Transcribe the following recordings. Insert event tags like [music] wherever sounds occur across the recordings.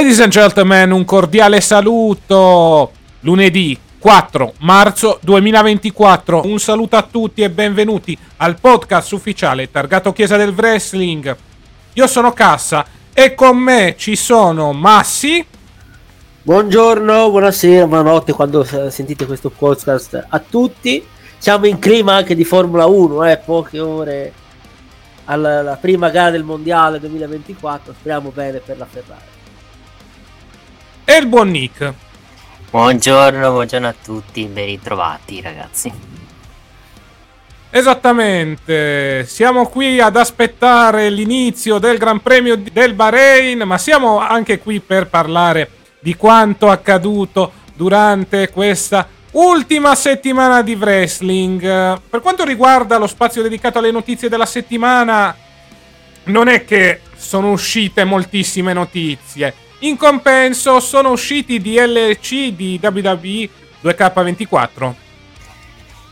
Ladies and gentlemen, un cordiale saluto. Lunedì 4 marzo 2024. Un saluto a tutti e benvenuti al podcast ufficiale targato Chiesa del Wrestling. Io sono Cassa e con me ci sono Massi. Buongiorno, buonasera, buonanotte quando sentite questo podcast a tutti. Siamo in clima anche di Formula 1, eh, poche ore alla alla prima gara del Mondiale 2024. Speriamo bene per la Ferrari. E il buon Nick. Buongiorno, buongiorno a tutti, ben ritrovati ragazzi. Esattamente, siamo qui ad aspettare l'inizio del Gran Premio del Bahrain, ma siamo anche qui per parlare di quanto accaduto durante questa ultima settimana di wrestling. Per quanto riguarda lo spazio dedicato alle notizie della settimana, non è che sono uscite moltissime notizie. In compenso sono usciti DLC di WWE 2K24.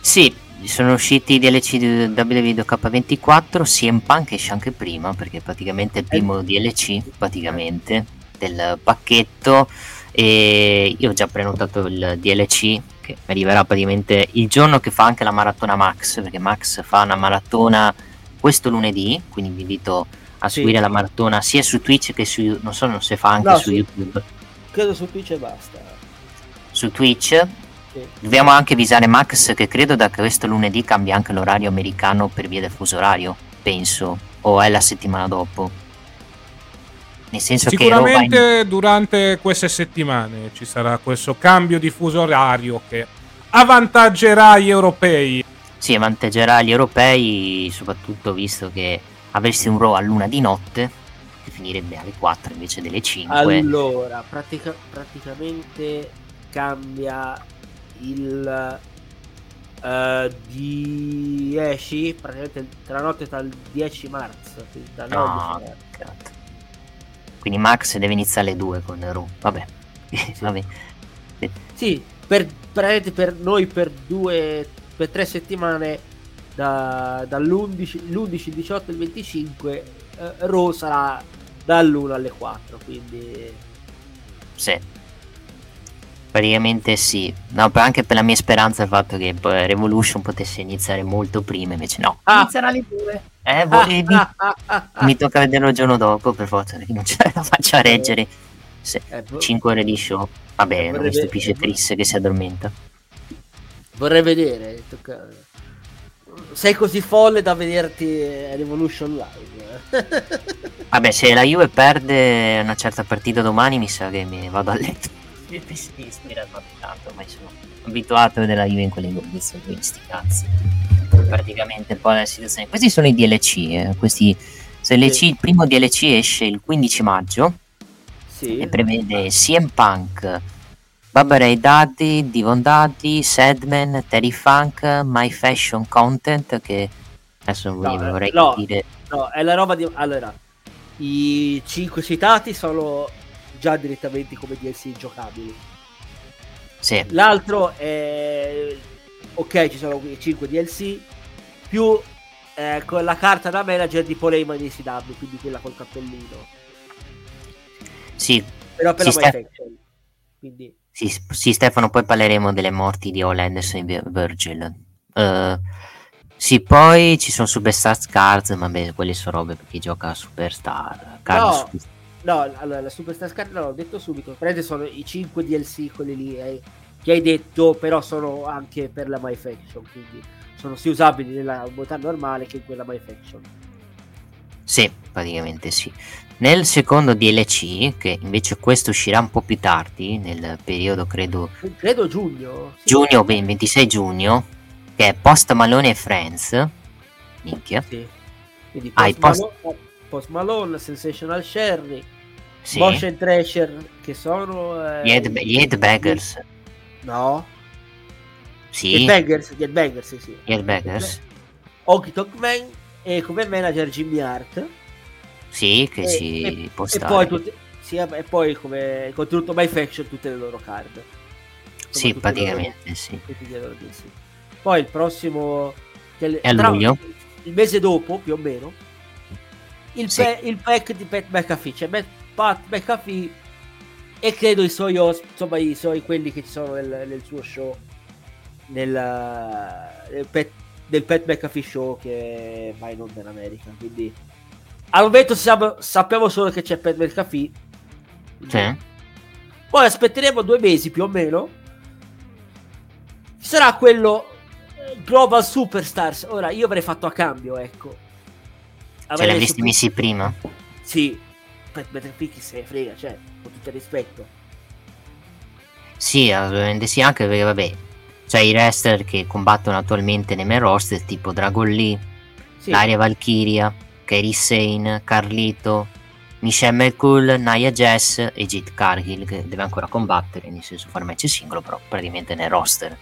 Sì, sono usciti i DLC di WWE 2K24, CM Punk esce anche prima perché praticamente è il primo DLC praticamente del pacchetto e io ho già prenotato il DLC che arriverà praticamente il giorno che fa anche la maratona Max perché Max fa una maratona questo lunedì, quindi vi invito a Sì. seguire la maratona sia su Twitch che su non so non se fa anche No, su sì. YouTube. Credo su Twitch e basta. Su Twitch Sì. Dobbiamo anche avvisare Max che credo da questo lunedì cambia anche l'orario americano per via del fuso orario, penso, o è la settimana dopo. Nel senso che Raw va in- Sicuramente durante queste settimane ci sarà questo cambio di fuso orario che avvantaggerà gli europei. sì, avvantaggerà gli europei, soprattutto visto che avresti un Raw a luna di notte, che finirebbe alle 4 invece delle 5. Allora, pratica- praticamente cambia il eh, 10, praticamente tra la notte tra il 10 marzo, quindi dal No, 9 marzo. peccato. Quindi Max deve iniziare alle 2 con Raw, vabbè. [laughs] vabbè. Sì, per, per noi per due, per tre settimane da- dall'11, l'11, il 18 e il 25 eh, Raw sarà dall'1 alle 4, quindi Sì. Praticamente sì. No, anche per la mia speranza il fatto che poi Revolution potesse iniziare molto prima, invece no. Ah. Inizierà alle 2. Eh, volevi? Ah, [laughs] ah, ah, ah. Mi tocca vederlo il giorno dopo, per forza, perché non ce la faccio a reggere. Sì. Eh, vo- 5 ore di show. Vabbè, non mi stupisce Chris che si addormenta. vorrei vedere. tocca- Sei così folle da vederti Revolution Live. Vabbè, se la Juve perde una certa partita domani, mi sa che mi vado a letto. Mi ispira tanto, ma sono abituato a vedere la Juve in quelle condizioni, quindi sti cazzi. Praticamente poi la situazione. Questi sono i DLC, eh. Questi se DLC, Sì. il primo DLC esce il 15 maggio sì. e prevede CM Punk, Ray Daddy, Divon Daddy, Sadman, Terry Funk, My Fashion Content che adesso No, vi vorrei no. capire No, è la roba di... Allora, i 5 citati sono già direttamente come DLC giocabili. sì, L'altro è... Ok, ci sono 5 DLC, più eh, con la carta da manager di Paul Heyman in CW, quindi quella col cappellino. Sì. Però per la Ste- MyFaction. Quindi... sì, sì, Stefano, poi parleremo delle morti di All Anderson e Virgil. Uh, sì, poi ci sono Superstar Cards, ma beh, quelle sono robe per chi gioca Superstar. Card No. Super- No, allora la Superstar Scar no, l'ho detto subito. Prende sono i 5 DLC, quelli lì eh, che hai detto, però sono anche per la MyFaction, quindi sono sia usabili nella modalità normale che in quella MyFaction. Sì, praticamente sì. Nel secondo DLC, che invece questo uscirà un po' più tardi, nel periodo credo Credo giugno. sì. giugno, beh, 26 giugno, che è Post Malone e Friends. Minchia. Sì. Quindi Ah, Post, post- Malone, Post Malone, Sensational Sherry, Sì. Bosch and Thrasher, che sono... eh, Gli, Head- gli Headbangers. No, gli Sì. Headbangers, gli Headbangers, sì. Gli Headbangers. Honky Tonk Man e come manager Jimmy Hart. Sì, che e, ci e- può e stare. poi, tutte- sì, e poi come contenuto My Faction tutte le loro card. Sì, praticamente sì. loro- tutti loro DLC. Poi il prossimo che è È a tra- luglio. il mese dopo più o meno il, Sì. pa- il pack di Pat McAfee c'è Matt- Pat McAfee e credo i suoi insomma i suoi quelli che ci sono nel, nel suo show nel, nel Pat, del Pat McAfee show che va in onda in America quindi al momento siamo- sappiamo solo che c'è Pat McAfee Sì. poi aspetteremo due mesi più o meno. Ci sarà quello Global Superstars. Ora io avrei fatto a cambio, ecco. Ce Avrei l'avresti messo- messi prima? Sì, per Better Pick se ne frega, cioè, con tutto il rispetto. Sì, ovviamente sì, anche perché vabbè, c'è i wrestler che combattono attualmente nei main roster, tipo Dragon Lee, Sì, Daria Valkyria, Kairi Sane, Carlito, Michelle McCool, Nia Jess e Jade Cargill, che deve ancora combattere, nel senso fare match singolo, però praticamente nel roster,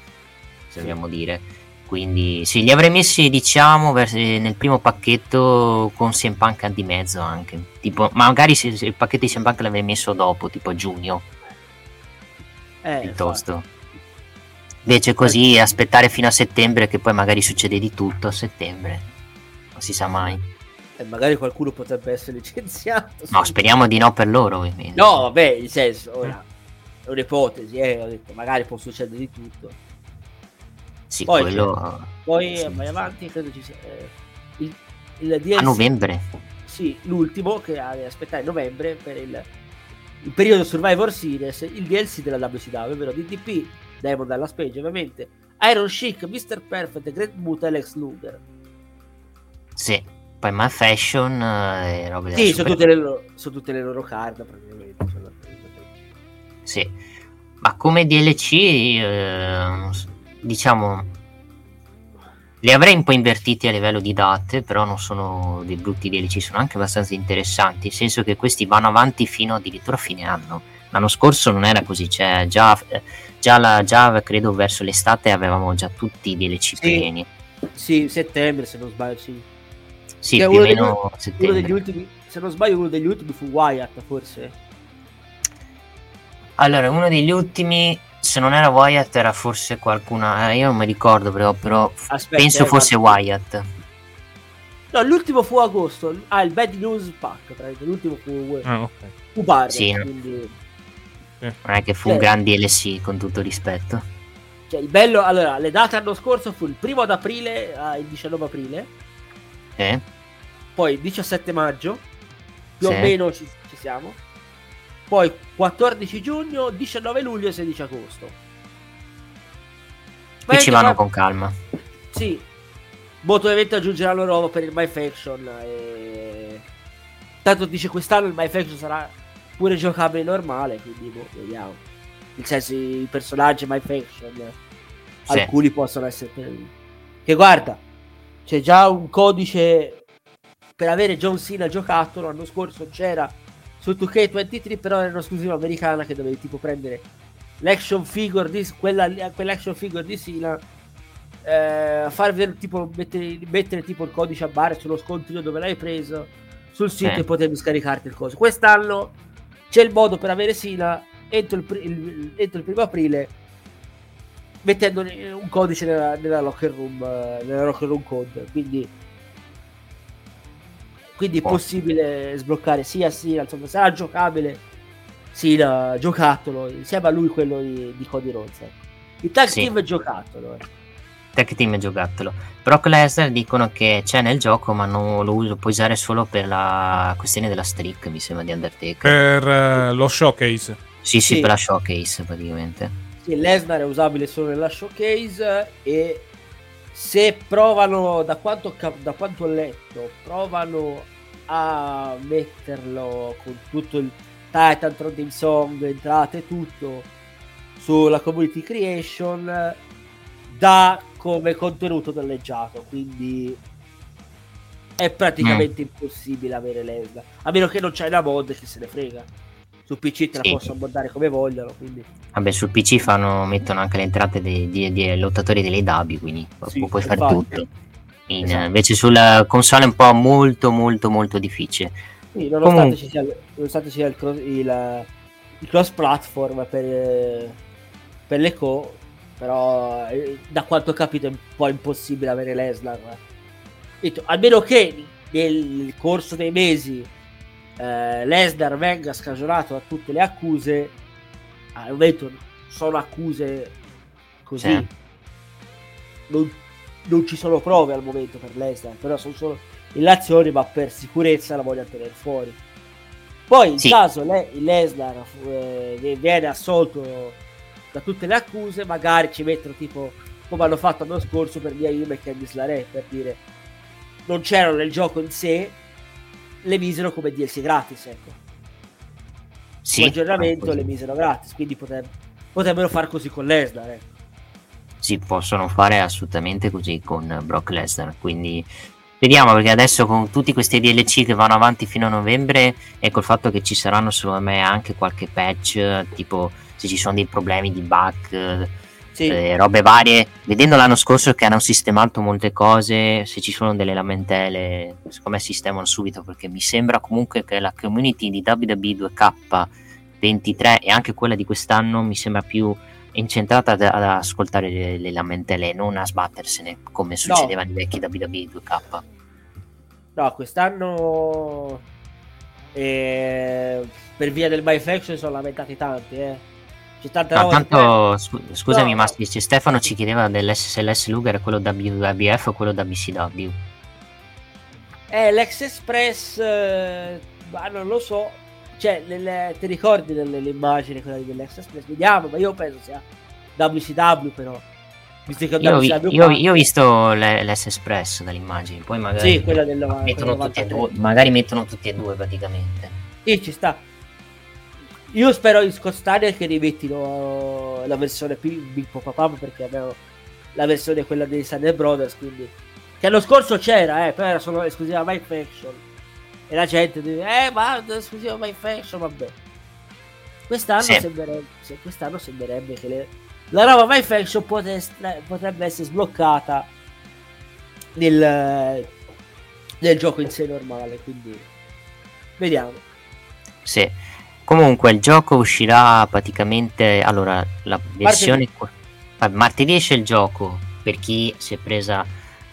se vogliamo dire. Quindi sì, li avrei messi, diciamo, nel primo pacchetto con CM Punk di mezzo anche. Tipo, ma magari se, se il pacchetto di CM Punk l'avrei messo dopo, tipo a giugno, eh, piuttosto. Invece così aspettare fino a settembre che poi magari succede di tutto a settembre. Non si sa mai. Eh, magari qualcuno potrebbe essere licenziato. No, speriamo di no per loro, ovviamente. No, vabbè, nel senso, ora è un'ipotesi, eh, ho detto, magari può succedere di tutto. Sì, Poi quello Poi Sì. eh, vai avanti, credo ci sia eh, il, il DLC a novembre. Sì, l'ultimo che ha aspettare novembre per il, il periodo Survivor Series, il DLC della WCW, ovvero DDP, Diamond dalla Spage ovviamente, Iron Chic, Mr. Perfect, Great Muta e Lex Luger. Sì. Poi My Fashion eh, e robe Sì, sono tutte, le loro, sono tutte le loro card praticamente. Sì. Ma come DLC, eh, diciamo, li avrei un po' invertiti a livello di date, però non sono dei brutti DLC, sono anche abbastanza interessanti, nel senso che questi vanno avanti fino addirittura a fine anno. L'anno scorso non era così, cioè già, già, la, già credo verso l'estate avevamo già tutti i DLC Sì. pieni. Sì, settembre se non sbaglio, sì. Sì, Che più o uno degli- meno Uno settembre. degli ultimi, se non sbaglio uno degli ultimi fu Wyatt forse. Allora, uno degli ultimi, se non era Wyatt, era forse qualcuna. eh, io non mi ricordo, però, però Aspetta, penso eh, fosse Wyatt. No, l'ultimo fu agosto. Ah, il Bad News Pack. L'ultimo fu, Ah, ok. fu Barrett, Sì. quindi... Non è che fu un Eh. gran DLC, con tutto rispetto. Cioè, il bello, allora, le date l'anno scorso fu il primo ad aprile al 19 aprile, Eh? Poi il 17 maggio, più Sì. o meno ci, ci siamo, poi 14 giugno, 19 luglio e 16 agosto. Qui ci vanno qua- con calma. Sì, molto ovviamente aggiungeranno roba per il My Faction e... Tanto dice quest'anno il My Faction sarà pure giocabile normale, quindi boh, vediamo. Nel senso i personaggi My Faction, Sì. alcuni possono essere... Che guarda, c'è già un codice per avere John Cena giocattolo, l'anno scorso c'era su 2K23, però era un'esclusiva americana che dovevi tipo prendere l'action figure di quella, quell'action figure di Cena eh, far vedere tipo mettere, mettere tipo il codice a barre sullo scontrino dove l'hai preso sul sito Sì. e potevi scaricarti il coso quest'anno c'è il modo per avere Sina entro il, il- entro il primo aprile mettendo un codice nella, nella locker room eh, nella locker room code quindi quindi è Oh. possibile sbloccare sia Sina insomma sarà giocabile no, giocattolo, insieme a lui quello di, di Cody Rhodes. ecco. Il tag Sì. team è giocattolo. eh. Tech team e giocattolo. Brock Lesnar dicono che c'è nel gioco, ma non lo uso- puoi usare solo per la questione della streak, mi sembra di Undertaker. Per eh, lo showcase. Sì, sì, Sì. per la showcase praticamente. Sì, Lesnar è usabile solo nella showcase e se provano, da quanto, da quanto ho letto, provano a metterlo con tutto il Titan Theme Song, entrate tutto sulla Community Creation da come contenuto danneggiato, quindi è praticamente impossibile avere Lesnar, a meno che non c'è una mod che se ne frega. Su PC te la Sì. possono moddare come vogliono, quindi Vabbè, sul PC fanno, mettono anche le entrate dei, dei- dei lottatori delle IW, quindi Sì, puoi fare infatti. tutto. In- Esatto. Invece sulla console è un po' molto molto molto difficile. Sì, nonostante Comunque- ci sia, nonostante ci sia il, cross, il, il cross platform per, per le co, però eh, da quanto ho capito è un po' impossibile avere Lesnar. Almeno che nel corso dei mesi eh, Lesnar venga scagionato da tutte le accuse, al momento sono accuse così. Sì. Non, non ci sono prove al momento per Lesnar, però sono solo illazioni, ma per sicurezza la voglio tenere fuori. Poi in Sì. caso Le- Lesnar eh, viene assolto da tutte le accuse, magari ci mettono tipo come hanno fatto l'anno scorso per Mia Yim e Candice per dire non c'erano nel gioco in sé, le misero come DLC gratis, ecco. Sì, Come aggiornamento così. le misero gratis, quindi potreb- potrebbero far così con Lesnar, ecco. si possono fare assolutamente così con Brock Lesnar. Quindi vediamo perché adesso con tutti questi DLC che vanno avanti fino a novembre e col fatto che ci saranno secondo me anche qualche patch, tipo se ci sono dei problemi di bug, Sì, eh, robe varie. Vedendo l'anno scorso che hanno sistemato molte cose, se ci sono delle lamentele, secondo me sistemano subito perché mi sembra comunque che la community di WWE 2K23 e anche quella di quest'anno mi sembra più incentrata ad, ad ascoltare le, le lamentele, non a sbattersene come succedeva nei vecchi WWE 2K. No, quest'anno eh, per via del My Faction sono lamentati tanti, eh. C'è tanta Ma roba. tanto, scu- scusami, No, ma no. Stefano ci chiedeva dell'S- se l'S Luger quello WWF o quello WCW. Eh, l'ex Express, eh, ma non lo so. Cioè, nelle- ti ricordi delle, le immagini quella dell'ex Express? Vediamo, ma io penso sia WCW però. Visto che Io, ho vi- io- io ho visto le- l'S Espresso dalle immagini, poi magari Sì, quella del mettono quella tutti e 93. due, magari mettono tutti e due praticamente. Sì, ci sta. Io spero in Steiner che rimettino la versione Big Papa Pam perché abbiamo la versione quella dei Steiner Brothers, quindi che l'anno scorso c'era, eh, però era solo esclusiva My Faction. E la gente dice, eh, ma esclusiva My Faction, vabbè. Quest'anno, Sì. sembrerebbe, quest'anno sembrerebbe che le- la roba My Faction potes- potrebbe essere sbloccata nel, nel gioco in sé normale, quindi vediamo. Sì. Comunque il gioco uscirà praticamente allora la versione qu- vabbè, martedì esce il gioco per chi si è presa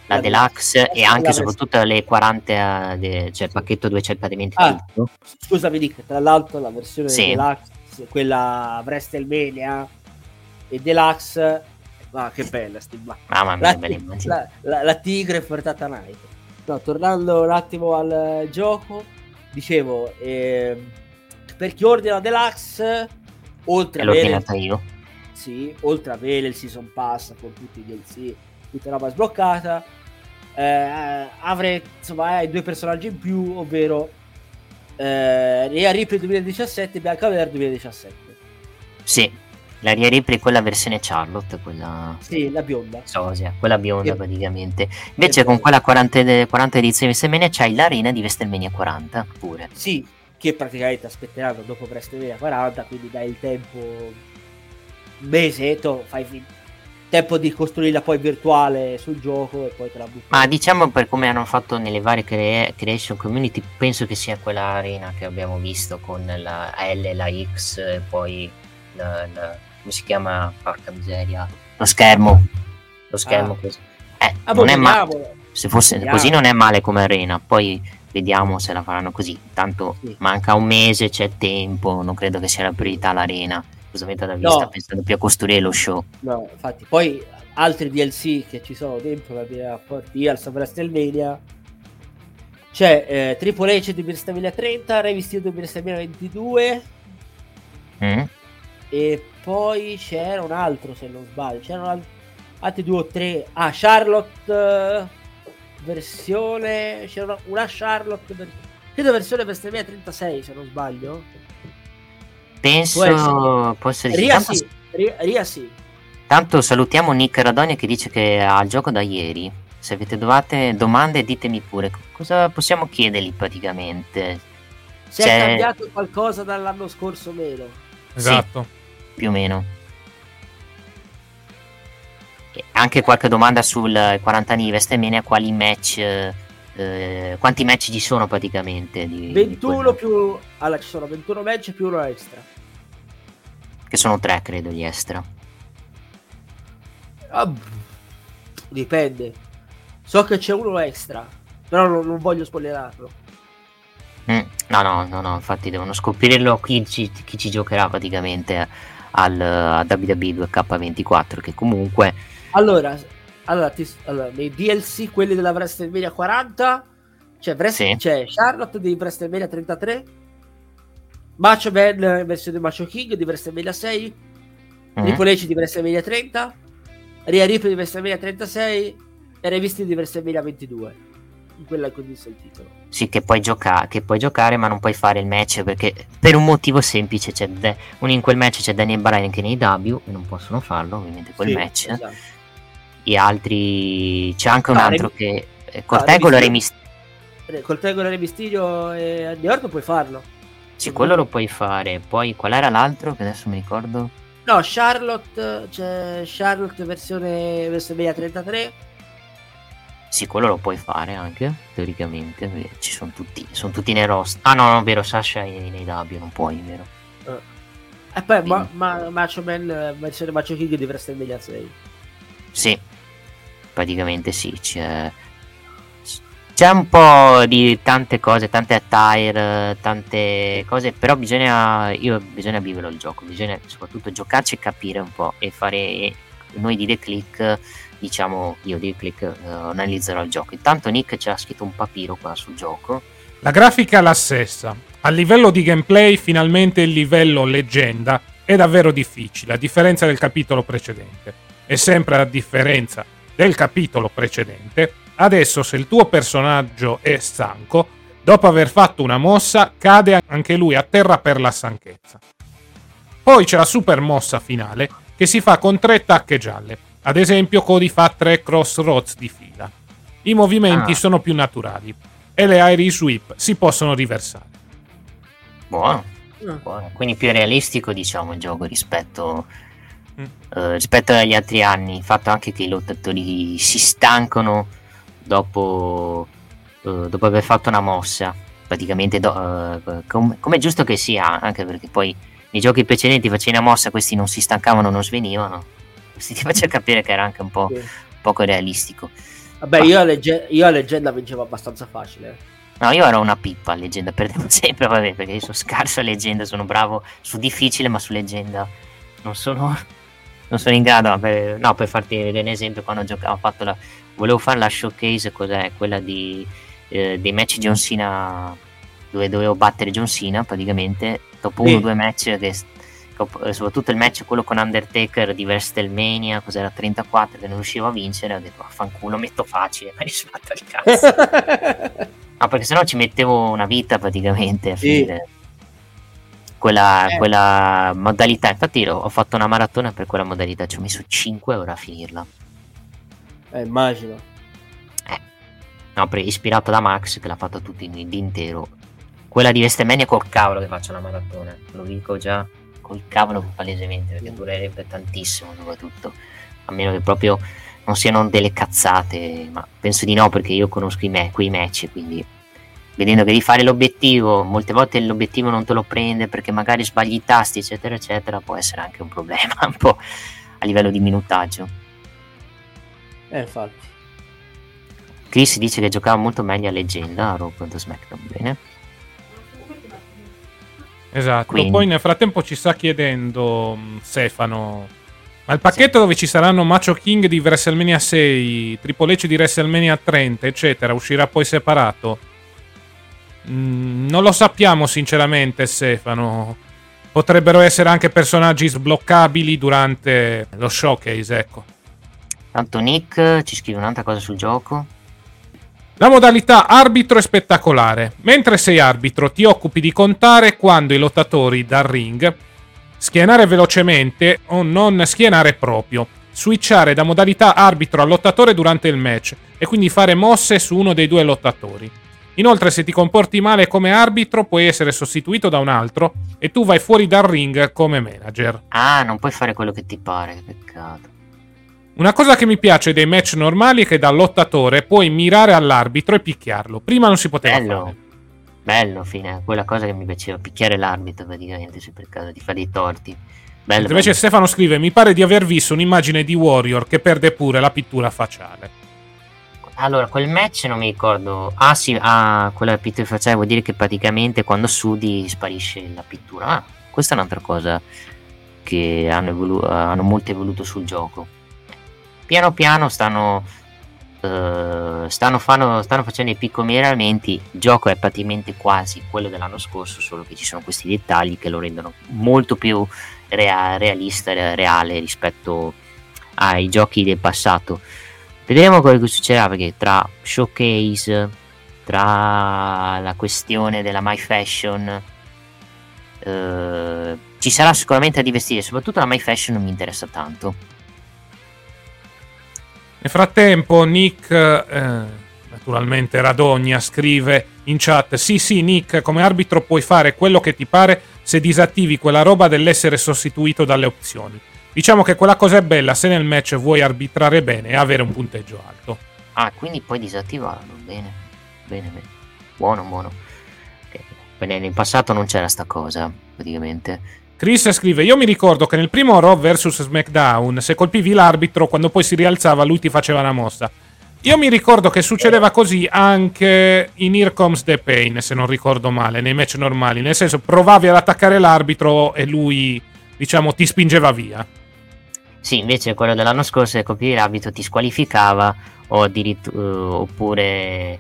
la La deluxe deluxe. e La anche soprattutto le 40 eh, de- cioè il pacchetto 220 Ah. Scusami Nick, tra l'altro la versione Sì. deluxe, quella WrestleMania e deluxe, ma che bella sti bla- Mamma mia, la, immagini. la, la- la tigre portata night. No, tornando un attimo al gioco, dicevo, ehm, per chi ordina deluxe, oltre a avere, io. sì, oltre a avere il season pass con tutti i DLC, tutta roba sbloccata, eh, avrei insomma hai due personaggi in più, ovvero eh, Rhea Ripley 2017 e Bianca 2017. Sì, la Rhea Ripley quella versione Charlotte, quella Sì, la bionda. sosia, quella bionda Che- praticamente. Invece con quella 40, de- 40 edizione di WrestleMania c'hai l'arena di WrestleMania 40 pure. Sì, che praticamente aspetteranno dopo WrestleMania 40, quindi dai il tempo un mesetto, fai fin- tempo di costruirla poi virtuale sul gioco e poi te la butti. Ma diciamo per come hanno fatto nelle varie crea- creation community, penso che sia quella arena che abbiamo visto con la L, la X e poi la, la- come si chiama? Porca miseria. Lo schermo. Lo schermo Ah. così. Eh, Ah, non boh, è male. Se fosse Vediamo. così non è male come arena. Poi vediamo se la faranno così. Tanto Sì. manca un mese, c'è tempo, non credo che sia la priorità l'arena. Scusamente da vista, No. pensando più a costruire lo show. No, infatti, poi altri DLC che ci sono dentro la mia partita al WrestleMania c'è eh, Triple H di WrestleMania 30, Rey Mysterio di WrestleMania 22 Mm? e poi c'era un altro se non sbaglio, c'erano al- altri due o tre. Ah, Charlotte versione c'era una, Charlotte ver- credo versione WrestleMania 36 se non sbaglio. Penso, Può essere. può essere sì. Ria Tanto, sì, Ria, Ria sì. tanto salutiamo Nick Radonia che dice che ha il gioco da ieri. Se avete dovate domande ditemi pure cosa possiamo chiedergli praticamente. Se C'è- è cambiato qualcosa dall'anno scorso o meno. Esatto. più o meno. Anche qualche domanda sul 40 anni di WrestleMania, quali match, eh, quanti match ci sono praticamente? Di, di 21 quello? più allora ci sono 21 match più uno extra. Che sono tre, credo, di extra. Ah, dipende. So che c'è uno extra, però non, non voglio spoilerarlo. Mm, no, no, no, no, infatti devono scoprirlo chi ci, chi ci giocherà praticamente al a WWE 2K24, che comunque Allora, allora, ti- allora, nei DLC quelli della WrestleMania 40 c'è, Wrest- Sì. c'è Charlotte di WrestleMania 33, Macho Man versione Macho King di WrestleMania 6, mm, Triple H di WrestleMania 30, Rhea Ripley di WrestleMania 36 e Mysterio di WrestleMania 22. Quella che ho visto il titolo. Sì, che puoi, gioca- che puoi giocare, ma non puoi fare il match perché per un motivo semplice: c'è Da- un- in quel match c'è Daniel Bryan che nei W e non possono farlo, ovviamente quel Sì, match. esatto. E altri c'è anche un Ah, altro Rey- che eh, Cortegolo Rey Rey Mysterio. Mysterio. Eh, Col Tegolo Rey Mysterio e Andy Orton puoi farlo. Sì, quello lo puoi fare. Poi qual era l'altro? Che adesso mi ricordo. No, Charlotte, c'è Charlotte versione WrestleMania 33. Sì, quello lo puoi fare anche, teoricamente. Ci sono tutti, sono tutti nei roster. Ah, no, no, vero, Sasha è nei W, non puoi, vero? E poi ma, ma- Macho Man eh, versione Macho King di WrestleMania 6. Sì, praticamente sì, c'è, c'è un po' di tante cose, tante attire, tante cose, però bisogna, io, bisogna viverlo il gioco, bisogna soprattutto giocarci e capire un po' e fare, noi di The Click, diciamo, io di The Click eh, analizzerò il gioco. Intanto Nick ci ha scritto un papiro qua sul gioco, La grafica è la stessa. A livello di gameplay, finalmente il livello leggenda è davvero difficile, a differenza del capitolo precedente. E sempre a differenza del capitolo precedente, adesso se il tuo personaggio è stanco, dopo aver fatto una mossa, cade anche lui a terra per la stanchezza. Poi c'è la super mossa finale che si fa con tre tacche gialle. Ad esempio, Cody fa tre crossroads di fila. I movimenti Ah. sono più naturali e le aerei sweep si possono riversare. buono. Mm. Buono. Quindi più realistico diciamo il gioco rispetto, Mm. eh, rispetto agli altri anni. Il fatto anche che i lottatori si stancano dopo, eh, dopo aver fatto una mossa. Praticamente do- eh, com- come è giusto che sia, anche perché poi nei giochi precedenti facevi una mossa, questi non si stancavano, non svenivano. [laughs] Questi ti faccia capire che era anche un po' Sì. poco realistico. Vabbè, io a, legge- io a leggenda vincevo abbastanza facile. No, io ero una pippa a leggenda, perdevo [laughs] sempre, vabbè, perché io sono scarso a leggenda, sono bravo su difficile, ma su leggenda non sono, non sono in grado. Per, no, per farti vedere un esempio, quando giocavo, ho fatto la, volevo fare la showcase, cos'è? Quella di, eh, dei match John Cena, dove dovevo battere John Cena praticamente, dopo Sì. uno o due match che soprattutto il match quello con Undertaker di WrestleMania, cos'era 34 che non riuscivo a vincere, ho detto vaffanculo, metto facile, [laughs] ma risfatto il cazzo. [laughs] No, perché sennò ci mettevo una vita praticamente a Sì. Quella, Eh. quella modalità. Infatti ho fatto una maratona per quella modalità, ci ho messo 5 ore a finirla. eh, immagino. No, pre- ispirato da Max che l'ha fatto tutto in, d'intero. Quella di WrestleMania col cavolo che faccio la maratona. Lo dico già col cavolo palesemente perché durerebbe tantissimo soprattutto. A meno che proprio non siano delle cazzate, ma penso di no perché io conosco i me- quei match, quindi vedendo che devi fare l'obiettivo, molte volte l'obiettivo non te lo prende perché magari sbagli i tasti, eccetera, eccetera, può essere anche un problema [laughs] un po' a livello di minutaggio. Eh, infatti. Chris dice che giocava molto meglio a leggenda a Raw contro SmackDown. Bene. Esatto. Quindi- Poi nel frattempo ci sta chiedendo mh, Stefano. Ma il pacchetto dove ci saranno Macho King di WrestleMania 6, Triple H di WrestleMania 30, eccetera, uscirà poi separato? Mm, non lo sappiamo sinceramente, Stefano. Potrebbero essere anche personaggi sbloccabili durante lo showcase, ecco. Tanto Nick ci scrive un'altra cosa sul gioco. La modalità arbitro è spettacolare. Mentre sei arbitro ti occupi di contare quando i lottatori dal ring schienare velocemente o non schienare proprio, switchare da modalità arbitro a lottatore durante il match e quindi fare mosse su uno dei due lottatori. Inoltre se ti comporti male come arbitro puoi essere sostituito da un altro e tu vai fuori dal ring come manager. Ah, non puoi fare quello che ti pare, che peccato. Una cosa che mi piace dei match normali è che da lottatore puoi mirare all'arbitro e picchiarlo. Prima non si poteva Bello. fare. Bello, fine, quella cosa che mi piaceva, picchiare l'arbitro praticamente, se per caso, di fare dei torti. Bello, Invece bello. Stefano scrive: Mi pare di aver visto un'immagine di Warrior che perde pure la pittura facciale. Allora, quel match non mi ricordo. Ah, sì, ah, quella pittura facciale vuol dire che praticamente quando sudi sparisce la pittura. Ah, questa è un'altra cosa che hanno, evolu- hanno molto evoluto sul gioco. Piano piano stanno, eh, stanno, fanno- stanno facendo i piccoli miglioramenti. Il gioco è praticamente quasi quello dell'anno scorso, solo che ci sono questi dettagli che lo rendono molto più rea- realista e reale rispetto ai giochi del passato. Vedremo quello che succederà perché tra showcase, tra la questione della My Fashion, eh, ci sarà sicuramente da divertire. Soprattutto la My Fashion mi interessa tanto. Nel frattempo, Nick, eh, naturalmente Radogna, scrive in chat: Sì, sì, Nick, come arbitro puoi fare quello che ti pare se disattivi quella roba dell'essere sostituito dalle opzioni. Diciamo che quella cosa è bella se nel match vuoi arbitrare bene e avere un punteggio alto. Ah, quindi puoi disattivarlo. Bene, bene, bene. Buono, buono. Nel nel passato non c'era sta cosa, praticamente. Chris scrive: Io mi ricordo che nel primo Raw vs SmackDown, se colpivi l'arbitro, quando poi si rialzava, lui ti faceva una mossa. Io mi ricordo che succedeva così anche in Here Comes the Pain, se non ricordo male, nei match normali. Nel senso, provavi ad attaccare l'arbitro e lui, diciamo, ti spingeva via. Sì, invece quello dell'anno scorso, se colpivi l'abito ti squalificava o addirittura, oppure,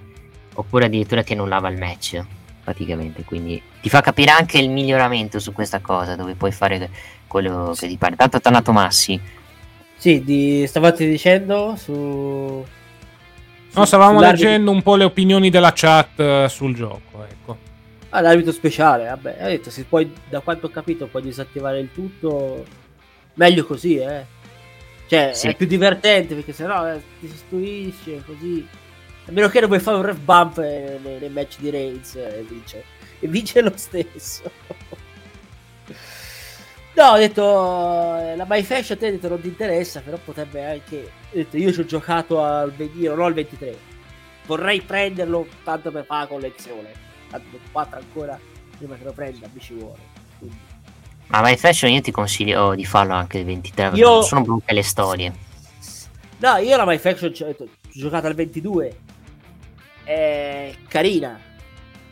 oppure addirittura ti annullava il match, praticamente. Quindi ti fa capire anche il miglioramento su questa cosa, dove puoi fare quello che ti pare. Tanto è tornato Massi. Sì, di, stavate dicendo su... No, stavamo sull'arbitro- leggendo un po' le opinioni della chat eh, sul gioco, ecco. Ah, l'arbitro speciale, vabbè, ho detto, se poi, da quanto ho capito, puoi disattivare il tutto, meglio così, eh. Cioè, Sì. è più divertente, perché sennò eh, ti sostituisce, così. A meno che non puoi fare un ref bump eh, nei, nei match di Reigns eh, e vince. E vince lo stesso. [laughs] no, ho detto, eh, la My Fashion a te detto non ti interessa, però potrebbe anche... Ho detto, io ci ho giocato al 20, non al 23. Vorrei prenderlo tanto per fare la collezione. Tanto 4 ancora, prima che lo prenda, mi ci vuole. Quindi... Ma My Fashion io ti consiglio di farlo anche il 23, perché Io- sono brutte le storie. No, io la My Faction ho ho giocato al 22. È carina.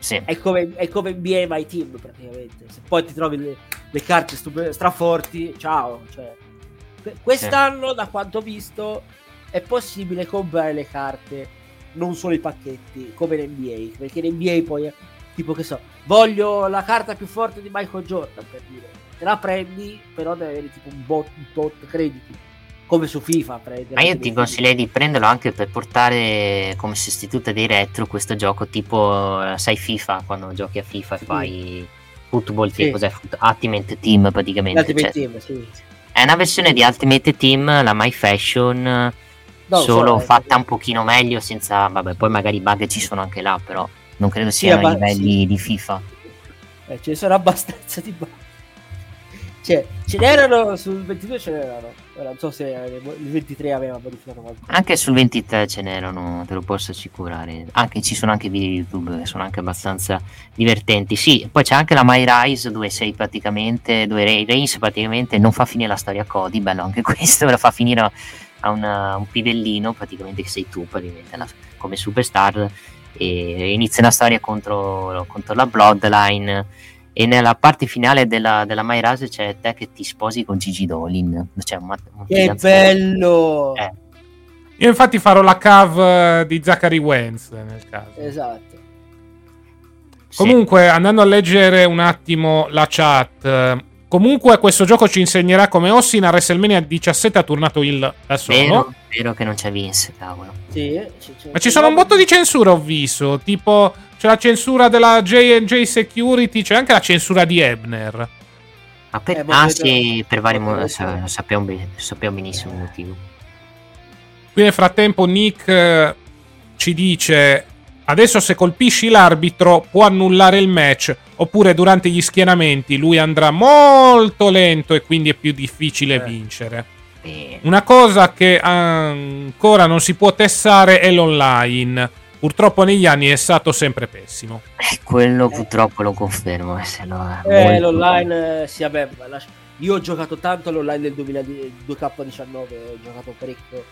Sì. È come, è come NBA My Team praticamente. Se poi ti trovi le, le carte stupe- straforti, ciao. Cioè, que- quest'anno, da quanto ho visto, è possibile comprare le carte, non solo i pacchetti, come in NBA. Perché in NBA poi, è tipo che so, voglio la carta più forte di Michael Jordan, per dire. Te la prendi, però deve avere tipo un bot, un tot crediti. Come su FIFA. prendere Ma io ti consiglierei di prenderlo anche per portare come sostituto dei retro questo gioco tipo, eh, sai FIFA, quando giochi a FIFA e fai football, che Sì. cos'è? Foot- Ultimate Team praticamente. Ultimate cioè, Team, sì. è una versione di Ultimate Team, la My Fashion, No, solo so, eh, fatta un pochino meglio, senza, vabbè, poi magari i bug ci sono anche là, però non credo Sì, siano a abba- livelli sì. di FIFA. Eh, ce ne sono abbastanza di bug. Cioè, ce n'erano sul 22 ce n'erano. Non so se il 23 aveva modificato qualcosa. Anche sul 23 ce n'erano, te lo posso assicurare. Anche, ci sono anche video YouTube che sono anche abbastanza divertenti. Sì, poi c'è anche la My Rise dove sei praticamente, dove Ray Reigns praticamente non fa finire la storia a Cody, bello anche [laughs] questo, la fa finire a una- un pivellino praticamente che sei tu praticamente. La- come superstar e inizia una storia contro, contro la Bloodline e nella parte finale della, della My Rise c'è te che ti sposi con Gigi Dolin cioè un, un che bello eh. io infatti farò la cave di Zachary Wentz nel caso esatto comunque andando a leggere un attimo la chat Comunque questo gioco ci insegnerà come Austin a WrestleMania 17 ha turnato il da solo. Vero, vero che non c'è Vince, cavolo. Sì, c- c- Ma ci sono un botto di censura ho visto, tipo c'è la censura della J&J Security, c'è anche la censura di Ebner. Ah, per, eh, ah sì, per vari motivi, sappiamo, sappiamo benissimo il motivo. Qui nel frattempo Nick eh, ci dice Adesso se colpisci l'arbitro può annullare il match, oppure durante gli schienamenti lui andrà molto lento e quindi è più difficile eh. vincere. Una cosa che ancora non si può testare è l'online. Purtroppo negli anni è stato sempre pessimo. Eh, quello purtroppo lo confermo. Eh, no eh, l'online, sì, vabbè, io ho giocato tanto all'online del 2K19, ho giocato parecchio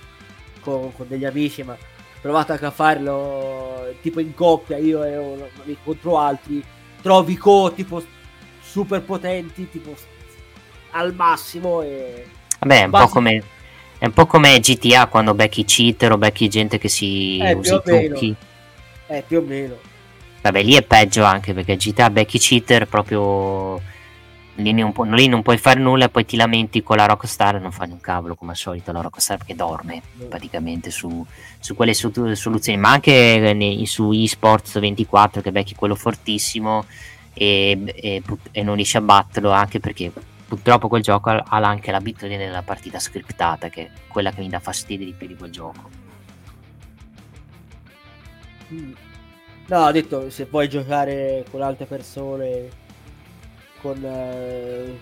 con, con degli amici, ma provate anche a farlo tipo in coppia, io e uno, contro altri, trovi co tipo super potenti, tipo al massimo e... Vabbè, un, basi... po come, è un po' come GTA quando becchi cheater o becchi gente che si eh, usa i trucchi. Eh, più o meno. Vabbè, lì è peggio anche perché GTA becchi cheater proprio lì non, pu- lì non puoi fare nulla e poi ti lamenti con la Rockstar e non fai un cavolo come al solito la Rockstar perché dorme praticamente su, su quelle su- soluzioni ma anche nei, su eSports 24 che becchi quello fortissimo e, e, e, non riesci a batterlo anche perché purtroppo quel gioco ha, ha anche l'abitudine della partita scriptata che è quella che mi dà fastidio di più di quel gioco no ho detto se puoi giocare con altre persone con eh,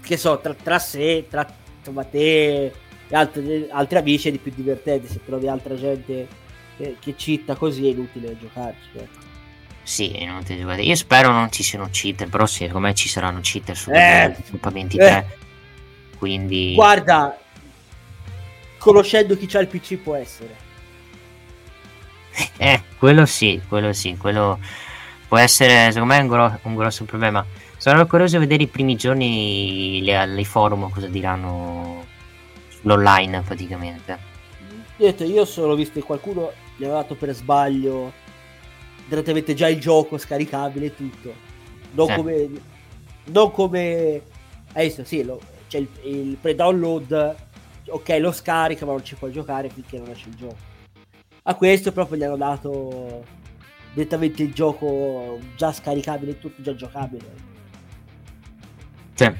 che so tra, tra sé tra insomma, te e altri, altri amici è di più divertente se trovi altra gente che, che citta così è inutile giocarci ecco. Sì. Io spero non ci siano cheater, però secondo me ci saranno cheater su eh, 23. Eh. Quindi. Guarda, conoscendo chi c'ha il PC può essere. eh, quello sì, quello sì, quello può essere secondo me un, gro- un grosso problema. Sono curioso di vedere i primi giorni le, forum cosa diranno sull'online praticamente. Detto, io solo visto che qualcuno gli aveva dato per sbaglio direttamente già il gioco scaricabile e tutto. Non eh. come. Non come. Adesso sì, lo, c'è il, il pre-download. Ok, lo scarica, ma non ci puoi giocare finché non esce il gioco. A questo proprio gli hanno dato direttamente il gioco già scaricabile, tutto già giocabile. Sì,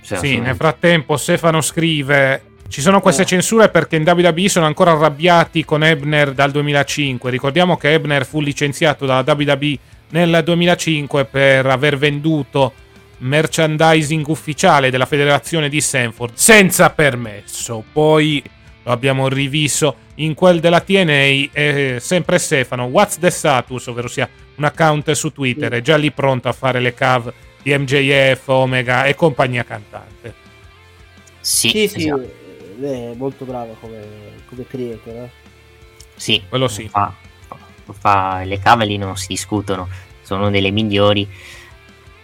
sì, sì nel frattempo Stefano scrive ci sono queste eh. censure perché in WWE sono ancora arrabbiati con Ebner dal 2005. Ricordiamo che Ebner fu licenziato dalla WWE nel 2005 per aver venduto merchandising ufficiale della federazione di Sanford senza permesso. Poi lo abbiamo rivisto in quel della TNA è sempre Stefano what's the status ovvero sia un account su Twitter è già lì pronto a fare le cave di MJF, Omega e compagnia cantante sì, sì, sì esatto. È molto bravo come, come creator eh? sì, quello sì fa, fa, le cave lì non si discutono sono delle migliori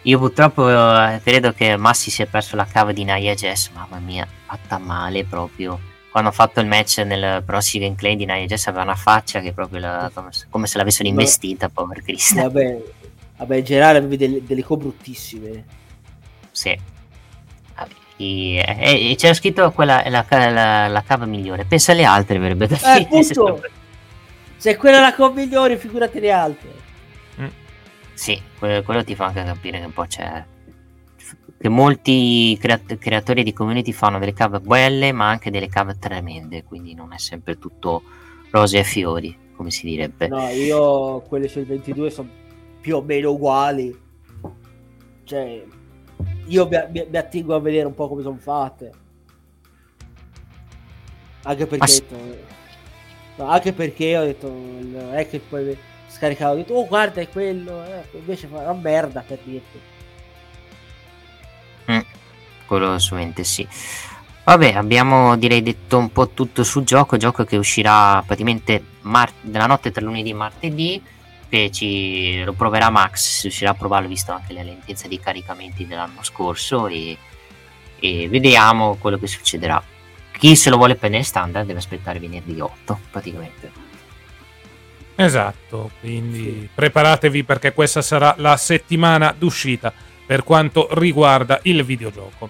io purtroppo eh, credo che Massi si è perso la cava di Nia Jess mamma mia fatta male proprio quando ho fatto il match nel prossimo gameplay di Nia Jess aveva una faccia che proprio la, come, se, l'avessero investita, povero Cristian. Vabbè, vabbè, in generale avevi delle, delle co bruttissime. Sì. E, e, e, c'era scritto quella la, la, la, cava migliore. Pensa alle altre, verrebbe da eh, appunto, se quella è la cava migliore, figurate le altre. Mm. Sì, quello, quello ti fa anche capire che un po' c'è che molti creat- creatori di community fanno delle cave belle ma anche delle cave tremende quindi non è sempre tutto rose e fiori come si direbbe no io quelle sul 22 sono più o meno uguali cioè io mi, mi, attingo a vedere un po' come sono fatte. Anche perché ah, detto, no, anche perché ho detto è che poi scaricavo ho detto oh guarda è quello eh, invece fa una merda per dirti. Quello assolutamente sì. Vabbè, abbiamo direi detto un po' tutto sul gioco, gioco che uscirà praticamente mar- nella notte tra lunedì e martedì, che ci lo proverà Max, si riuscirà a provarlo visto anche la lentezza dei caricamenti dell'anno scorso e, e vediamo quello che succederà. Chi se lo vuole prendere standard deve aspettare venerdì 8 praticamente. Esatto, quindi sì. preparatevi perché questa sarà la settimana d'uscita per quanto riguarda il videogioco.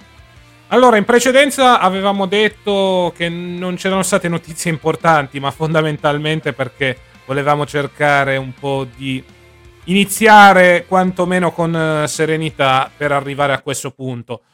Allora, in precedenza avevamo detto che non c'erano state notizie importanti, ma fondamentalmente perché volevamo cercare un po' di iniziare quantomeno con eh, serenità per arrivare a questo punto.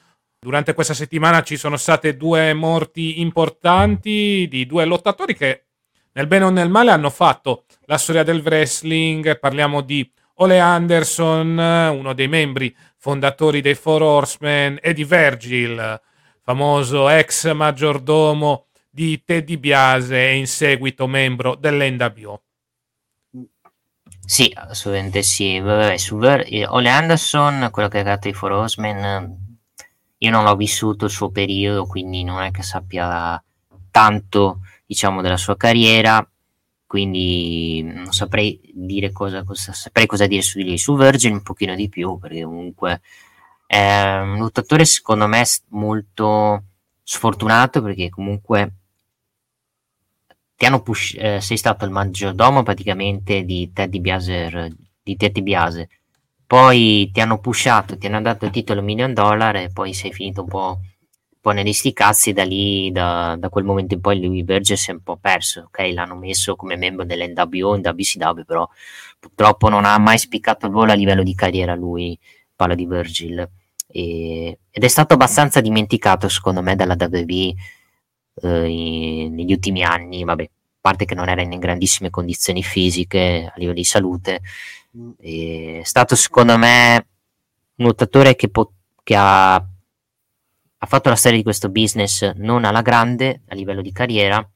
Durante questa settimana ci sono state due morti importanti di due lottatori che nel bene o nel male hanno fatto la storia del wrestling. Parliamo di Ole Anderson, uno dei membri fondatori dei Four Horsemen, e di Virgil, famoso ex maggiordomo di Teddy Biase e in seguito membro dell'NWO. Sì, assolutamente sì. Vabbè, su Ver- eh, Ole Anderson, quello che ha creato i Four Horsemen, io non l'ho vissuto il suo periodo, quindi non è che sappia tanto, diciamo, della sua carriera quindi non saprei dire cosa, cosa, saprei cosa dire su di lui. Su Virgil un pochino di più, perché comunque è un lottatore secondo me molto sfortunato, perché comunque push, eh, sei stato il maggiordomo praticamente di Teddy Biaser, di Teddy Biase, poi ti hanno pushato, ti hanno dato il titolo million dollar e poi sei finito un po' po' negli sti cazzi da lì, da, da, quel momento in poi lui Verge si è un po' perso, ok? L'hanno messo come membro dell'NWO in WCW, però purtroppo non ha mai spiccato il volo a livello di carriera lui, parlo di Virgil. E, ed è stato abbastanza dimenticato secondo me dalla WWE eh, negli ultimi anni, vabbè, a parte che non era in grandissime condizioni fisiche a livello di salute, mm. è stato secondo me un lottatore che, po- che ha ha fatto la storia di questo business non alla grande a livello di carriera,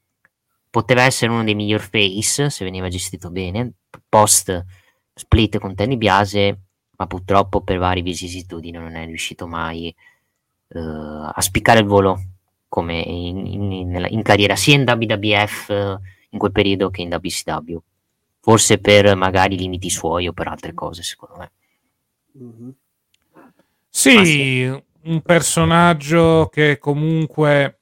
poteva essere uno dei miglior face se veniva gestito bene, post split con Tenny Biase, ma purtroppo per varie vicissitudini non è riuscito mai uh, a spiccare il volo come in, in, in, in, carriera sia in WWF uh, in quel periodo che in WCW. Forse per magari limiti suoi o per altre cose, secondo me. Mm-hmm. Sì, sì, un personaggio che comunque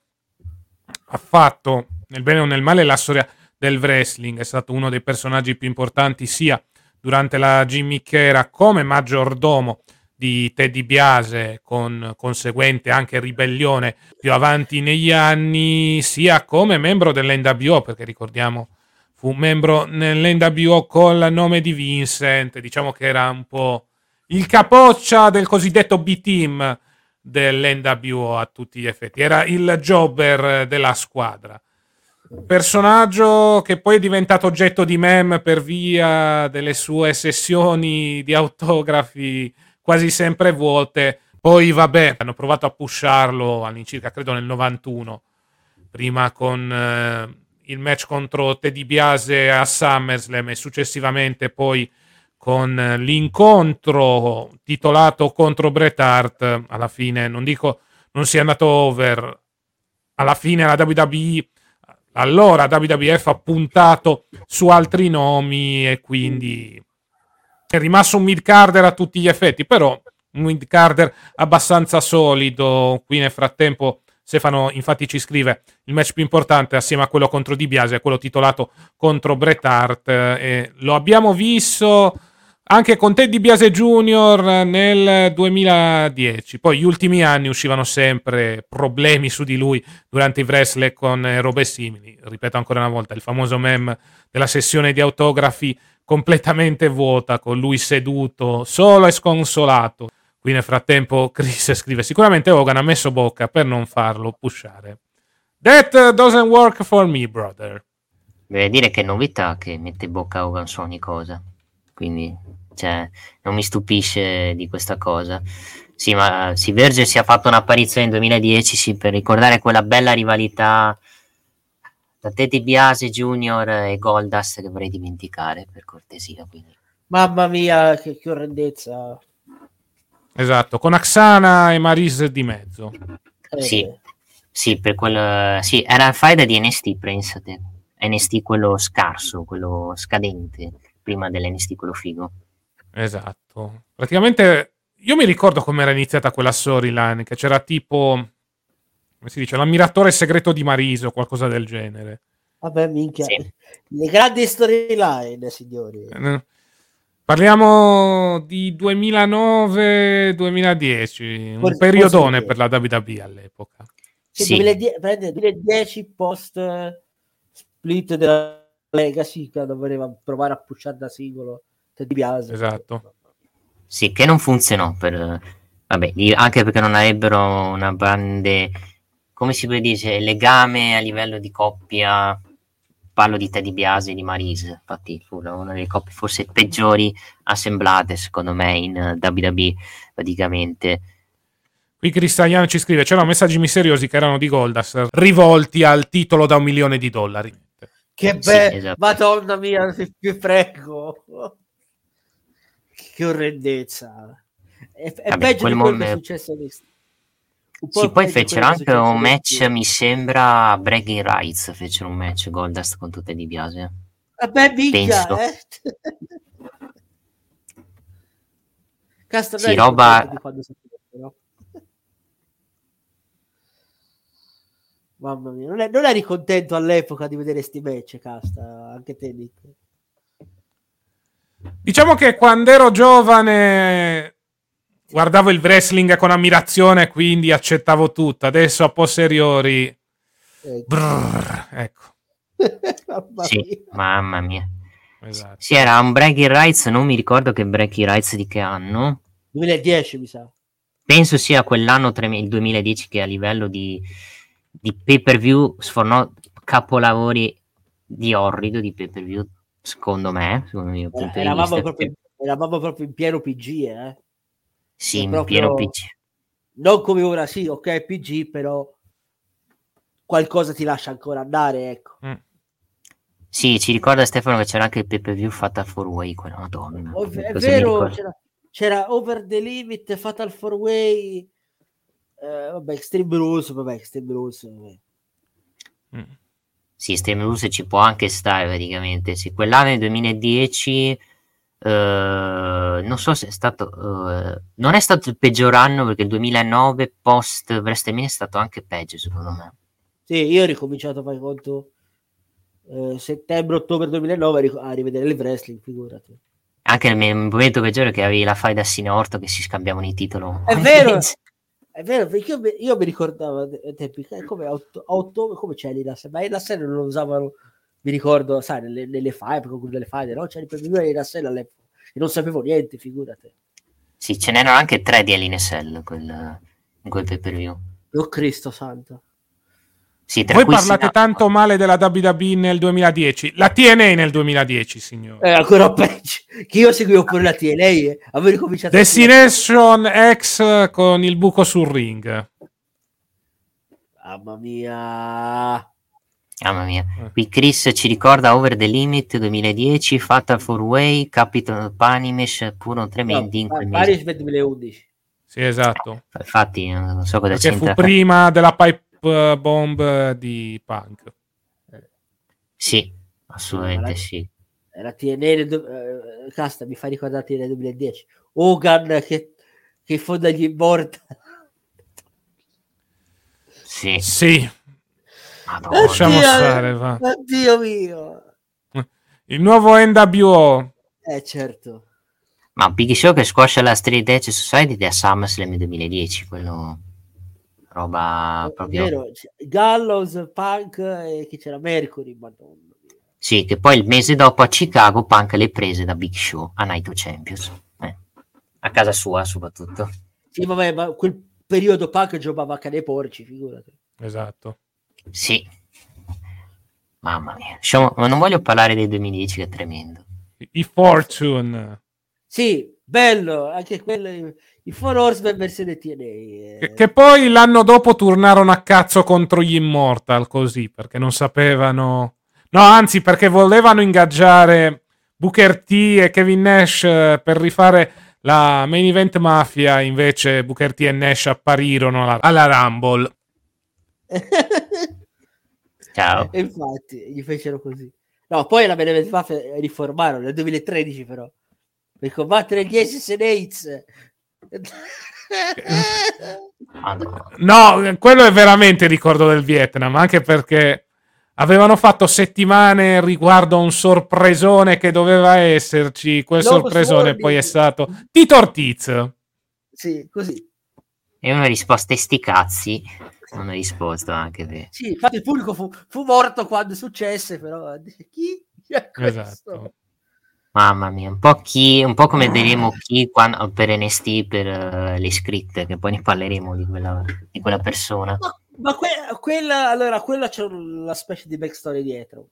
ha fatto nel bene o nel male la storia del wrestling, è stato uno dei personaggi più importanti sia durante la Jimmy Chera come maggiordomo di Teddy Biase con conseguente anche ribellione più avanti negli anni sia come membro dell'NWO perché ricordiamo fu membro nell'NWO con il nome di Vincent diciamo che era un po' il capoccia del cosiddetto B-Team dell'NWO a tutti gli effetti. Era il jobber della squadra. Personaggio che poi è diventato oggetto di meme per via delle sue sessioni di autografi quasi sempre vuote. Poi, vabbè, hanno provato a pusharlo all'incirca, credo nel 91, prima con eh, il match contro Teddy Biase a SummerSlam e successivamente poi con l'incontro titolato contro Bret Hart, alla fine non dico non sia andato over, alla fine la WWE, allora WWF ha puntato su altri nomi e quindi è rimasto un mid-carder a tutti gli effetti, però un mid-carder abbastanza solido, qui nel frattempo Stefano infatti ci scrive il match più importante assieme a quello contro Di Biase, quello titolato contro Bret Hart e lo abbiamo visto anche con Teddy Biase Jr. nel 2010. Poi gli ultimi anni uscivano sempre problemi su di lui durante i wrestling con robe simili. Ripeto ancora una volta, il famoso meme della sessione di autografi completamente vuota, con lui seduto, solo e sconsolato. Qui nel frattempo Chris scrive, sicuramente Hogan ha messo bocca per non farlo pushare. That doesn't work for me, brother. Deve dire che novità che mette bocca Hogan su ogni cosa. Quindi cioè, non mi stupisce di questa cosa. Sì, ma si Verge si è fatto un'apparizione nel 2010 sì, per ricordare quella bella rivalità tra Teddy Biase Junior e Goldust che vorrei dimenticare per cortesia. Quindi. Mamma mia, che, che orrendezza! Esatto, con Axana e Maris di mezzo. Eh. Sì, Sì, per quel, sì, era il faida di NST, pensate. NST quello scarso, quello scadente, prima dell'NST quello figo. Esatto. Praticamente io mi ricordo come era iniziata quella storyline, che c'era tipo come si dice, l'ammiratore segreto di Mariso, qualcosa del genere. Vabbè, minchia. Sì. Le grandi storyline, signori. Eh, parliamo di 2009-2010, un periodone per la WWE all'epoca. Sì, sì. 2010, 2010 post split della Legacy, quando voleva provare a pushare da singolo Teddy Biase. Esatto. Sì, che non funzionò per... Vabbè, anche perché non avrebbero una grande come si può dire, legame a livello di coppia. Parlo di Teddy Biasi e di Marise, infatti fu una delle coppie forse peggiori assemblate secondo me in WWE praticamente. Qui Cristiano ci scrive: c'erano messaggi misteriosi che erano di Goldas rivolti al titolo da un milione di dollari. Che bello, sì, esatto. madonna mia, vi prego, che orrendezza. È, è Vabbè, peggio di quello mom- che è successo adesso. Sì, poi fecero anche un match, mi sembra Bragging Rights, fecero un match Goldust con tutte di Biase. Vabbè, mica, eh. [laughs] sì, roba... Mamma mia, non, è, non, eri contento all'epoca di vedere sti match, Casta, anche te, Nick. Diciamo che quando ero giovane guardavo il wrestling con ammirazione, quindi accettavo tutto. Adesso a posteriori, ecco. Brrr, ecco. [laughs] mamma sì, mia. mamma mia. Esatto. Sì, era un Breaking Rights, non mi ricordo che Breaking Rights di che anno. 2010 mi sa. Penso sia quell'anno, il 2010, che a livello di, di pay per view sfornò capolavori di orrido di pay per view, secondo me. Secondo mio punto eravamo, proprio, eravamo proprio in pieno PG, eh. Sì, in pieno PG. Non come ora, sì, ok, PG, però qualcosa ti lascia ancora andare, ecco. Mm. Sì, ci ricorda Stefano che c'era anche il pay per view Fatal 4 Way, quella madonna. Oh, è vero, c'era, c'era, Over the Limit, Fatal 4 Way, eh, vabbè, Extreme Rules, vabbè, Extreme Rules, vabbè. Mm. Sì, Extreme Rules ci può anche stare praticamente. Sì, quell'anno nel 2010 Uh, non so se è stato uh, non è stato il peggior anno perché il 2009 post WrestleMania è stato anche peggio secondo me sì io ho ricominciato a fare conto uh, settembre ottobre 2009 a rivedere il wrestling figurati anche nel momento peggiore che avevi la fai da Sine Orto che si scambiavano i titoli è vero [laughs] è vero perché io, io mi ricordavo tempi come a, ottobre come c'è lì la ma la serie non lo usavano mi ricordo, sai, nelle, nelle file, con delle file, no? C'era il primo di Russell all'epoca e non sapevo niente, figurate. Sì, ce n'erano anche tre di Alinesell quel, in quel pay per view. Oh Cristo santo. Sì, Voi parlate tanto male della WWE nel 2010, la TNA nel 2010, signore. È ancora peggio, che io seguivo pure la TNA, eh. avevo ricominciato Destination X con il buco sul ring. Mamma mia. Mamma mia, eh. qui Chris ci ricorda Over the Limit 2010, Fatal 4 Way, Capital Panimesh, puro tremendi no, in quel mese. 2011. Sì, esatto. Infatti, non so cosa Perché c'entra. fu prima della pipe bomb di Punk. Sì, assolutamente la, sì. La TNA, uh, casta, mi fa ricordare la TNA 2010. Hogan che, che fonda gli immortal. Sì. Sì, Madonna. Lasciamo stare, va. Oddio mio. Il nuovo NWO. Eh, certo. Ma Big Show che squascia la Street Edge Society da SummerSlam 2010, quello roba proprio... Vero, Gallows, Punk e chi c'era Mercury, madonna. Sì, che poi il mese dopo a Chicago Punk le prese da Big Show a Night of Champions. Eh. A casa sua soprattutto. Sì, vabbè, ma quel periodo Punk giocava a cane porci, figurati. Esatto. Sì. Mamma mia. Diciamo, ma non voglio parlare dei 2010 che è tremendo. I Fortune. Sì, bello, anche quello i Four Horsemen versione TNA. Eh. Che, che, poi l'anno dopo tornarono a cazzo contro gli Immortal così, perché non sapevano... No, anzi, perché volevano ingaggiare Booker T e Kevin Nash eh, per rifare la main event mafia, invece Booker T e Nash apparirono alla, alla Rumble [laughs] Ciao. E infatti, gli fecero così. No, poi la Benevolent Mafia riformarono nel 2013 però. Per combattere gli Assassinates. No, quello è veramente il ricordo del Vietnam, anche perché avevano fatto settimane riguardo a un sorpresone che doveva esserci. Quel Lobo sorpresone poi è stato Tito Ortiz. Sì, così. E una risposta e sti cazzi. Non ha risposto anche te. Sì, infatti il pubblico fu, fu morto quando successe, però dice, chi? Chi è questo? Esatto. Mamma mia, un po', chi, un po' come vedremo chi quando, per NST per eh, le scritte, che poi ne parleremo di quella, di quella persona. Ma, ma que- quella, allora, quella c'è una specie di backstory dietro.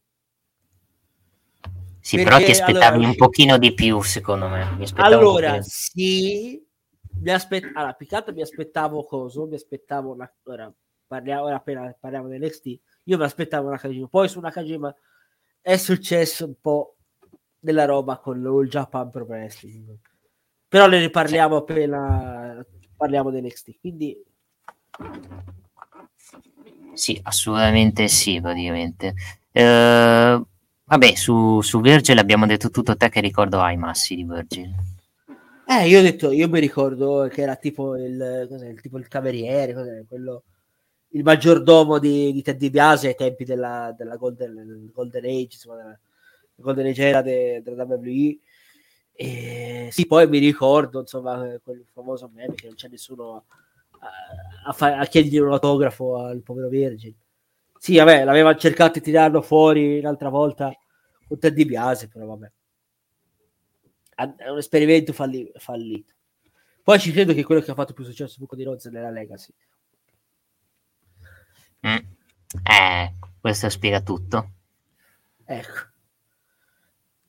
Sì, Perché, però ti aspettavi allora- un pochino di più, secondo me. Allora, sì, mi aspet- allora, altro mi aspettavo coso, mi aspettavo una... Ora, parliamo, ora appena parliamo dell'XT, io mi aspettavo una Kajima, poi su una Kajima è successo un po' della roba con il Japan Pro Wrestling, però ne riparliamo appena parliamo dell'XT, quindi Sì, assolutamente sì, praticamente. Eh, vabbè, su, su Virgil abbiamo detto tutto te che ricordo hai massi di Virgil. Eh, io ho detto, io mi ricordo che era tipo il, cos'è, il, tipo il cameriere, quello, il maggiordomo di, di Ted DiBiase ai tempi della, della Golden, Golden Age, insomma, della Golden Age era de- della WWE. E sì, poi mi ricordo, insomma, quel famoso meme che non c'è nessuno a, a, fa- a chiedergli un autografo al povero Virgil. Sì, vabbè, l'aveva cercato di tirarlo fuori l'altra volta con Ted DiBiase, però vabbè è un esperimento falli- fallito. Poi ci credo che quello che ha fatto più successo su Buco di Rozza nella Legacy. Mm. Eh, questo spiega tutto. Ecco.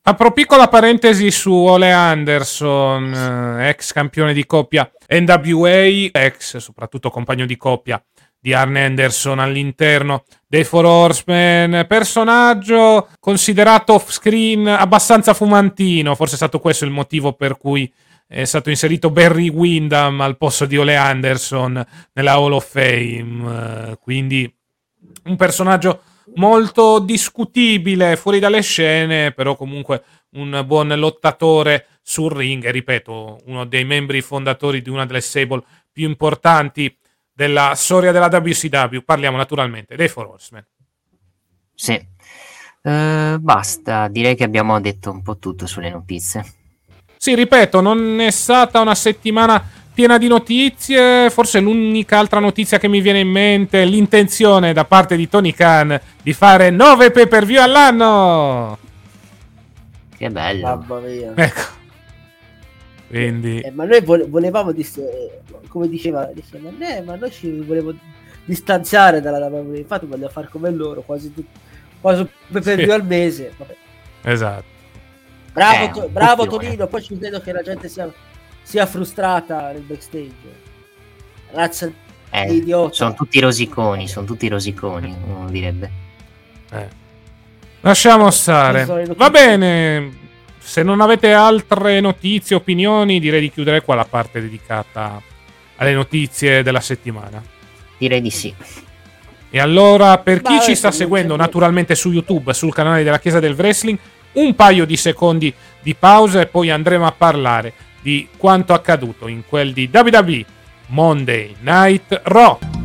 Apro piccola parentesi su Ole Anderson, eh, ex campione di coppia NWA, ex soprattutto compagno di coppia di Arne Anderson all'interno dei Four Horsemen, personaggio considerato off screen abbastanza fumantino, forse è stato questo il motivo per cui è stato inserito Barry Windham al posto di Ole Anderson nella Hall of Fame, eh, quindi un personaggio molto discutibile fuori dalle scene, però comunque un buon lottatore sul ring e ripeto, uno dei membri fondatori di una delle stable più importanti della storia della WCW. Parliamo naturalmente dei Four Horsemen. Sì. Eh, basta, direi che abbiamo detto un po' tutto sulle notizie. Sì, ripeto, non è stata una settimana piena di notizie. Forse l'unica altra notizia che mi viene in mente è l'intenzione da parte di Tony Khan di fare 9 pay per view all'anno. Che bello. Mamma mia. Ecco. Quindi, Eh, ma noi vole- volevamo, dis- eh, come diceva, diceva "Eh, ma noi ci volevo distanziare dalla WWE. Infatti voglio fare come loro, quasi, tu- quasi un per Sì. view al mese. Vabbè. esatto. Bravo, Eh, To- bravo. Tonino, poi ci credo che la gente sia, sia frustrata nel backstage. Razza Eh, di idiota. sono tutti rosiconi, sono tutti rosiconi, uno direbbe. Eh. Lasciamo stare. Va bene. Se non avete altre notizie, opinioni, direi di chiudere qua la parte dedicata alle notizie della settimana. Direi di sì. E allora, per chi Beh, ci sta seguendo c'è naturalmente su YouTube, sul canale della Chiesa del Wrestling, un paio di secondi di pausa e poi andremo a parlare di quanto accaduto in quel di WWE Monday Night Raw.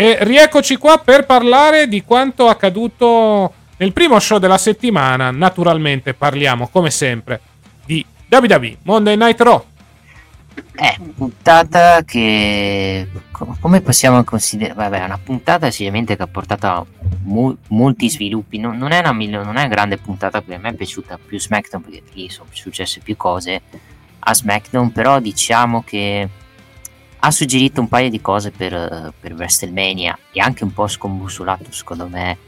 E rieccoci qua per parlare di quanto accaduto nel primo show della settimana. Naturalmente parliamo, come sempre, di WWE Monday Night Raw. È puntata che co- come possiamo considerare? Vabbè, è una puntata sicuramente che ha portato mo- molti sviluppi. Non, non è una, non è una grande puntata perché a me è piaciuta più SmackDown perché lì sono successe più cose a SmackDown, però diciamo che ha suggerito un paio di cose per, per WrestleMania e anche un po' scombussolato secondo me,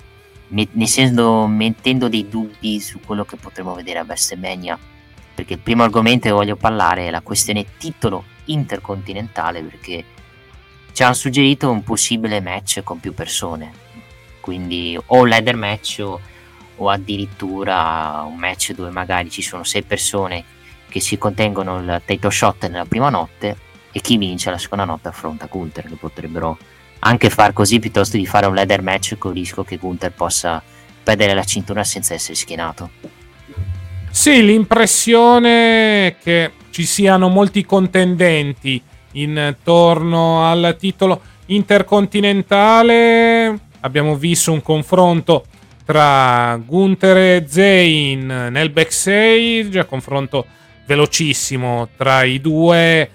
nel senso mettendo dei dubbi su quello che potremo vedere a WrestleMania, perché il primo argomento che voglio parlare è la questione titolo intercontinentale, perché ci hanno suggerito un possibile match con più persone, quindi o un ladder match o, o addirittura un match dove magari ci sono sei persone che si contengono il title shot nella prima notte e chi vince la seconda notte affronta Gunther che potrebbero anche far così piuttosto di fare un ladder match con il rischio che Gunther possa perdere la cintura senza essere schienato. Sì, l'impressione che ci siano molti contendenti intorno al titolo intercontinentale. Abbiamo visto un confronto tra Gunther e Zayn nel backstage, confronto velocissimo tra i due.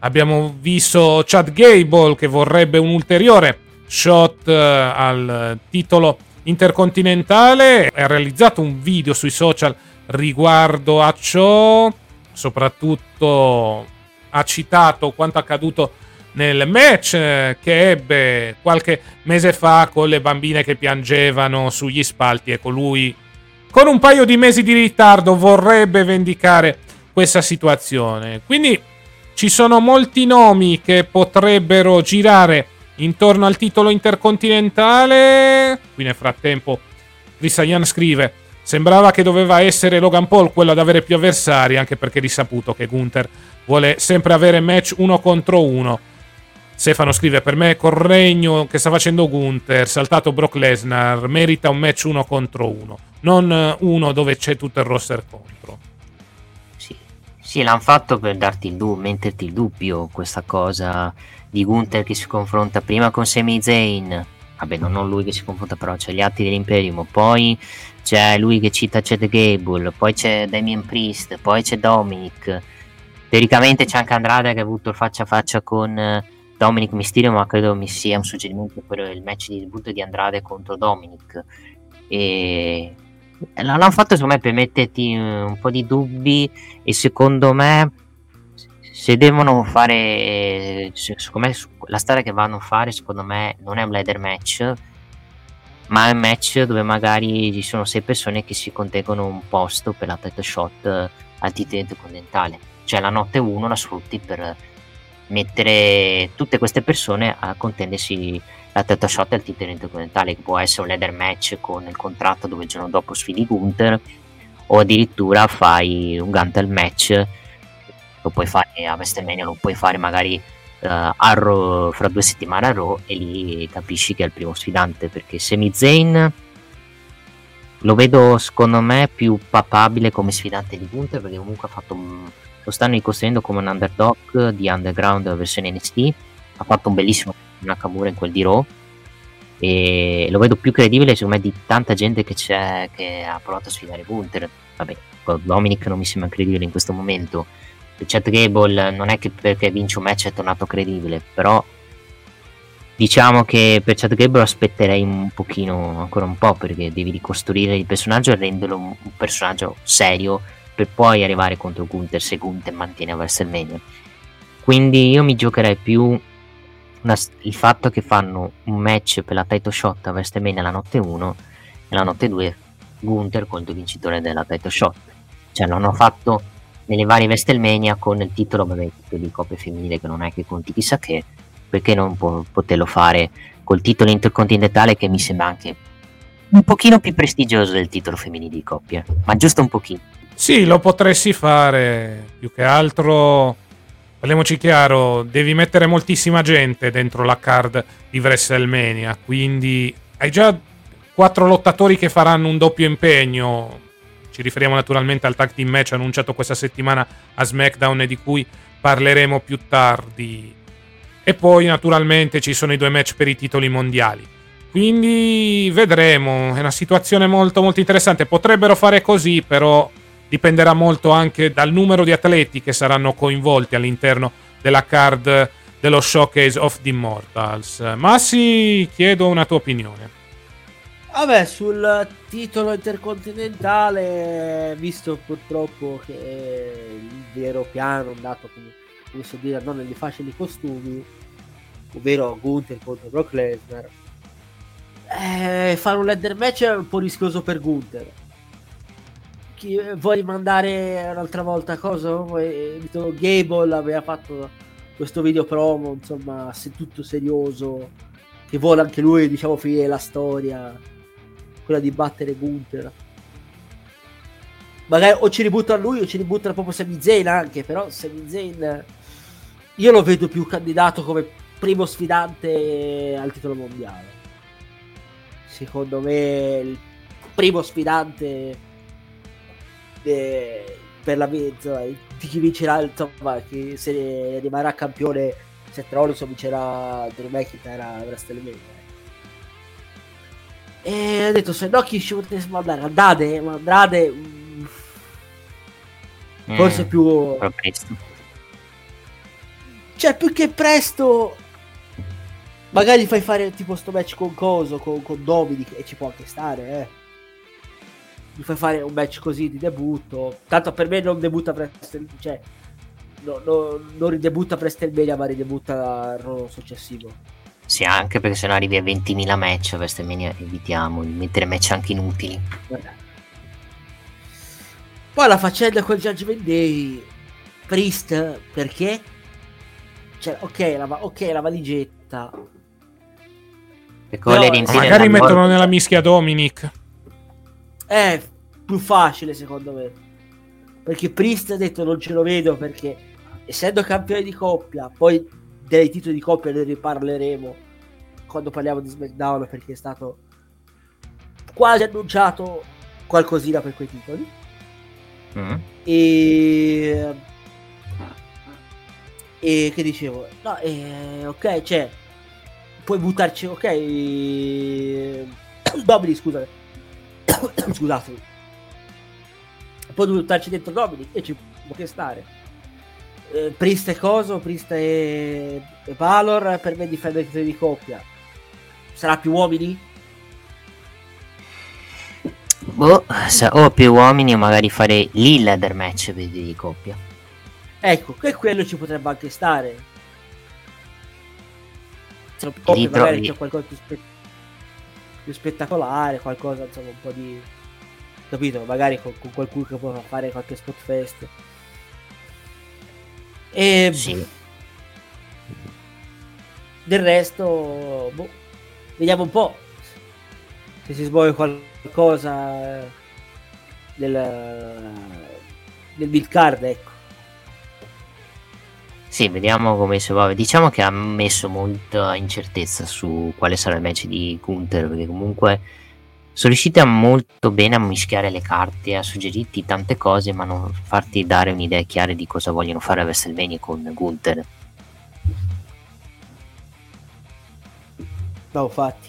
Abbiamo visto Chad Gable che vorrebbe un ulteriore shot eh, al titolo intercontinentale. Ha realizzato un video sui social riguardo a ciò, soprattutto ha citato quanto accaduto nel match eh, che ebbe qualche mese fa con le bambine che piangevano sugli spalti. Ecco, lui con un paio di mesi di ritardo vorrebbe vendicare questa situazione. Quindi ci sono molti nomi che potrebbero girare intorno al titolo intercontinentale. Qui nel frattempo Risayan scrive Sembrava che doveva essere Logan Paul quello ad avere più avversari, anche perché risaputo che Gunther vuole sempre avere match uno contro uno. Stefano scrive: Per me, col regno che sta facendo Gunther, saltato Brock Lesnar, merita un match uno contro uno, non uno dove c'è tutto il roster contro. Sì, l'hanno fatto per darti il dubbio, metterti il dubbio questa cosa di Gunther che si confronta prima con Sami Zayn. Vabbè, non lui che si confronta, però c'è gli atti dell'Imperium. Poi c'è lui che cita Chad Gable, poi c'è Damien Priest, poi c'è Dominic. Teoricamente c'è anche Andrade che ha avuto il faccia a faccia con eh, Dominic Mysterio, ma credo mi sia un suggerimento per il match di debutto di Andrade contro Dominic. E l'hanno fatto secondo me per metterti un po' di dubbi e secondo me se devono fare secondo me la storia che vanno a fare secondo me non è un ladder match ma è un match dove magari ci sono sei persone che si contengono un posto per la title shot eh, al titolo intercontinentale. Cioè la notte 1 la sfrutti per mettere tutte queste persone a contendersi la title shot al titolo intercontinentale, che può essere un ladder match con il contratto dove il giorno dopo sfidi Gunther, o addirittura fai un Gunter match, lo puoi fare a WrestleMania, lo puoi fare magari uh, Raw, fra due settimane a Raw e lì capisci che è il primo sfidante perché Semi Zayn lo vedo secondo me più papabile come sfidante di Gunther perché comunque ha fatto un, lo stanno ricostruendo come un underdog di underground versione NXT ha fatto un bellissimo Nakamura in quel di Raw. E lo vedo più credibile secondo me di tanta gente che c'è che ha provato a sfidare Gunther vabbè Dominic non mi sembra credibile in questo momento. Chad Gable non è che perché vince un match è tornato credibile, però diciamo che per Chad Gable aspetterei un pochino, ancora un po', perché devi ricostruire il personaggio e renderlo un, un personaggio serio per poi arrivare contro Gunther se Gunther mantiene a WrestleMania. Quindi io mi giocherei più una, il fatto che fanno un match per la title shot a WrestleMania la notte 1 e la notte 2 Gunther contro il vincitore della title shot. Cioè l'hanno fatto nelle varie WrestleMania con il titolo, vabbè, di coppia femminile che non è che conti chissà che, perché non può, poterlo fare col titolo intercontinentale che mi sembra anche un pochino più prestigioso del titolo femminile di coppia, ma giusto un pochino. Sì, lo potresti fare, più che altro, parliamoci chiaro, devi mettere moltissima gente dentro la card di WrestleMania, quindi hai già quattro lottatori che faranno un doppio impegno, ci riferiamo naturalmente al tag team match annunciato questa settimana a SmackDown e di cui parleremo più tardi. E poi naturalmente ci sono i due match per i titoli mondiali. Quindi vedremo, è una situazione molto molto interessante. Potrebbero fare così, però dipenderà molto anche dal numero di atleti che saranno coinvolti all'interno della card dello Showcase of the Immortals. Massi, chiedo una tua opinione. Vabbè, sul titolo intercontinentale, visto purtroppo che il vero piano è andato come so dire, non negli facili costumi, ovvero Gunther contro Brock Lesnar. Eh, fare un ladder match è un po' rischioso per Gunther. Chi, vuoi rimandare un'altra volta cosa? Gable aveva fatto questo video promo, insomma, se tutto serioso, che vuole anche lui, diciamo, finire la storia, quella di battere Gunther magari o ci ributtano lui o ci ributtano proprio Sami Zayn anche, però Sami Zayn io lo vedo più candidato come primo sfidante al titolo mondiale. Secondo me il primo sfidante eh, per la mezza di chi vincerà insomma che se rimarrà campione Seth Rollins vincerà Drew McIntyre a WrestleMania. E ha detto se no chi ci potesse mandare? Andate ma andate forse mm, più presto. Cioè più che presto magari fai fare tipo sto match con Coso con, con Dominic e ci può anche stare eh mi fai fare un match così di debutto tanto per me non debutta presto cioè no, no, non ridebutta presto il media ma ridebutta il ruolo successivo sì anche perché se no arrivi a 20.000 match a WrestleMania evitiamo di mettere match anche inutili Vabbè. Poi la faccenda col Judgment Day, Priest, perché? Cioè, ok, la, okay, la valigetta. Però, magari mettono nella mischia Dominic. È più facile secondo me. Perché Priest ha detto non ce lo vedo perché essendo campione di coppia, poi dei titoli di coppia ne riparleremo quando parliamo di SmackDown perché è stato quasi annunciato qualcosina per quei titoli Mm. E... e che dicevo? No, eh, ok, cioè, puoi buttarci, ok. [coughs] Domini, [coughs] scusate. Scusate. Puoi buttarci dentro Domini e ci può che stare. Eh, Priest e Coso, Priest e, e Valor per me difendere di coppia. Sarà più uomini? Boh, o più uomini o magari fare lì ladder match di coppia. Ecco, che quello ci potrebbe anche stare. Coppia, magari c'è qualcosa più, spe- più, spettacolare, qualcosa insomma un po' di... Capito? Magari con, con qualcuno che può fare qualche spot fest. E... Sì. Del resto, boh, vediamo un po' se si smuove qualcosa del, del build card, ecco. Sì, vediamo come si va. Diciamo che ha messo molta incertezza su quale sarà il match di Gunther, perché comunque sono riusciti a molto bene a mischiare le carte, a suggerirti tante cose, ma non farti dare un'idea chiara di cosa vogliono fare a WrestleMania con Gunther. No, infatti.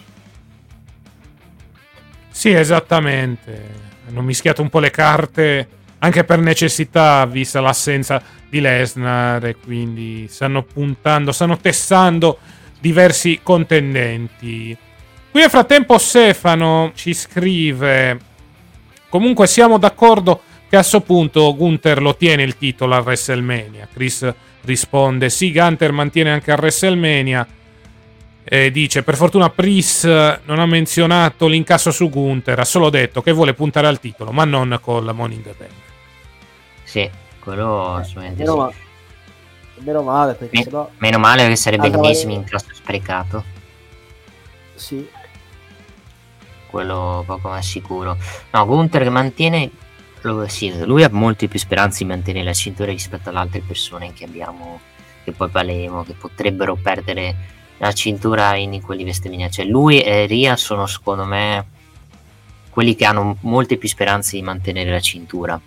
Sì, esattamente. Hanno mischiato un po' le carte anche per necessità, vista l'assenza di Lesnar, e quindi stanno puntando, stanno testando diversi contendenti. Qui nel frattempo Stefano ci scrive: Comunque siamo d'accordo che a questo punto Gunther lo tiene il titolo a WrestleMania. Chris risponde: Sì, Gunter mantiene anche a WrestleMania eh, dice per fortuna Pris non ha menzionato l'incasso su Gunther ha solo detto che vuole puntare al titolo ma non in the Bank sì quello assolutamente meno, sì. meno male perché Me- sennò... meno male che sarebbe l'ennesimo incasso sprecato sì quello poco ma sicuro no Gunther che mantiene sì, lui ha molte più speranze di mantenere la cintura rispetto alle altre persone che abbiamo che poi parleremo che potrebbero perdere la cintura in quelli vestemini. Cioè lui e Ria sono secondo me quelli che hanno molte più speranze di mantenere la cintura.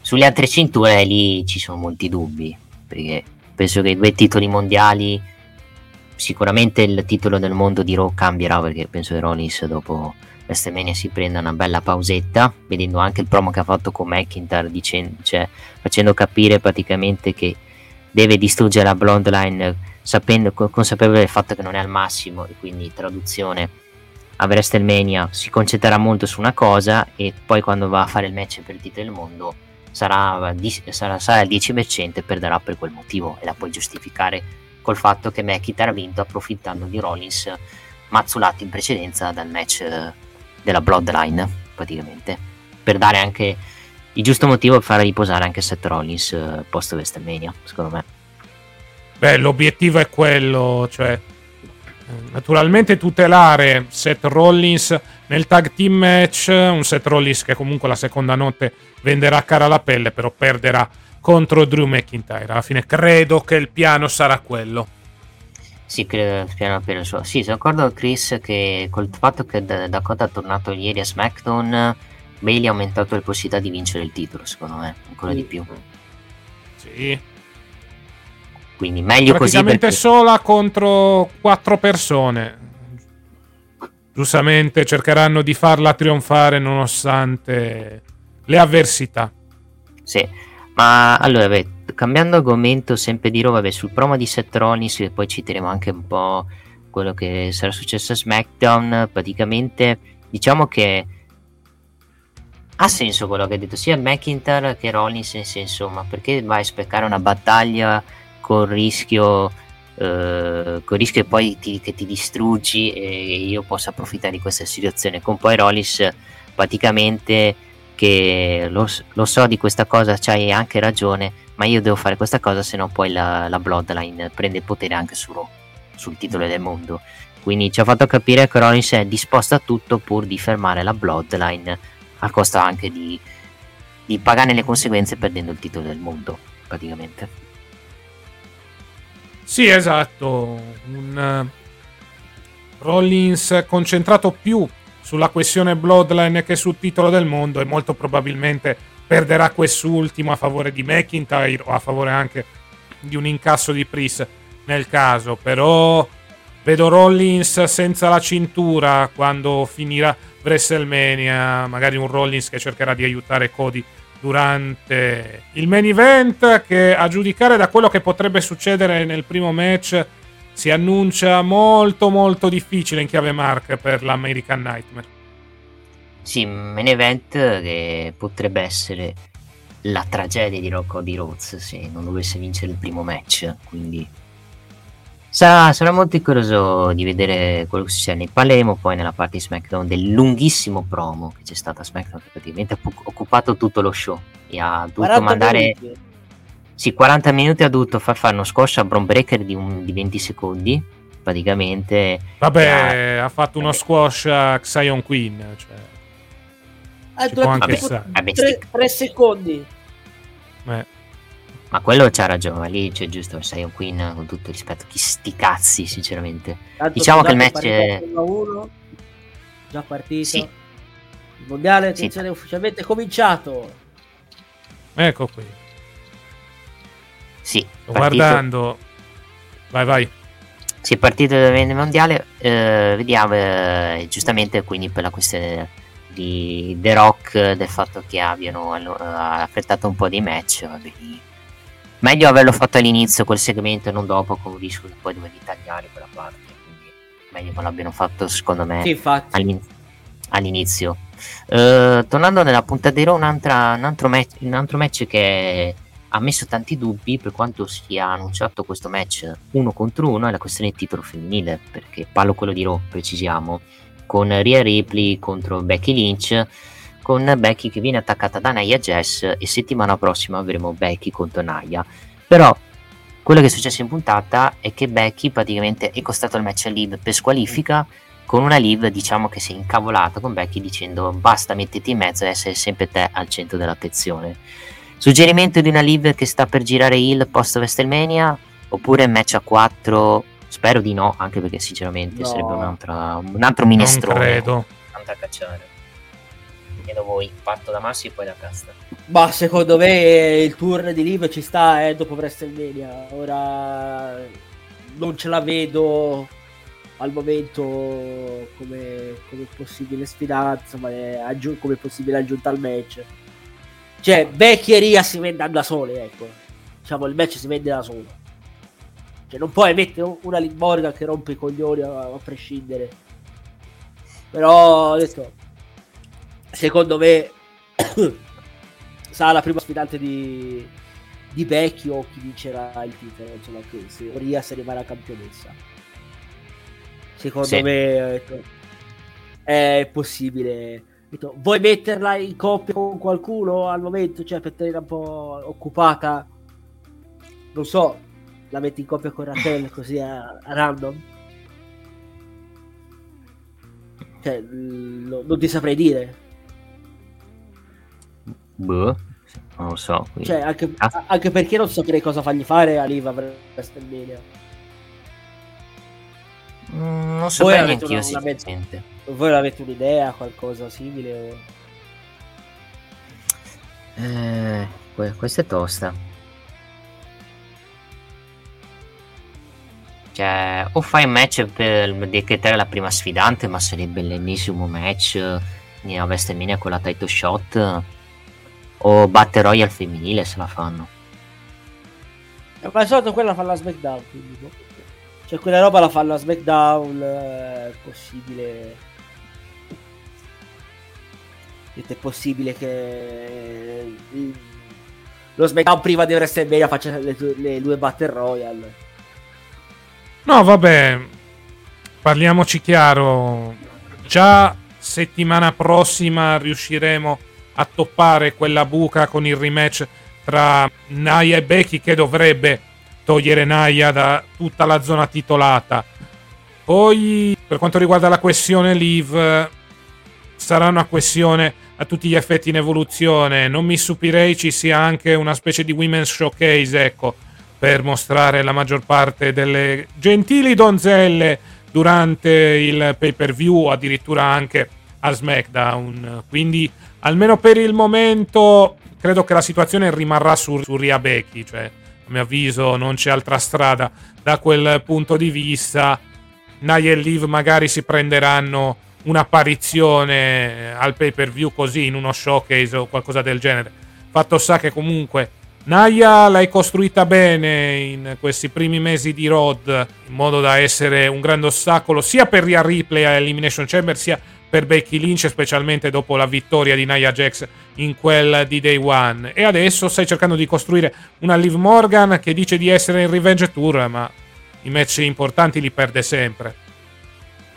Sulle altre cinture lì ci sono molti dubbi, perché penso che i due titoli mondiali, sicuramente il titolo del mondo di Raw cambierà, perché penso che Rollins dopo WrestleMania si prenda una bella pausetta, vedendo anche il promo che ha fatto con McIntyre, dicendo, cioè, facendo capire praticamente che deve distruggere la blonde line sapendo, consapevole del fatto che non è al massimo e quindi traduzione a WrestleMania si concentrerà molto su una cosa e poi quando va a fare il match per il titolo del mondo sarà, sarà, sarà il 10% e perderà per quel motivo e la puoi giustificare col fatto che McIntyre ha vinto approfittando di Rollins mazzolato in precedenza dal match eh, della Bloodline praticamente per dare anche il giusto motivo per far riposare anche Seth Rollins eh, post WrestleMania secondo me. Beh l'obiettivo è quello cioè naturalmente tutelare Seth Rollins nel tag team match un Seth Rollins che comunque la seconda notte venderà cara la pelle però perderà contro Drew McIntyre alla fine credo che il piano sarà quello sì, credo piano piano suo. Sì, sono d'accordo Chris che col fatto che Dakota è tornato ieri a SmackDown, Bailey ha aumentato le possibilità di vincere il titolo, secondo me, ancora sì. di più. Sì. Quindi meglio così. Praticamente perché... sola contro quattro persone. Giustamente cercheranno di farla trionfare nonostante le avversità. Sì, ma allora, beh, cambiando argomento, sempre di roba, sul promo di Seth Rollins, e poi citeremo anche un po' quello che sarà successo a SmackDown. Praticamente, diciamo che ha senso quello che ha detto sia McIntyre che Rollins, nel senso, ma perché vai a speccare una battaglia con rischio, eh, con rischio che poi ti, che ti distruggi e io posso approfittare di questa situazione? Con poi Rollins praticamente che lo, lo so di questa cosa, c'hai anche ragione ma io devo fare questa cosa se no poi la, la Bloodline prende potere anche su sul titolo del mondo. Quindi ci ha fatto capire che Rollins è disposto a tutto pur di fermare la Bloodline a costo anche di, di pagare le conseguenze perdendo il titolo del mondo, praticamente. Sì, esatto. Un uh, Rollins concentrato più sulla questione Bloodline che sul titolo del mondo e molto probabilmente perderà quest'ultimo a favore di McIntyre o a favore anche di un incasso di Priest nel caso, però vedo Rollins senza la cintura quando finirà WrestleMania, magari un Rollins che cercherà di aiutare Cody durante il main event che a giudicare da quello che potrebbe succedere nel primo match si annuncia molto molto difficile in chiave mark per l'American Nightmare. Sì, main event che potrebbe essere la tragedia di Rocco di Rhodes se non dovesse vincere il primo match. Quindi sarà, sarà molto curioso di vedere quello che succede nei Palemo, poi nella parte di SmackDown del lunghissimo promo che c'è stato a SmackDown che praticamente ha occupato tutto lo show e ha dovuto mandare... Minuti. Sì, 40 minuti ha dovuto far fare uno squash a Bron Breaker di, un, di 20 secondi praticamente. Vabbè, ha, ha fatto uno squash a Xion Queen. Cioè. Eh, vabbè, vabbè, tre, tre, secondi. Eh. Ma quello c'ha ragione, ma lì c'è giusto, sei un Queen con tutto rispetto. Chi sti cazzi, sinceramente. Tanto diciamo che il match è... già partito. Sì. Il mondiale, attenzione, sì. ufficialmente cominciato. Ecco qui. Sì. Sto partito... guardando. Vai, vai. Sì, è partito il mondiale. Eh, vediamo, eh, giustamente, quindi per la questione di The Rock del fatto che abbiano uh, affrettato un po' di match. Vabbè, meglio averlo fatto all'inizio quel segmento e non dopo con un rischio che poi dovevi tagliare quella parte. Quindi meglio che l'abbiano fatto secondo me sì, all'in- all'inizio. Uh, tornando nella punta di Raw, un, altro match, un altro match che ha messo tanti dubbi per quanto sia annunciato questo match uno contro uno è la questione del titolo femminile perché parlo quello di Raw precisiamo con Rhea Ripley contro Becky Lynch con Becky che viene attaccata da Naya Jess e settimana prossima avremo Becky contro Naya però quello che è successo in puntata è che Becky praticamente è costato il match a Liv per squalifica con una Liv diciamo che si è incavolata con Becky dicendo basta mettiti in mezzo e essere sempre te al centro dell'attenzione suggerimento di una Liv che sta per girare il post WrestleMania oppure match a 4 Spero di no, anche perché sinceramente no. sarebbe un altro minestrone. Non credo. Tanta cacciare. Chiedo voi, parto da Massi e poi da Casta. Ma secondo me il turn di Liv ci sta eh, dopo WrestleMania. Ora non ce la vedo al momento come, come possibile sfidanza, ma è aggiun- come possibile aggiunta al match. Cioè, vecchieria si vende da sole, ecco. Diciamo, il match si vende da solo. Cioè, non puoi mettere una Liv Morgan che rompe i coglioni a, a prescindere. Però detto, secondo me, [coughs] sarà la prima sfidante di, di Becky o chi vincerà il titolo, insomma, che se Ria se rimarrà campionessa. Secondo Sì. me ecco, è possibile. Vuoi metterla in coppia con qualcuno al momento? Cioè, per tenere un po' occupata? Non so, la metti in coppia con Raquel [laughs] così a, a random? Cioè, lo- non ti saprei dire. Boh, non lo so. quindi- Cioè, anche, Ah. anche perché non saprei cosa fargli fare a Liva per WrestleMania. Mm, non so Voi bene avete neanch'io, una- una mezza- sinceramente. Voi avete un'idea, qualcosa simile? o- Eh, que- questa è tosta. Cioè, o fai un match per decretare la prima sfidante, ma sarebbe l'ennesimo match in WrestleMania con la title shot. O Battle Royale femminile se la fanno. Ma di solito quella fa la SmackDown, quindi, boh. Cioè, quella roba la fanno a SmackDown, eh, è possibile... È possibile che eh, lo SmackDown prima di WrestleMania faccia le, due- le due Battle Royale. No, vabbè, parliamoci chiaro. Già settimana prossima riusciremo a toppare quella buca con il rematch tra Naya e Becky che dovrebbe togliere Naya da tutta la zona titolata. Poi, per quanto riguarda la questione Live, sarà una questione a tutti gli effetti in evoluzione. Non mi stupirei ci sia anche una specie di women's showcase, ecco, per mostrare la maggior parte delle gentili donzelle durante il pay per view, addirittura anche a SmackDown. Quindi, almeno per il momento, credo che la situazione rimarrà su, su Ria Becky. Cioè, a mio avviso, non c'è altra strada da quel punto di vista. Nia e Liv magari si prenderanno un'apparizione al pay per view così in uno showcase o qualcosa del genere. Fatto sta che comunque Naya l'hai costruita bene in questi primi mesi di Rod in modo da essere un grande ostacolo sia per Rhea Ripley a Elimination Chamber sia per Becky Lynch specialmente dopo la vittoria di Nia Jax in quel di Day One e adesso stai cercando di costruire una Liv Morgan che dice di essere in Revenge Tour ma i match importanti li perde sempre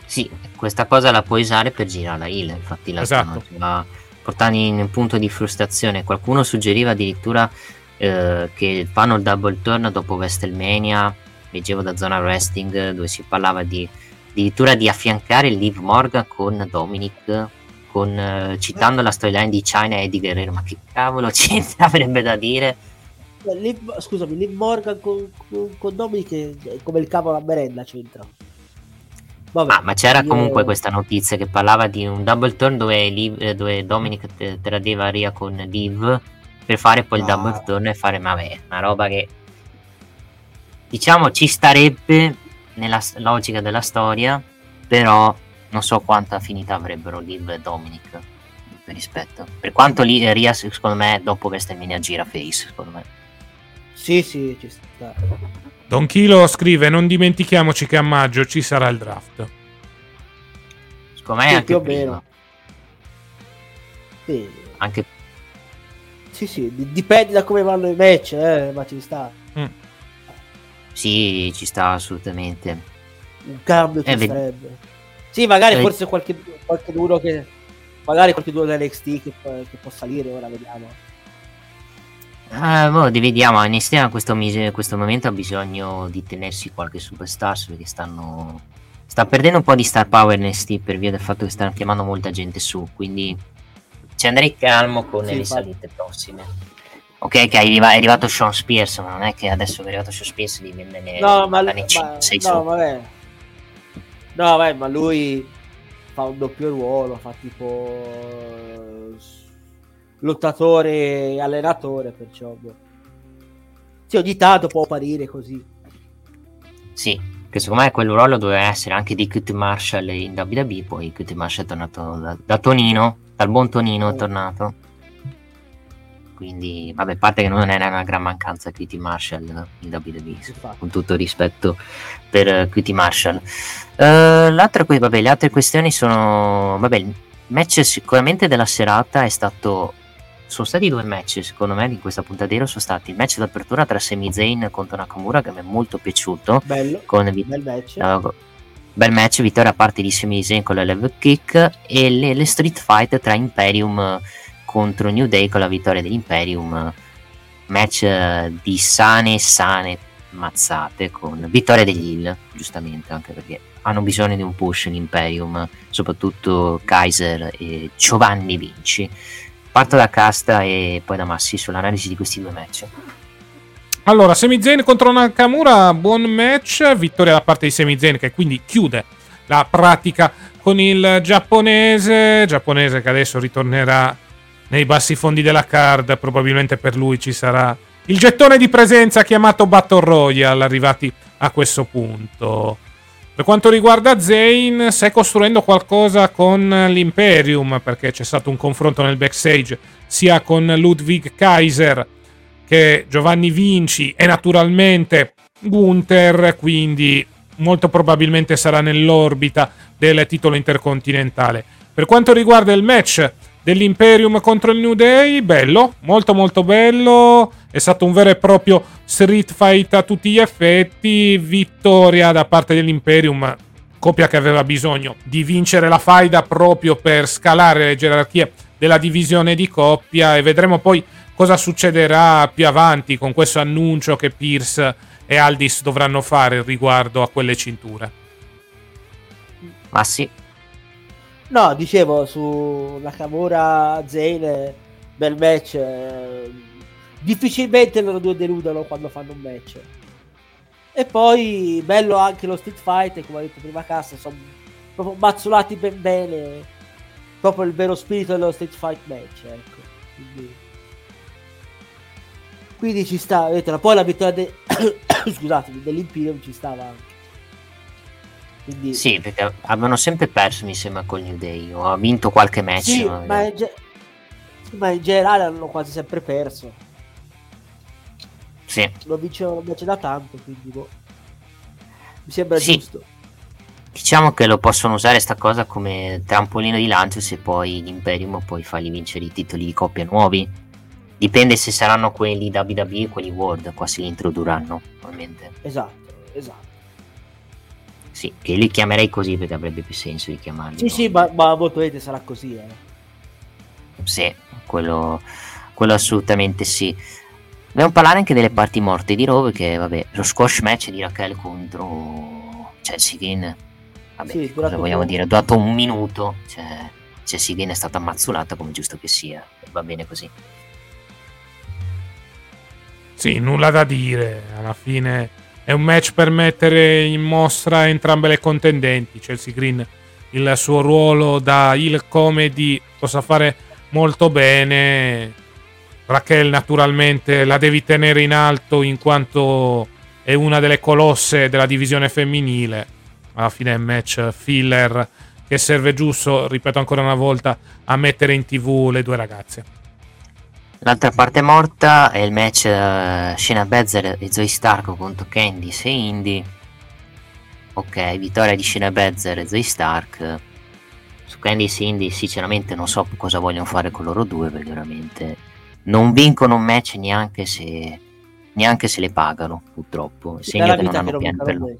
Sì, questa cosa la puoi usare per girare la heel, infatti la Esatto. stanno portando in un punto di frustrazione. Qualcuno suggeriva addirittura eh, che fanno il double turn dopo WrestleMania, leggevo da Zona Wrestling dove si parlava di addirittura di affiancare Liv Morgan con Dominic con, eh, citando la storyline di China e di Guerrero, ma che cavolo [laughs] ci avrebbe da dire? Eh, Liv- scusami, Liv Morgan con, con, con Dominic come il capo alla merenda c'entra. Vabbè, Ah, ma c'era io- comunque questa notizia che parlava di un double turn dove, Liv- eh, dove Dominic tradeva Ria con Liv per fare poi il Ah. double turn e fare, vabbè, una roba che diciamo ci starebbe nella logica della storia, però non so quanta affinità avrebbero Liv e Dominic per rispetto. Per quanto lì Ria secondo me dopo WrestleMania gira face, secondo me. Sì, sì, ci sta. Don Kilo scrive non dimentichiamoci che a maggio ci sarà il draft Secondo me Sì, anche più o meno. Sì, Anche sì, sì, di- dipende da come vanno i match, eh, ma ci sta. Sì, ci sta assolutamente. Un cambio ci Eh, ved- sarebbe. Sì, magari Eh. forse qualche, qualche duro che... Magari qualche duro da NXT che, può- che può salire, ora vediamo. Eh, boh, vediamo, NXT a questo, mise- questo momento ha bisogno di tenersi qualche superstar perché stanno sta perdendo un po' di star power NXT per via del fatto che stanno chiamando molta gente su, quindi ci andrei calmo con Sì, le infatti. salite prossime. Ok, che è, arriva- è arrivato Sean Spears, ma non è che adesso che è arrivato Sean Spears gli viene No, ma, ma- 5, 6 no, vabbè. No, vabbè, ma lui fa un doppio ruolo, fa tipo eh, lottatore e allenatore, perciò boh. Sì, ogni tanto può apparire così. Sì, che secondo me quel ruolo doveva essere anche di Cut Marshall in WWE, poi Cut Marshall è tornato da, da Tonino, dal buon Tonino è Mm. tornato. Quindi, vabbè, a parte che non era una gran mancanza QT Marshall in WWE, Infatti. con tutto rispetto per QT Marshall. Eh, l'altra, que- vabbè, le altre questioni sono, vabbè, il match sicuramente della serata è stato sono stati due match secondo me di questa puntadera sono stati il match d'apertura tra Sami Zayn contro Nakamura che mi è molto piaciuto Bello, con bel match. Uh, bel match, vittoria a parte di Sami Zayn con la level kick e le, le, street fight tra Imperium contro New Day con la vittoria dell'Imperium. Match uh, di sane sane mazzate con vittoria degli Hill giustamente anche perché hanno bisogno di un push in Imperium soprattutto Kaiser e Giovanni Vinci. Parto da Casta e poi da Massi sull'analisi di questi due match. Allora, Semi Zayn contro Nakamura, buon match, vittoria da parte di Semi Zayn che quindi chiude la pratica con il giapponese, giapponese che adesso ritornerà nei bassi fondi della card, probabilmente per lui ci sarà il gettone di presenza chiamato Battle Royale arrivati a questo punto. Per quanto riguarda Zayn, stai costruendo qualcosa con l'Imperium, perché c'è stato un confronto nel backstage sia con Ludwig Kaiser che Giovanni Vinci e naturalmente Gunther, quindi molto probabilmente sarà nell'orbita del titolo intercontinentale. Per quanto riguarda il match dell'Imperium contro il New Day, bello, molto molto bello, è stato un vero e proprio street fight a tutti gli effetti, vittoria da parte dell'Imperium, coppia che aveva bisogno di vincere la faida proprio per scalare le gerarchie della divisione di coppia e vedremo poi cosa succederà più avanti con questo annuncio che Pierce e Aldis dovranno fare riguardo a quelle cinture. Ma sì. No, dicevo su Nakamura Zayn, bel match. Eh, difficilmente loro due deludono quando fanno un match. E poi bello anche lo Street Fight, come ha detto prima Cassa, sono proprio mazzolati ben bene. Proprio il vero spirito dello Street Fight match, ecco. Quindi quindi ci sta, vedete, poi la vittoria de... [coughs] scusatemi, dell'Imperium ci stava anche. Quindi... Sì, perché avevano sempre perso, mi sembra, con New Day. O ha vinto qualche match. Sì, ma, ma, in ge... ma, in generale hanno quasi sempre perso. Sì. Lo vincevano invece da tanto, quindi boh. mi sembra sì. giusto. Diciamo che lo possono usare sta cosa come trampolino di lancio se poi l'Imperium poi fargli vincere i titoli di coppia nuovi Dipende se saranno quelli WWE e quelli World, qua si introdurranno, ovviamente. Esatto, esatto. Sì, che li chiamerei così perché avrebbe più senso di chiamarli. Sì, no? sì, ma, ma molto sarà così, eh. Sì, quello, quello assolutamente sì. Dobbiamo parlare anche delle parti morte di Raw, che vabbè, lo squash match di Raquel contro Chelsea Green. Vabbè, sì, cosa vogliamo dire? Ho dato un minuto, cioè Chelsea Green è stata ammazzolata come giusto che sia, va bene così. Sì, nulla da dire. Alla fine è un match per mettere in mostra entrambe le contendenti. Chelsea Green, il suo ruolo da heel comedy, possa fare molto bene. Raquel, naturalmente, la devi tenere in alto in quanto è una delle colosse della divisione femminile. Alla fine è un match filler che serve giusto, ripeto ancora una volta, a mettere in tv le due ragazze. L'altra parte morta è il match uh, Shayna Baszler e Zoe Stark contro Candice e Indy. Ok, vittoria di Shayna Baszler e Zoe Stark. Su Candice e Indy sinceramente non so cosa vogliono fare con loro due perché veramente non vincono un match neanche se, neanche se le pagano purtroppo. Segno che non hanno piano per loro.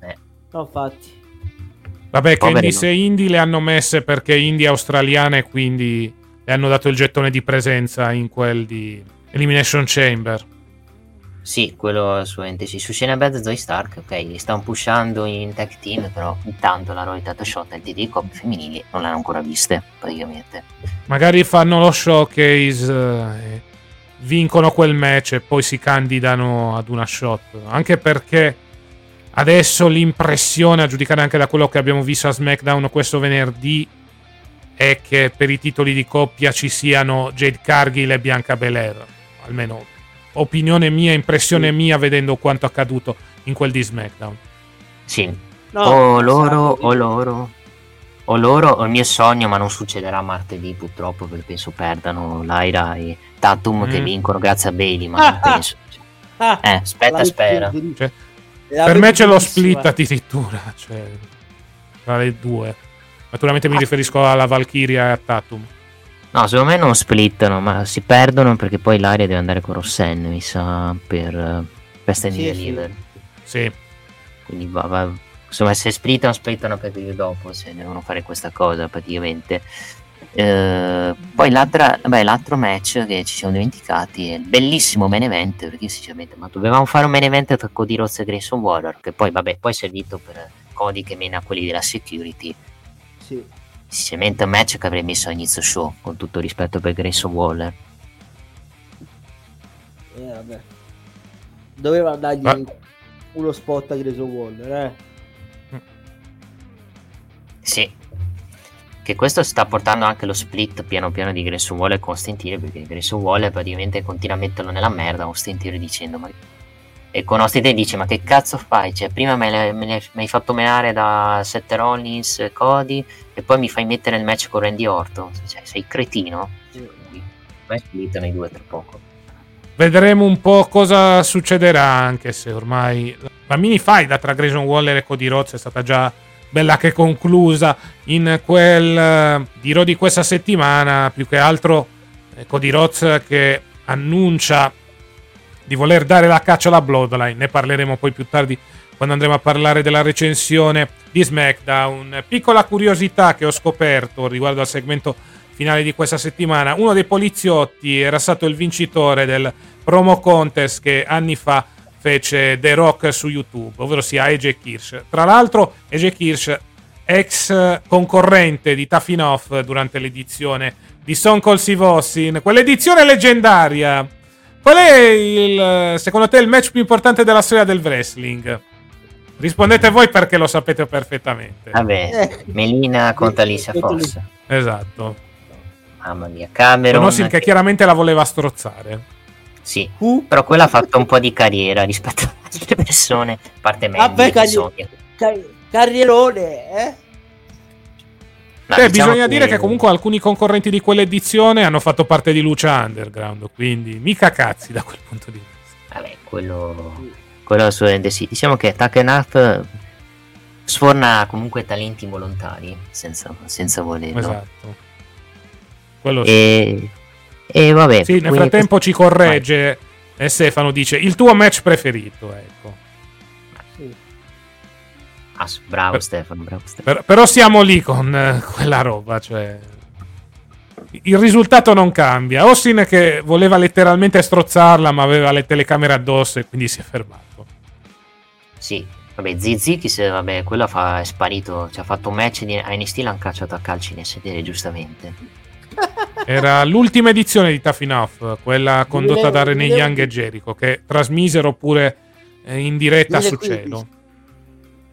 Eh. No, infatti. Vabbè, Candice e Indy le hanno messe perché Indy è australiana e quindi le hanno dato il gettone di presenza in quel di Elimination Chamber. Sì, quello assolutamente sì. Su Shayna Bad Zoe Stark, ok, li stanno pushando in tag team, però intanto la Roy Tato Shot e DD Cop femminili non le hanno ancora viste, praticamente. Magari fanno lo showcase, eh, vincono quel match e poi si candidano ad una shot. Anche perché adesso l'impressione, a giudicare anche da quello che abbiamo visto a SmackDown questo venerdì, è che per i titoli di coppia ci siano Jade Cargill e Bianca Belair. Almeno opinione mia, impressione mia vedendo quanto accaduto in quel di SmackDown. Sì, no, o loro o loro. O loro o il mio sogno, ma non succederà martedì purtroppo perché penso perdano Lyra e Tatum mm. che vincono grazie a Bailey, ma ah, non penso. Ah, eh, aspetta, spera. Cioè, per me c'è lo split addirittura, cioè, tra le due. Naturalmente mi riferisco alla Valkyria e a Tatum. No, secondo me non splittano, ma si perdono perché poi l'aria deve andare con Rossen, mi sa, per Best in Sì, Deliver. Sì. Quindi va, va- insomma, se splittano, splittano per il dopo, se devono fare questa cosa praticamente. Eh, poi beh, l'altro match che ci siamo dimenticati è il bellissimo main event perché sinceramente ma dovevamo fare un main event tra Cody Rhodes e Grayson Waller che poi vabbè poi è servito per Cody che mena quelli della security Sì. sinceramente un match che avrei messo a inizio show con tutto rispetto per Grayson Waller Eh, vabbè. Doveva dargli Ma- uno spot a Grayson Waller, eh. Sì. Che questo sta portando anche lo split piano piano di Grayson Waller con Theory, perché Grayson Waller praticamente continua a metterlo nella merda Austin Theory dicendo ma... E con Austin Theory dice ma che cazzo fai? Cioè prima me, le- me le- mi hai fatto menare da Seth Rollins, e Cody e poi mi fai mettere il match con Randy Orton. Cioè sei cretino? Sì. Beh, splittano i due tra poco. Vedremo un po' cosa succederà, anche se ormai la mini fight tra Grayson Waller e Cody Rhodes è stata già bella che conclusa in quel eh, giro di questa settimana. Più che altro eh, Cody Rhodes che annuncia di voler dare la caccia alla Bloodline. Ne parleremo poi più tardi quando andremo a parlare della recensione di SmackDown. Piccola curiosità che ho scoperto riguardo al segmento finale di questa settimana. Uno dei poliziotti era stato il vincitore del promo contest che anni fa fece The Rock su YouTube, ovvero sia AJ Kirsch. Tra l'altro, AJ Kirsch, ex concorrente di Tafinoff durante l'edizione di Stone Cold Steve Austin, quell'edizione leggendaria. Qual è il, secondo te il match più importante della storia del wrestling? Rispondete voi perché lo sapete perfettamente. Vabbè, Eh. Melina contro Alicia Fox. Esatto. Mamma mia, Cameron. Conosci che chiaramente la voleva strozzare. Sì, Who? Però quella ha fatto un po' di carriera rispetto ad altre persone, a parte me. Vabbè, cagli- Car- carrierone, eh? Beh, bisogna dire che comunque alcuni concorrenti di quell'edizione hanno fatto parte di Lucia Underground, quindi mica cazzi da quel punto di vista. Vabbè, quello, quello assolutamente sì. Diciamo che Tucker Knapp sforna comunque talenti volontari, senza, senza volerlo. Esatto. Quello sì. E, e vabbè. Sì, nel frattempo ci corregge e Stefano dice il tuo match preferito, ecco. Ah, bravo Stefano, bravo Stefano. Per- però siamo lì con eh, quella roba, cioè il risultato non cambia. Austin che voleva letteralmente strozzarla, ma aveva le telecamere addosso e quindi si è fermato. Sì, vabbè, Zizi, chi se, vabbè, quello fa, è sparito, ci ha fatto un match di NXT, l'hanno cacciato a calci nel sedere, giustamente. [laughs] Era l'ultima edizione di Tough Enough, quella condotta da René 2011. Young e Jericho, che trasmisero pure eh, in diretta su 2015. cielo.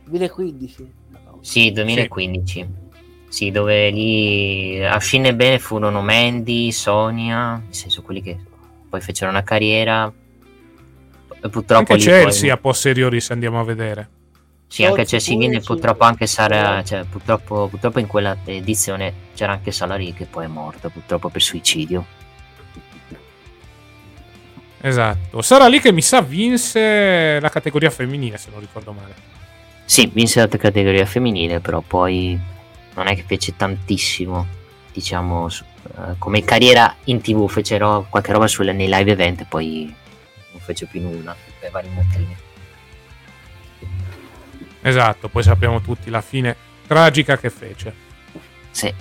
2015. No. Sì, 2015. Sì, dove lì a scene bene furono Mandy, Sonia, nel senso quelli che poi fecero una carriera. E purtroppo Anche lì Chelsea a poi, posteriori, se andiamo a vedere. sì, anche Chelsea Chelsea e sì. purtroppo anche Sara, cioè, purtroppo, purtroppo in quella edizione c'era anche Salary che poi è morta, purtroppo per suicidio. Esatto. Sarà lì che mi sa vinse la categoria femminile, se non ricordo male. Sì, vinse la categoria femminile, però poi non è che fece tantissimo, diciamo, eh, come carriera in tv, fece ro- qualche roba sulle- nei live event e poi non fece più nulla per vari motivi. Esatto, poi sappiamo tutti la fine tragica che fece. Sì.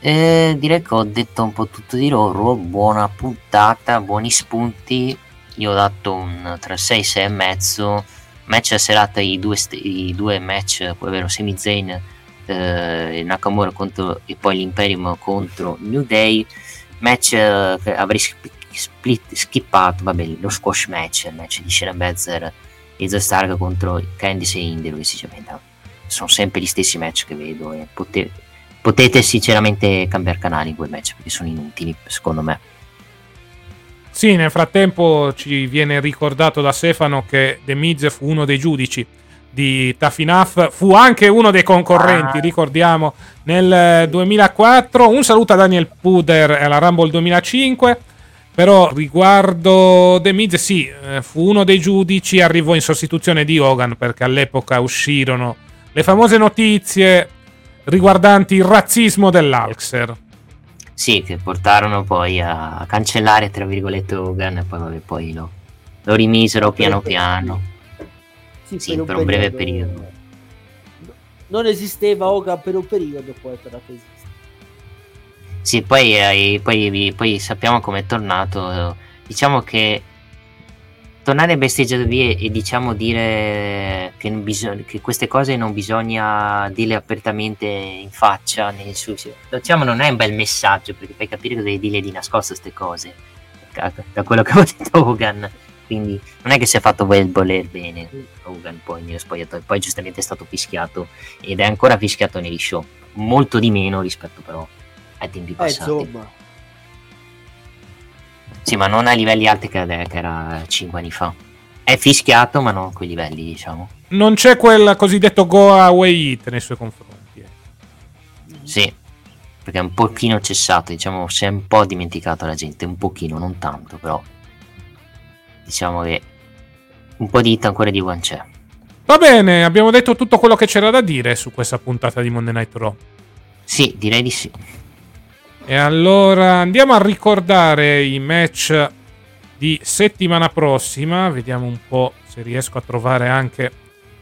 Eh, direi che ho detto un po' tutto di loro, buona puntata, buoni spunti. Io ho dato un tra 6 e 6 e mezzo. Match a serata i due, st- i due match, ovvero Sami Zayn eh, Nakamura contro, e poi l'Imperium contro New Day. Match eh, che avrei sp- split, skippato, vabbè, lo squash match, il match di Shayna Baszler e The Stark contro Candice e Indy, dove sinceramente sono sempre gli stessi match che vedo e pote- potete sinceramente cambiare canale in quei match perché sono inutili secondo me Sì, nel frattempo ci viene ricordato da Stefano che The Miz fu uno dei giudici di Enough, fu anche uno dei concorrenti, Ah. ricordiamo, nel eh, 2004. Un saluto a Daniel Puder alla Rumble 2005. Però riguardo The Miz, sì, eh, fu uno dei giudici, arrivò in sostituzione di Hogan perché all'epoca uscirono le famose notizie riguardanti il razzismo dell'Alxer. Sì, che portarono poi a cancellare, tra virgolette, Hogan e poi, vabbè, poi lo, lo rimisero piano piano. Sì, Sì, per un breve periodo. Non esisteva Hogan per un periodo, poi è tornato a esistere. Sì, poi, eh, poi, poi sappiamo come è tornato. Diciamo che tornare in backstage e, e diciamo dire che, non bisog- che queste cose non bisogna dirle apertamente in faccia nel suo diciamo non è un bel messaggio perché fai capire che devi dire di nascosto queste cose da, quello che aveva detto Hogan. Quindi non è che si è fatto voler bene Hogan poi nello spogliatoio poi giustamente è stato fischiato ed è ancora fischiato negli show molto di meno rispetto però ai tempi Eh, passati. insomma, sì, ma non a livelli alti che, che era 5 anni fa. È fischiato, ma non a quei livelli, diciamo. Non c'è quel cosiddetto go away hit nei suoi confronti. eh. Sì, perché è un pochino cessato, diciamo, si è un po' dimenticato la gente, un pochino, non tanto, però. Diciamo che un po' di hit ancora di One c'è. Va bene, abbiamo detto tutto quello che c'era da dire su questa puntata di Monday Night Raw. Sì, direi di sì. E allora andiamo a ricordare i match di settimana prossima. Vediamo un po' se riesco a trovare anche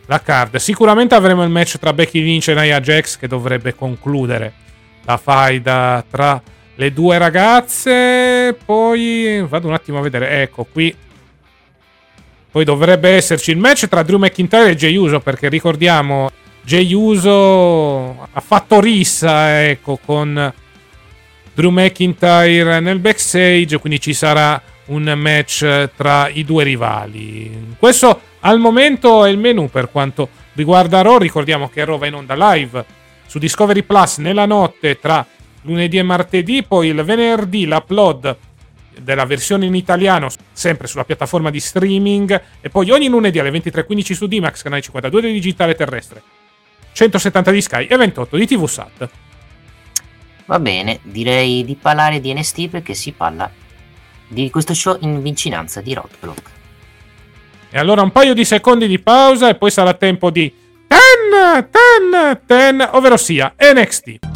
la card. Sicuramente avremo il match tra Becky Lynch e Nia Jax che dovrebbe concludere la faida tra le due ragazze. Poi vado un attimo a vedere. Ecco qui. Poi dovrebbe esserci il match tra Drew McIntyre e Jey Uso perché ricordiamo Jey Uso ha fatto rissa ecco con Drew McIntyre nel backstage, quindi ci sarà un match tra i due rivali. Questo al momento è il menu per quanto riguarda Raw. Ricordiamo che Raw va in onda live su Discovery Plus nella notte tra lunedì e martedì, poi il venerdì l'upload della versione in italiano sempre sulla piattaforma di streaming e poi ogni lunedì alle 23.15 su D-Max, canale 52 del digitale terrestre, 170 di Sky e 28 di TV Sat. Va bene, direi di parlare di NST perché si parla di questo show in vicinanza di Roadblock. E allora un paio di secondi di pausa e poi sarà tempo di 10, 10, 10, ovvero sia NXT.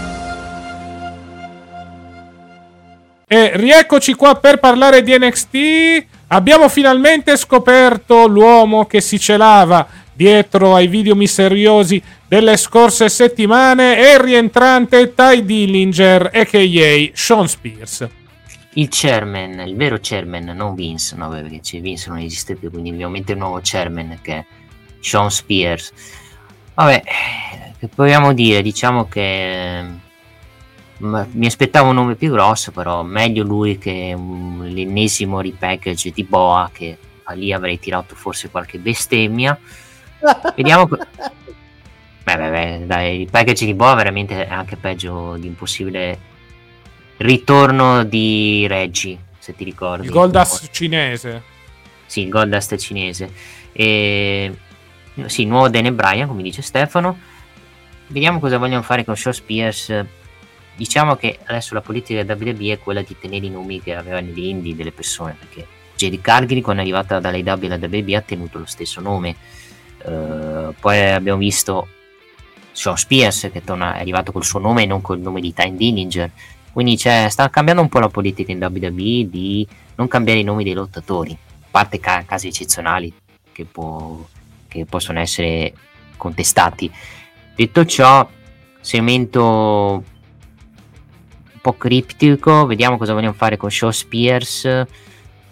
E rieccoci qua per parlare di NXT. Abbiamo finalmente scoperto l'uomo che si celava dietro ai video misteriosi delle scorse settimane. È il rientrante Ty Dillinger, a.k.a. Sean Spears. Il chairman, il vero chairman, non Vince, no, perché c'è Vince non esiste più, quindi mettere un nuovo chairman che è Sean Spears. Vabbè, che proviamo dire, diciamo che mi aspettavo un nome più grosso, però meglio lui che l'ennesimo repackage di Boa, che lì avrei tirato forse qualche bestemmia. [laughs] Vediamo. Beh, beh, beh, dai, il package di Boa veramente è anche peggio di un possibile ritorno di Reggie, se ti ricordi. Il Goldust cinese. Sì, il Goldust cinese. E... Sì, nuovo Dane Bryan, come dice Stefano. Vediamo cosa vogliono fare con Shaw Spears. Diciamo che adesso la politica del WWE è quella di tenere i nomi che avevano negli indie delle persone, perché Jerry Cargill quando è arrivata dall'AW alla WWE ha tenuto lo stesso nome. Eh, poi abbiamo visto Shawn Spears che torna, è arrivato col suo nome e non col nome di Time Dillinger. Quindi c'è- sta cambiando un po' la politica in WWE di non cambiare i nomi dei lottatori, a parte ca- casi eccezionali che, può- che possono essere contestati. Detto ciò, segmento un po' criptico, vediamo cosa vogliono fare con Shaw Spears.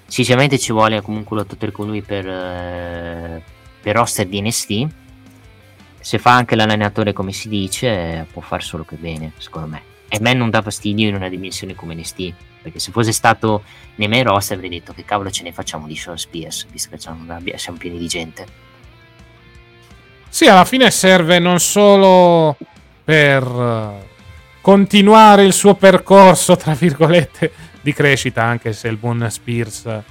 Sinceramente ci vuole comunque un lottatore con lui per, eh, per roster di NST. Se fa anche l'allenatore come si dice, può far solo che bene, secondo me. E a me non dà fastidio in una dimensione come NST. Perché se fosse stato main roster avrei detto che cavolo ce ne facciamo di Shaw Spears, visto che siamo, pieni di gente. Sì, alla fine serve non solo per continuare il suo percorso, tra virgolette, di crescita, anche se il buon Spears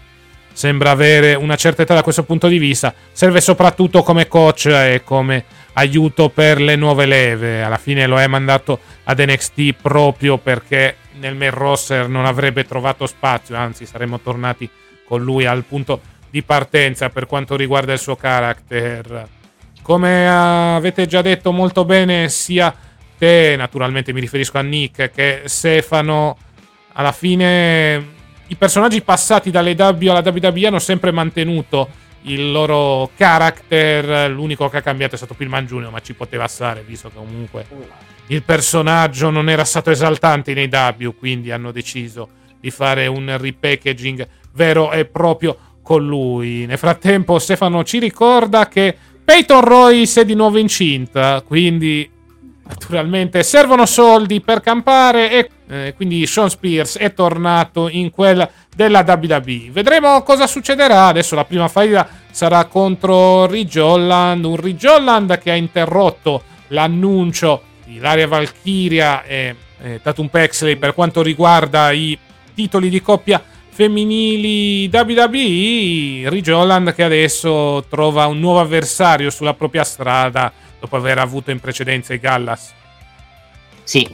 sembra avere una certa età da questo punto di vista. Serve soprattutto come coach e come aiuto per le nuove leve. Alla fine lo è mandato ad NXT proprio perché nel main roster non avrebbe trovato spazio, anzi saremmo tornati con lui al punto di partenza per quanto riguarda il suo character. Come avete già detto molto bene sia te, naturalmente mi riferisco a Nick, che Stefano, alla fine i personaggi passati dalle W alla WWE hanno sempre mantenuto il loro character. L'unico che ha cambiato è stato Pillman Junior, ma ci poteva stare, visto che comunque il personaggio non era stato esaltante nei W, quindi hanno deciso di fare un repackaging vero e proprio con lui. Nel frattempo Stefano ci ricorda che Peyton Royce è di nuovo incinta, quindi naturalmente servono soldi per campare e eh, quindi Sean Spears è tornato in quella della WWE. Vedremo cosa succederà. Adesso la prima faida sarà contro Ridge Holland, un Ridge Holland che ha interrotto l'annuncio di Laria Valkyria e eh, Tatum Pexley per quanto riguarda i titoli di coppia femminili WWE, Ridge che adesso trova un nuovo avversario sulla propria strada dopo aver avuto in precedenza i Gallas. Sì,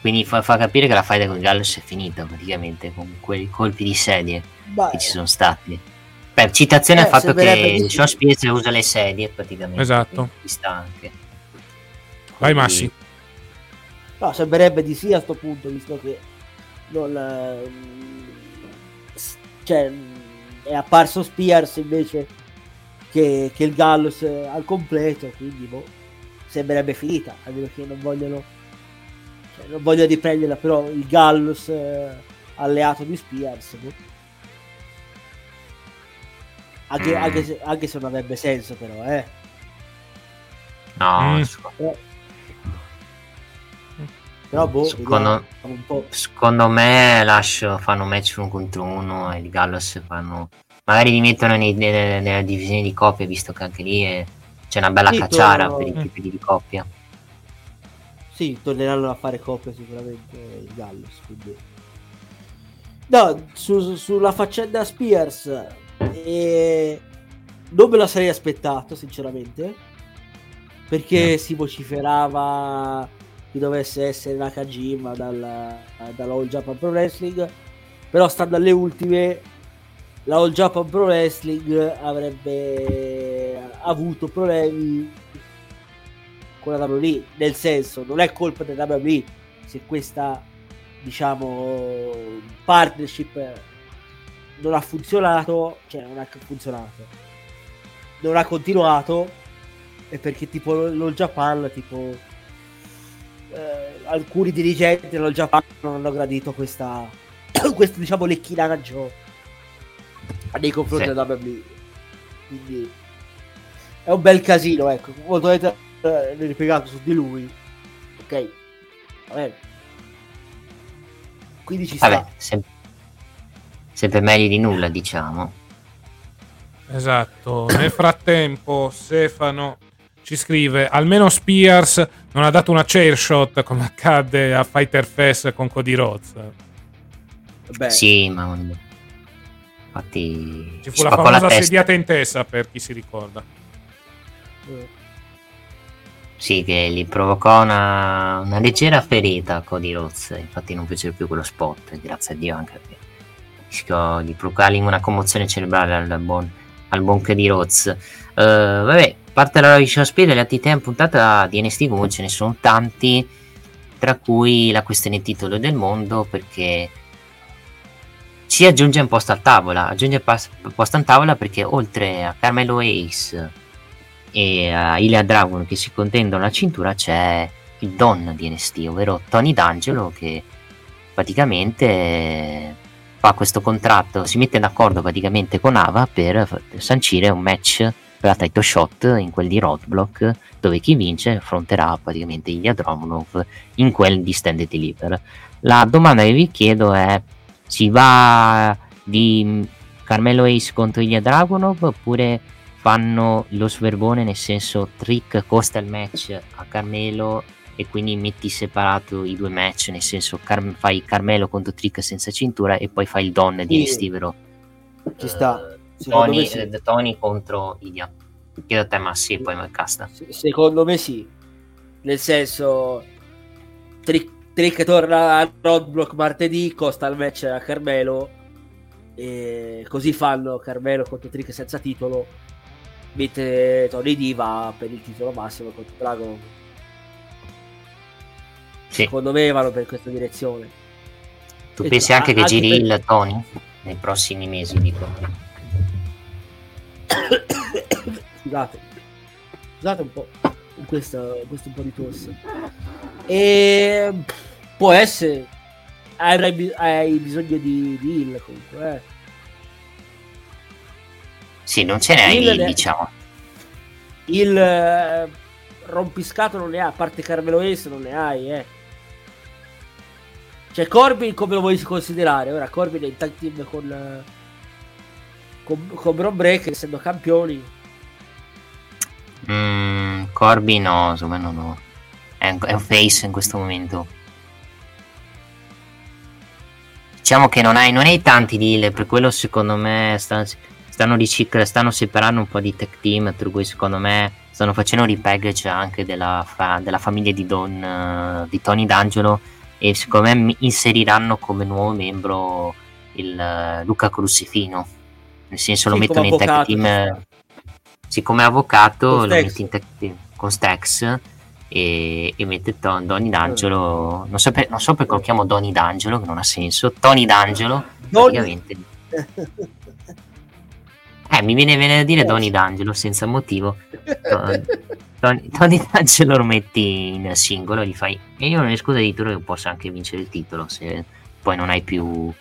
quindi fa, fa capire che la faida con i Gallas è finita praticamente con quei colpi di sedie Beh. che ci sono stati. Per citazione eh, al fatto che Sean Spears usa le sedie praticamente. Esatto. Ci sta anche. Vai Massi. No, sembrerebbe di sì a questo punto, visto che non, cioè, è apparso Spears invece che, che il Gallus al completo, quindi boh, sembrerebbe finita, a meno che non vogliono, cioè, non voglio riprenderla, però il Gallus eh, alleato di Spears, boh. Anche, mm. anche, se, anche, se, non avrebbe senso però, eh. No, mm. eh. Però boh, secondo, secondo, me lascio, fanno match uno contro uno e il Gallos fanno... Magari li mettono nei, nelle, nelle, divisioni di coppia, visto che anche lì è, c'è una bella sì, cacciara torno... per i tipi di coppia. Sì, torneranno a fare coppia sicuramente il Gallos, quindi... No, su, sulla faccenda Spears eh, non me la sarei aspettato, sinceramente, perché no. si vociferava chi dovesse essere Nakajima dalla, dalla All Japan Pro Wrestling però stando alle ultime la All Japan Pro Wrestling avrebbe avuto problemi con la WWE nel senso non è colpa della WWE se questa diciamo partnership non ha funzionato cioè non ha funzionato non ha continuato è perché tipo l'All Japan tipo eh, alcuni dirigenti dello Giappone non hanno gradito questa, [coughs] questo diciamo lecchinaggio nei confronti sì. della WWE. Quindi è un bel casino, ecco. Molto avete eh, ripiegato su di lui. Ok. Va bene. Quindi ci Vabbè, sta. Sempre, sempre meglio di nulla, diciamo. Esatto. Nel frattempo, Stefano ci scrive almeno Spears non ha dato una chair shot come accadde a Fighter Fest con Cody Rhodes Beh. sì ma infatti ci fu la famosa la sediata in testa per chi si ricorda. Sì che gli provocò una, una leggera ferita a Cody Rhodes. Infatti non fece più quello spot grazie a Dio anche perché rischiò di provocargli una commozione cerebrale al buon, al buon Cody Rhodes. Uh, vabbè parte la di Shakespeare, le altri in puntata di NST comunque ce ne sono tanti, tra cui la questione titolo del mondo, perché ci aggiunge un posto a tavola, aggiunge un posto a tavola perché oltre a Carmelo Ace e a Ilya Dragon che si contendono la cintura c'è il Don di NST, ovvero Tony D'Angelo che praticamente fa questo contratto, si mette d'accordo praticamente con Ava per sancire un match per la title shot in quel di Roadblock dove chi vince affronterà praticamente Ilya Dromonov in quel di Stand Deliver. La domanda che vi chiedo è si va di Carmelo Ace contro Ilya Dragonov oppure fanno lo sverbone nel senso Trick costa il match a Carmelo e quindi metti separato i due match, nel senso Car- fai Carmelo contro Trick senza cintura e poi fai il Don di Sì. Stivero. Ci sta. Secondo Tony, sì. eh, Tony contro Ilia. Chiedo a te, ma sì, poi mi casta. Se- Secondo me sì. Nel senso, Trick, Trick torna a Roadblock martedì, costa il match a Carmelo. E così fanno Carmelo contro Trick senza titolo. Mentre Tony D va per il titolo massimo contro Dragon. Sì. Secondo me vanno per questa direzione. Tu E pensi anche che giri per- il Tony nei prossimi mesi, dico. [coughs] Scusate. Scusate un po'. Questo, questo un po' di tosse. E può essere. Hai, hai bisogno di, di heal comunque. Eh. Sì, non ce n'è, Il- diciamo. Il eh, rompiscato non ne ha, a parte Carmelo Ace non ne hai, eh. Cioè Corbin come lo vuoi considerare? Ora Corbin è in tag team con con, con Bron Breaker essendo campioni. Mm, Corby no, insomma no, no. È un, face in questo momento. Diciamo che non hai, non hai tanti deal, per quello secondo me stanno, stanno, ricic- stanno separando un po' di tech team, per cui secondo me stanno facendo un repackage anche della, fa- della famiglia di, Don, eh, di Tony D'Angelo e secondo me inseriranno come nuovo membro il eh, Luca Crucifino. Nel senso lo Sì, mettono in tech team... ci eh, sì, avvocato lo metti in tech team con Stax e, e mette Ton- Donny D'Angelo. Non so, per- non so perché lo chiamo Donny D'Angelo, che non ha senso. Tony D'Angelo, Donny- praticamente. Eh, mi viene, viene da dire Eh, Donny. D'Angelo senza motivo. Tony, Tony [laughs] D'Angelo lo metti in singolo e gli fai. E io non escludo addirittura che possa anche vincere il titolo se poi non hai più.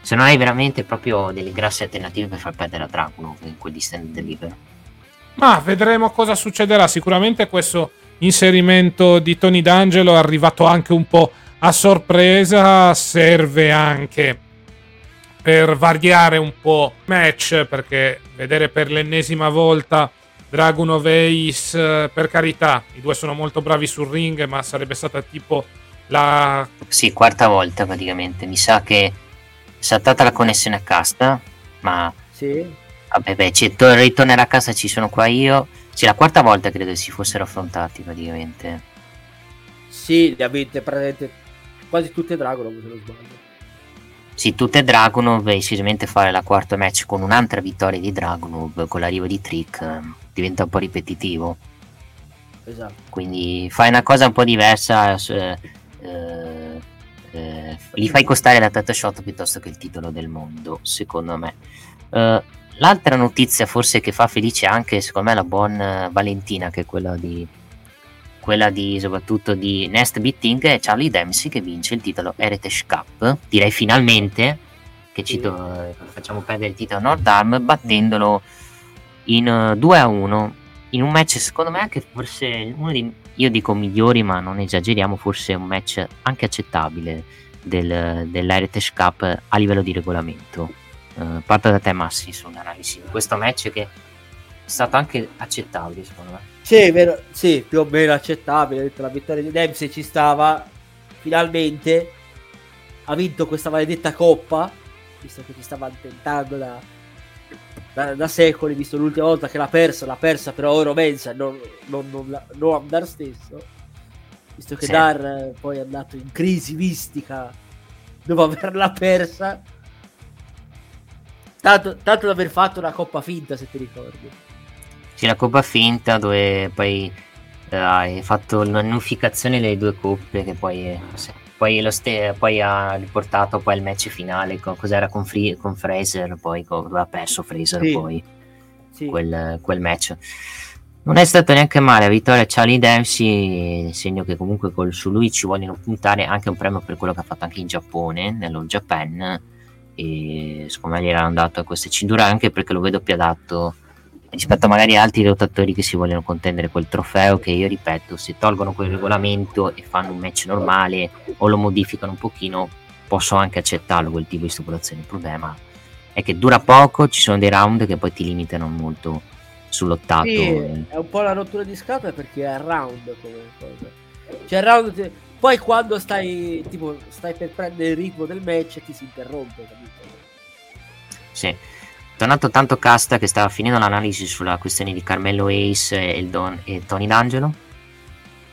Se non hai veramente proprio delle grasse alternative per far perdere a Dragunov in quel di stand deliver. Ma vedremo cosa succederà. Sicuramente questo inserimento di Tony D'Angelo è arrivato anche un po' a sorpresa. Serve anche per variare un po' il match. Perché vedere per l'ennesima volta Dragunov e Ace, per carità, i due sono molto bravi sul ring. Ma sarebbe stata tipo la Sì, quarta volta praticamente. Mi sa che è saltata la connessione a casta, ma Sì. vabbè, beh, ci to- ritornerà a casa, ci sono qua io. Sì, la quarta volta credo che si fossero affrontati praticamente. Sì, le ha vinte praticamente quasi tutte Dragon, se non sbaglio. Sì, tutte Dragunov e decisamente fare la quarta match con un'altra vittoria di Dragunov con l'arrivo di Trick eh, diventa un po' ripetitivo. Esatto. quindi fai una cosa un po' diversa eh, eh, eh, li fai costare la title shot piuttosto che il titolo del mondo secondo me Eh, l'altra notizia forse che fa felice anche secondo me la buon eh, Valentina che è quella di quella di soprattutto di Nest Beating è Charlie Dempsey che vince il titolo Heritage Cup. Direi finalmente che ci eh, facciamo perdere il titolo a Nord Arm battendolo in eh, 2 a 1 in un match secondo me anche forse uno dei io dico migliori ma non esageriamo forse un match anche accettabile del, dell'Heritage Cup a livello di regolamento Eh, parto da te Massi sull'analisi di questo match che è stato anche accettabile secondo me Sì, vero, sì, più o meno accettabile. La vittoria di Dempsey ci stava. Finalmente ha vinto questa maledetta coppa. Visto che ci stava tentando da, da, da secoli. Visto l'ultima volta che l'ha persa, l'ha persa per Oro Mensa, non, non, non, non Dar stesso. Visto che Sì. Dar eh, poi è andato in crisi mistica dopo [laughs] averla persa. Tanto, tanto da aver fatto una coppa finta, se ti ricordi. Sì, la coppa finta dove poi eh, hai fatto l'unificazione delle due coppe che poi, eh, sì, poi, lo ste- poi ha riportato poi il match finale co- cos'era con, Fri- con Fraser poi co- dove ha perso Fraser Sì. poi Sì. quel, quel match non è stato neanche male la vittoria Charlie Dempsey segno che comunque col- su lui ci vogliono puntare anche un premio per quello che ha fatto anche in Giappone nello Japan e secondo me gli erano dato queste cinture anche perché lo vedo più adatto rispetto a magari altri lottatori che si vogliono contendere quel trofeo che io ripeto se tolgono quel regolamento e fanno un match normale o lo modificano un pochino posso anche accettarlo quel tipo di stipulazione il problema è che dura poco ci sono dei round che poi ti limitano molto sull'ottato Sì, è un po' la rottura di scatole perché è a round come cosa. Cioè, round, poi quando stai, tipo, stai per prendere il ritmo del match ti si interrompe, capito? Sì. Tornato tanto Casta che stava finendo l'analisi sulla questione di Carmelo Ace e, il Don, e Tony D'Angelo.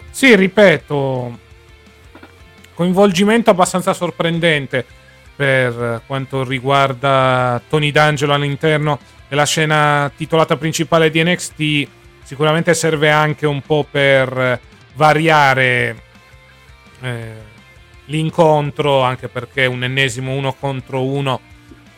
Sì, ripeto, coinvolgimento abbastanza sorprendente per quanto riguarda Tony D'Angelo all'interno della scena titolata principale di NXT. Sicuramente serve anche un po' per variare eh, l'incontro, anche perché un ennesimo uno contro uno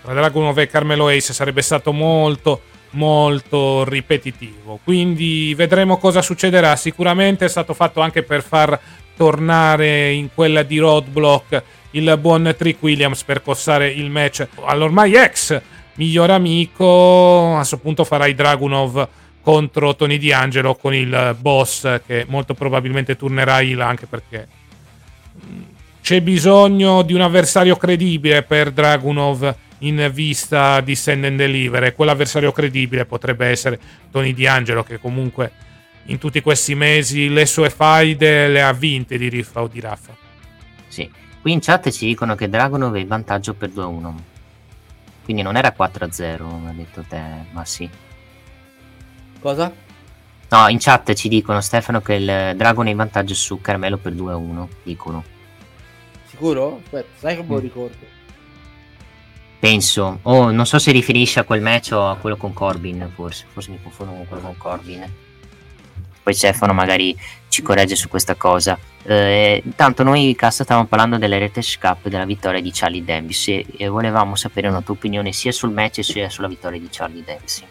tra Dragunov e Carmelo Ace sarebbe stato molto molto ripetitivo. Quindi vedremo cosa succederà. Sicuramente è stato fatto anche per far tornare in quella di Roadblock il buon Trick Williams per cossare il match all'ormai ex miglior amico. A questo punto farà i Dragunov contro Tony D'Angelo con il boss che molto probabilmente turnerà il anche perché c'è bisogno di un avversario credibile per Dragunov in vista di Send and Deliver e quell'avversario credibile potrebbe essere Tony D'Angelo che comunque in tutti questi mesi le sue faide le ha vinte di Riffa o di Raffa. Sì, qui in chat ci dicono che Dragunov è in vantaggio per 2-1. Quindi non era 4-0, ha detto te, ma sì. Cosa? No, in chat ci dicono Stefano che il Dragon è in vantaggio su Carmelo per 2-1, dicono. Sicuro? Aspetta, sai che me lo mm. ricordo. Penso, oh, non so se riferisce a quel match o a quello con Corbin, forse, forse mi confondo con quello con Corbin. Poi Stefano magari ci corregge su questa cosa. Eh, intanto noi, Cassa, stavamo parlando dell'Heritage Cup, della vittoria di Charlie Dempsey e volevamo sapere una tua opinione sia sul match sia sulla vittoria di Charlie Dempsey.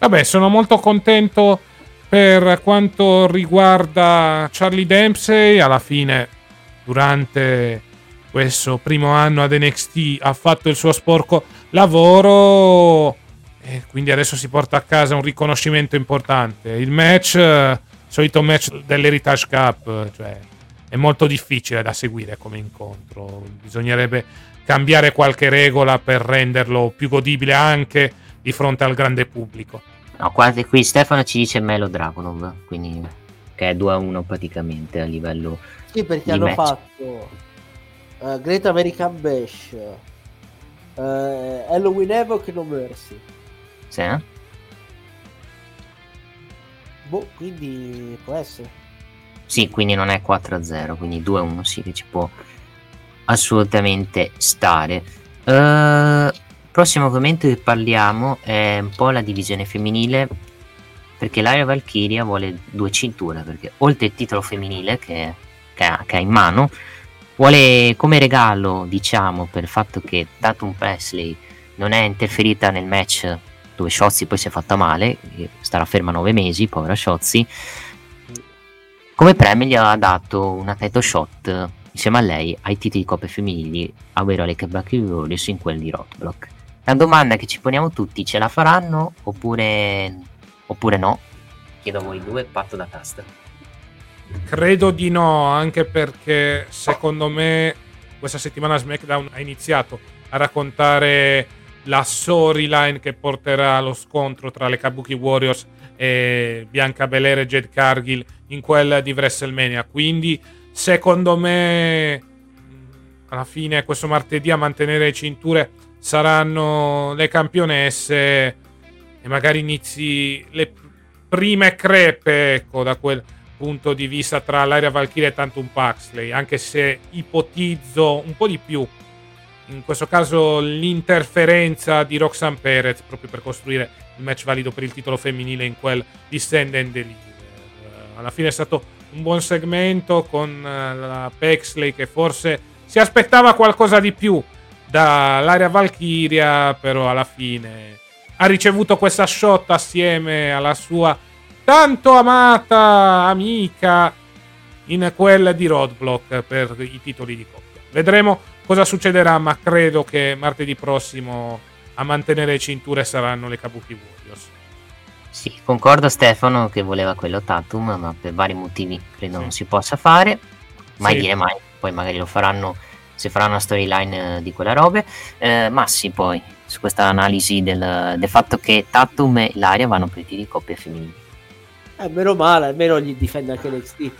Vabbè, sono molto contento per quanto riguarda Charlie Dempsey. Alla fine, durante questo primo anno ad NXT, ha fatto il suo sporco lavoro. E quindi adesso si porta a casa un riconoscimento importante. Il match, solito match dell'Heritage Cup, cioè è molto difficile da seguire come incontro. Bisognerebbe cambiare qualche regola per renderlo più godibile anche di fronte al grande pubblico. No, quasi qui Stefano ci dice Melo Dragonov, quindi che è 2 a 1 praticamente a livello Sì, perché hanno match. fatto uh, Great American Bash, uh, Halloween Evoc No Mercy. Sì, eh? Boh, quindi può essere. Sì, quindi non è 4 a 0, quindi 2 a 1 sì che ci può assolutamente stare. Uh, prossimo argomento che parliamo è un po' la divisione femminile perché l'Aria Valkyria vuole due cinture perché oltre il titolo femminile che, che, ha, che, ha, in mano vuole come regalo diciamo per il fatto che Tatum Presley non è interferita nel match dove Shotzi poi si è fatta male starà ferma nove mesi povera Shotzi come premio gli ha dato una title shot insieme a lei ai titoli di coppe femminili a Veronique Black Warriors in quelli di Roadblock la domanda che ci poniamo tutti, ce la faranno oppure, oppure no? Chiedo a voi due, patto da tasta. Credo di no, anche perché secondo me questa settimana SmackDown ha iniziato a raccontare la storyline che porterà allo scontro tra le Kabuki Warriors e Bianca Belair e Jade Cargill in quella di WrestleMania. Quindi, secondo me, alla fine, questo martedì a mantenere le cinture saranno le campionesse e magari inizi le prime crepe, ecco, da quel punto di vista tra l'area Valkyrie e Tantum Paxley, anche se ipotizzo un po' di più. In questo caso l'interferenza di Roxanne Perez proprio per costruire il match valido per il titolo femminile in quel di Stand and Deliver. Alla fine è stato un buon segmento con eh, la Paxley che forse si aspettava qualcosa di più dall'area Valkyria, però alla fine ha ricevuto questa shot assieme alla sua tanto amata amica in quella di Roadblock per i titoli di coppia. Vedremo cosa succederà, ma credo che martedì prossimo a mantenere le cinture saranno le Kabuki Warriors. Sì, concordo Stefano che voleva quello Tatum, ma per vari motivi credo sì. non si possa fare. Mai sì. dire mai, poi magari lo faranno se farà una storyline eh, di quella robe. Eh, Massi poi su questa analisi del, del, fatto che Tatum e Laria vanno per i tiri di coppie femminili. Eh, meno male, almeno gli difende anche NXT.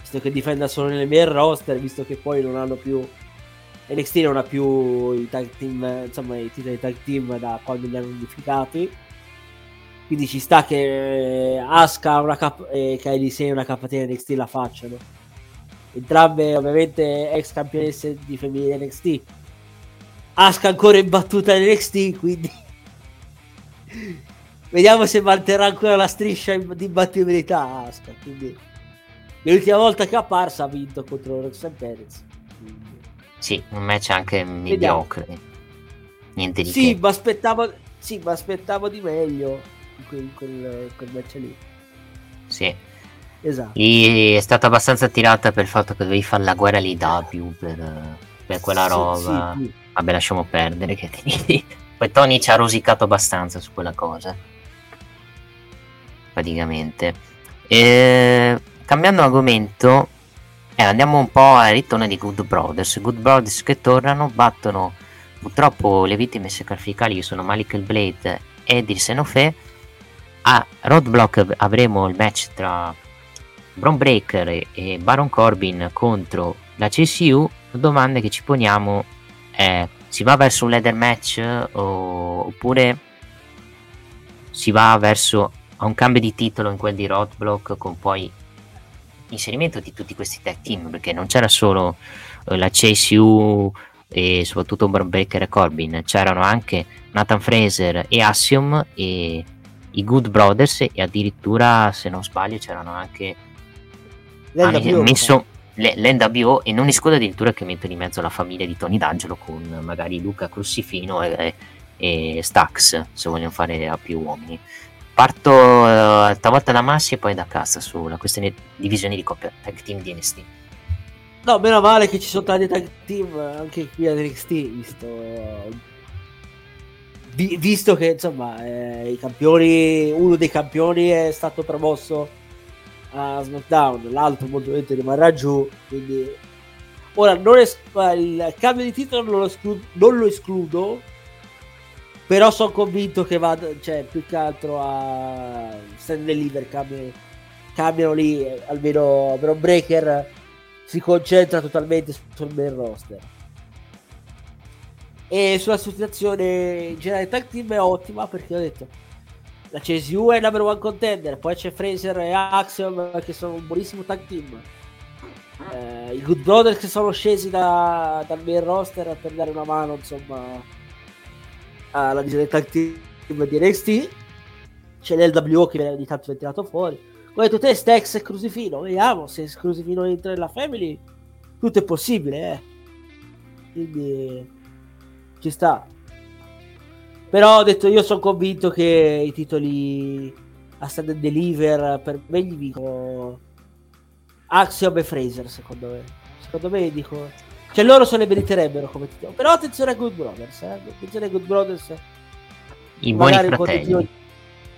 visto che difenda solo nelle mie roster, visto che poi non hanno più NXT non ha più i tag team, insomma i titoli tag team da quando li hanno unificati. Quindi ci sta che Asuka una cap- e Kylie Sane una capatina NXT la facciano. Entrambe ovviamente ex campionesse di femminile NXT. Asuka ancora in NXT, quindi [laughs] vediamo se manterrà ancora la striscia di imbattibilità Asuka. Quindi l'ultima volta che è apparsa ha vinto contro Roxanne Perez. Sì, un match anche mediocre. Niente di sì, che. ma aspettavo, sì, ma aspettavo di meglio in quel, quel, quel match lì. Sì. Esatto. Lì è stata abbastanza tirata per il fatto che dovevi fare la guerra all'IW per, per quella Sì, roba. sì, sì. Vabbè, lasciamo perdere. Che te- [laughs] Poi Tony ci ha rosicato abbastanza su quella cosa. Praticamente. E... Cambiando argomento, eh, andiamo un po' al ritorno di Good Brothers. Good Brothers che tornano, battono purtroppo le vittime sacrificali che sono Malik el Blade e il Xenofe. A Roadblock avremo il match tra Bron Breaker e- Baron Corbin contro la CSU. Le domande che ci poniamo è si va verso un leather match o- oppure si va verso un cambio di titolo in quel di Roadblock con poi inserimento di tutti questi tag team perché non c'era solo eh, la CSU e soprattutto Bron Breaker e Corbin c'erano anche Nathan Fraser e Axiom e i Good Brothers e addirittura se non sbaglio c'erano anche L'NWO, messo l'NWO e non escludo addirittura che mettono in mezzo la famiglia di Tony D'Angelo con magari Luca Crucifino e, e Stax se vogliono fare a più uomini. Parto eh, stavolta da Massi e poi da Cassa sulla questione divisione di coppia tag team di NXT No, meno male che ci sono tanti tag team anche qui ad NXT, visto, vi- visto che insomma eh, i campioni, uno dei campioni è stato promosso a SmackDown, l'altro molto probabilmente rimarrà giù, quindi ora es- il cambio di titolo non lo, esclu- non lo escludo, però sono convinto che vada, cioè più che altro a Stand Deliver cambiano, cambiano lì, eh, almeno Bron Breaker si concentra totalmente sul main roster. E sulla situazione in generale tag team è ottima perché ho detto la CSU è il number one contender, poi c'è Fraser e Axiom che sono un buonissimo tag team. Eh, I Good Brothers che sono scesi da- dal main roster per dare una mano insomma alla divisione tag team di NXT. C'è l'LWO che viene ogni tanto viene tirato fuori. Come detto te, Stex e Crucifino, vediamo se Crucifino entra nella family, tutto è possibile, eh. Quindi ci sta. Però ho detto, io sono convinto che i titoli a Stand and Deliver per me gli dico Axiom e Fraser, secondo me. Secondo me dico cioè loro se le meriterebbero come titolo. Però attenzione a Good Brothers, eh. Attenzione a Good Brothers. i buoni Magari un fratelli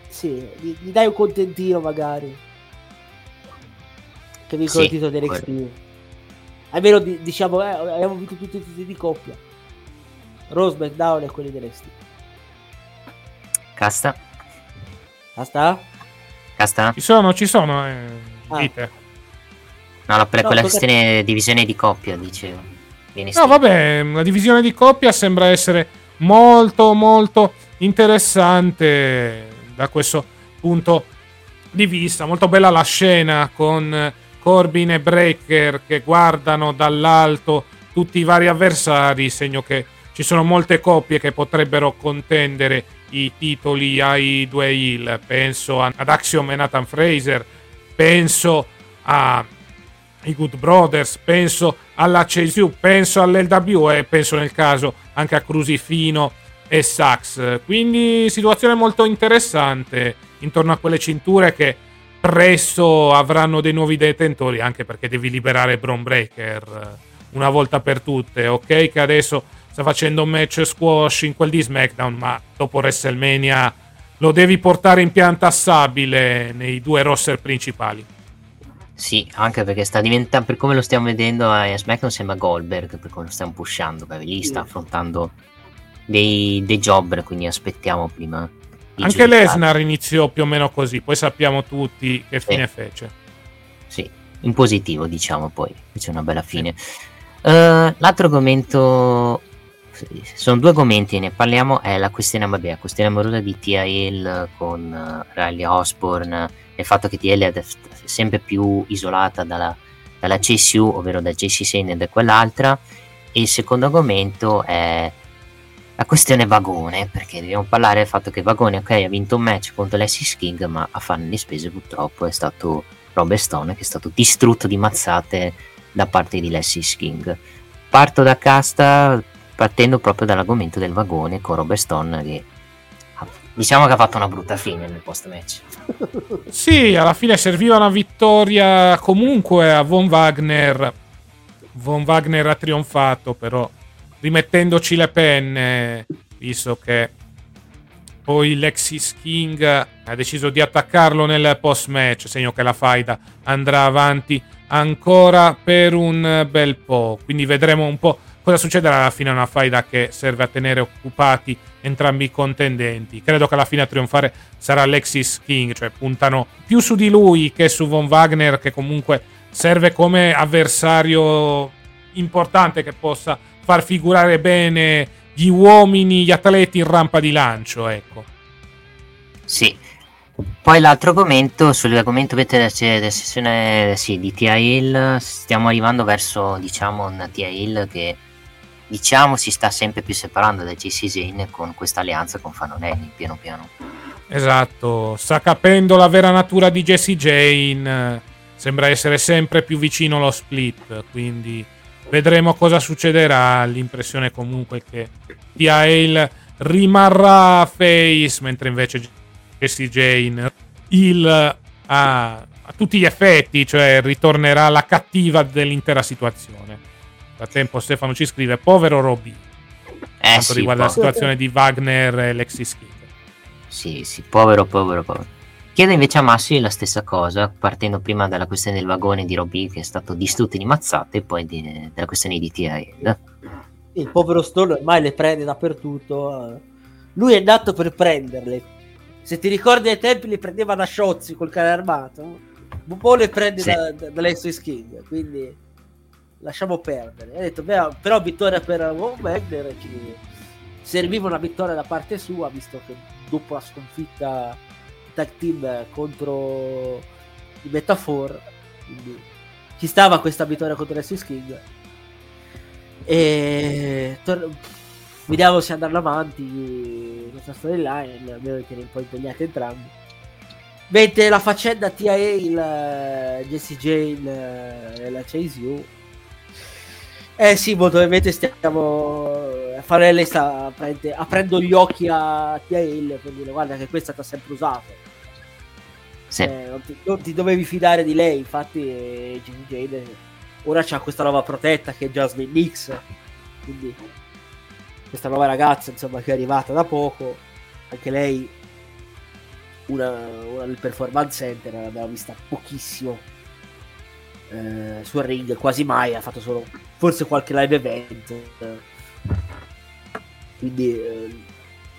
Sì, gli, gli dai un contentino magari. Che vincono Sì, il titolo NXT. Almeno di- diciamo, eh, abbiamo vinto tutti i titoli di coppia. Rose, SmackDown e quelli di Casta Basta? Casta Ci sono, ci sono. Eh, Ah. dite. no, no, per No, quella tocca- questione divisione di coppia dicevo di NXT. No, vabbè, la divisione di coppia sembra essere molto, molto interessante da questo punto di vista. Molto bella la scena con Corbin e Breaker che guardano dall'alto tutti i vari avversari, segno che ci sono molte coppie che potrebbero contendere i titoli ai due heel. Penso ad Axiom e Nathan Fraser, penso a i Good Brothers, penso alla CSU, penso all'LW e penso nel caso anche a Crucifino e Sax. Quindi situazione molto interessante intorno a quelle cinture che presto avranno dei nuovi detentori, anche perché devi liberare Bron Breaker una volta per tutte. Ok che adesso sta facendo un match squash in quel di SmackDown, ma dopo WrestleMania lo devi portare in pianta stabile nei due roster principali. Sì, anche perché sta diventando, per come lo stiamo vedendo a SmackDown sembra Goldberg, per come lo stiamo pushando, perché lì sta affrontando dei, dei jobber, quindi aspettiamo prima. Anche giudicare. Lesnar iniziò più o meno così, poi sappiamo tutti che fine fece. Sì, in positivo, diciamo, poi c'è una bella fine. Uh, l'altro argomento sono due argomenti, ne parliamo, è la questione, vabbè, la questione amorosa di Tia Hill con uh, Riley Osborne, il fatto che Tia Hill è sempre più isolata dalla, dalla CSU, ovvero da JC Sane e quell'altra, e il secondo argomento è la questione Vagone, perché dobbiamo parlare del fatto che Vagone, ok, ha vinto un match contro l'Essis King, ma a farne le spese purtroppo è stato Robert Stone, che è stato distrutto di mazzate da parte di Lessis King. Parto da casta partendo proprio dall'argomento del vagone con Robert Stone che diciamo che ha fatto una brutta fine nel post match. [laughs] Sì, alla fine serviva una vittoria comunque a Von Wagner. Von Wagner ha trionfato però rimettendoci le penne, visto che poi Lexis King ha deciso di attaccarlo nel post match, segno che la faida andrà avanti ancora per un bel po'. Quindi vedremo un po' cosa succederà alla fine. È una faida che serve a tenere occupati entrambi i contendenti. Credo che alla fine a trionfare sarà Lexis King, cioè puntano più su di lui che su Von Wagner, che comunque serve come avversario importante che possa far figurare bene gli uomini, gli atleti in rampa di lancio, ecco. Sì. Poi l'altro argomento, sull'argomento della sessione sì, di Tia Hill, stiamo arrivando verso diciamo una Tia Hill che diciamo si sta sempre più separando da JC Zane con questa alleanza con Fanonelli piano piano. Esatto, sta capendo la vera natura di Jesse Jane, sembra essere sempre più vicino allo split, quindi Vedremo cosa succederà. L'impressione comunque che Tia Hale rimarrà face, mentre invece Jesse Jane il a, a, tutti gli effetti, cioè ritornerà la cattiva dell'intera situazione. Frattempo Stefano ci scrive, povero Robby. Eh quanto sì, riguarda po- la situazione di Wagner e Lexis King. Sì, sì, povero, povero, povero. Chiedo invece a Massi la stessa cosa, partendo prima dalla questione del vagone di Robbie che è stato distrutto di mazzate e poi di, della questione di TAL. Il povero Stone ormai le prende dappertutto. Lui è nato per prenderle. Se ti ricordi ai tempi li prendeva da Sciozzi col cane armato. Un po' le prende sì. da, da, dall'Exo King, quindi lasciamo perdere. Ha detto, beh, però vittoria per Von Wagner, ci serviva una vittoria da parte sua, visto che dopo la sconfitta tag team contro i Metafor quindi ci stava questa vittoria contro l'Essis King e tor- vediamo se andranno avanti questa storyline almeno che ne un po' impegnati entrambi mentre la faccenda TIA il Jesse Jane e la Chase U eh sì, molto ovviamente stiamo. Farelli sta aprendo gli occhi a Tia Hill per dire guarda che questa ti ha sempre usato. Sì. Eh, non, ti, non, ti, dovevi fidare di lei, infatti eh, Jimmy Jade ora c'ha questa nuova protetta che è Jasmine Nix, quindi questa nuova ragazza insomma che è arrivata da poco, anche lei una, una del performance center l'abbiamo vista pochissimo eh, sul ring, quasi mai, ha fatto solo forse qualche live event. Quindi eh,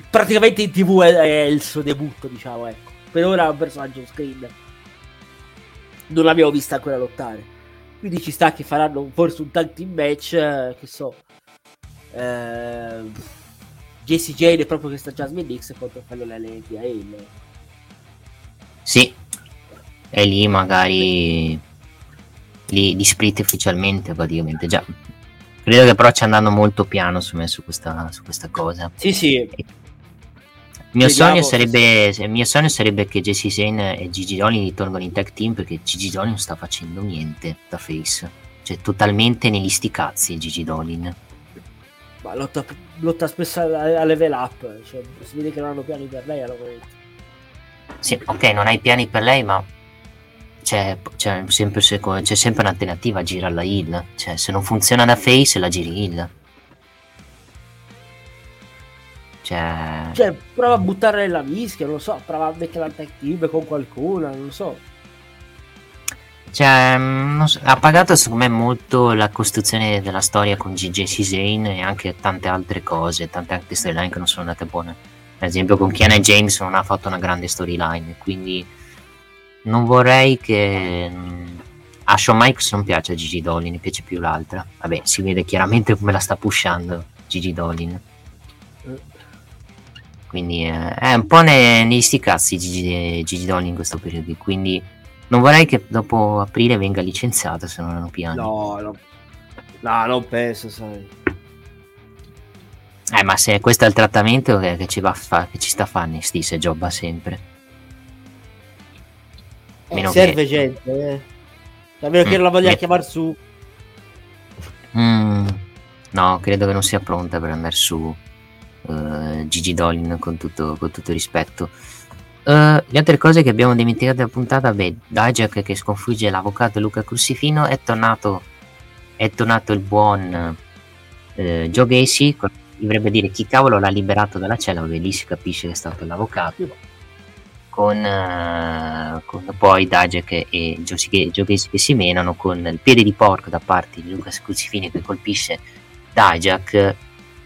praticamente in tv è, è il suo debutto, diciamo, ecco per ora è un personaggio screen. Non l'abbiamo vista ancora lottare. Quindi ci sta che faranno forse un tag team match, eh, che so. Eh, Jesse Jane è proprio questa Jasmine Dix contro quello Lele di Hale. Sì. E lì magari li, li split ufficialmente praticamente già. Credo che però ci andando molto piano su, me, su, questa, su questa cosa. Sì, sì. E mio sogno, sarebbe, il mio sogno sarebbe che Jesse Zane e Gigi Dolin ritornano in tag team perché Gigi Dolin non sta facendo niente da face. Cioè, totalmente negli sti cazzi Gigi Dolin. Ma lotta, lotta spesso a, a level up. Cioè, si vede che non hanno piani per lei allora. Sì, ok, non hai piani per lei, ma c'è, c'è, sempre, c'è sempre un'alternativa gira la heal. Cioè, se non funziona da face, la giri heal. Cioè... cioè, prova a buttare nella mischia, non lo so, prova a mettere la team con qualcuno, non lo so. Cioè, mm, so, ha pagato secondo me molto la costruzione della storia con GJ Zane e anche tante altre cose, tante altre storyline che non sono andate buone. Per esempio con Kiana James non ha fatto una grande storyline, quindi non vorrei che, mm, A Shawn Michaels non piace a Gigi Dolin, piace più l'altra. Vabbè, si vede chiaramente come la sta pushando Gigi Dolin. Quindi eh, è un po' ne, negli sti cazzi Gigi, Gigi Dolin in questo periodo. Quindi non vorrei che dopo aprile venga licenziato se non hanno piani. No, no, no, non penso, sai. Eh, ma se questo è il trattamento che, che ci, fa, che ci sta a fare Nesti se gioba sempre. Meno serve che- gente, eh. A meno che Mm, non la voglia eh. chiamare su. Mm, no, credo che non sia pronta per andare su eh, Gigi Dolin con tutto, con tutto rispetto. Eh, le altre cose che abbiamo dimenticato della puntata, beh, Dijak che sconfigge l'avvocato Luca Crucifino, è tornato, è tornato il buon eh, Joe Gacy, dovrebbe dire chi cavolo l'ha liberato dalla cella, dove lì si capisce che è stato l'avvocato. Con, eh, con poi Dijak e Gacy che si menano con il piede di porco da parte di Lucas Crucifino che colpisce Dijak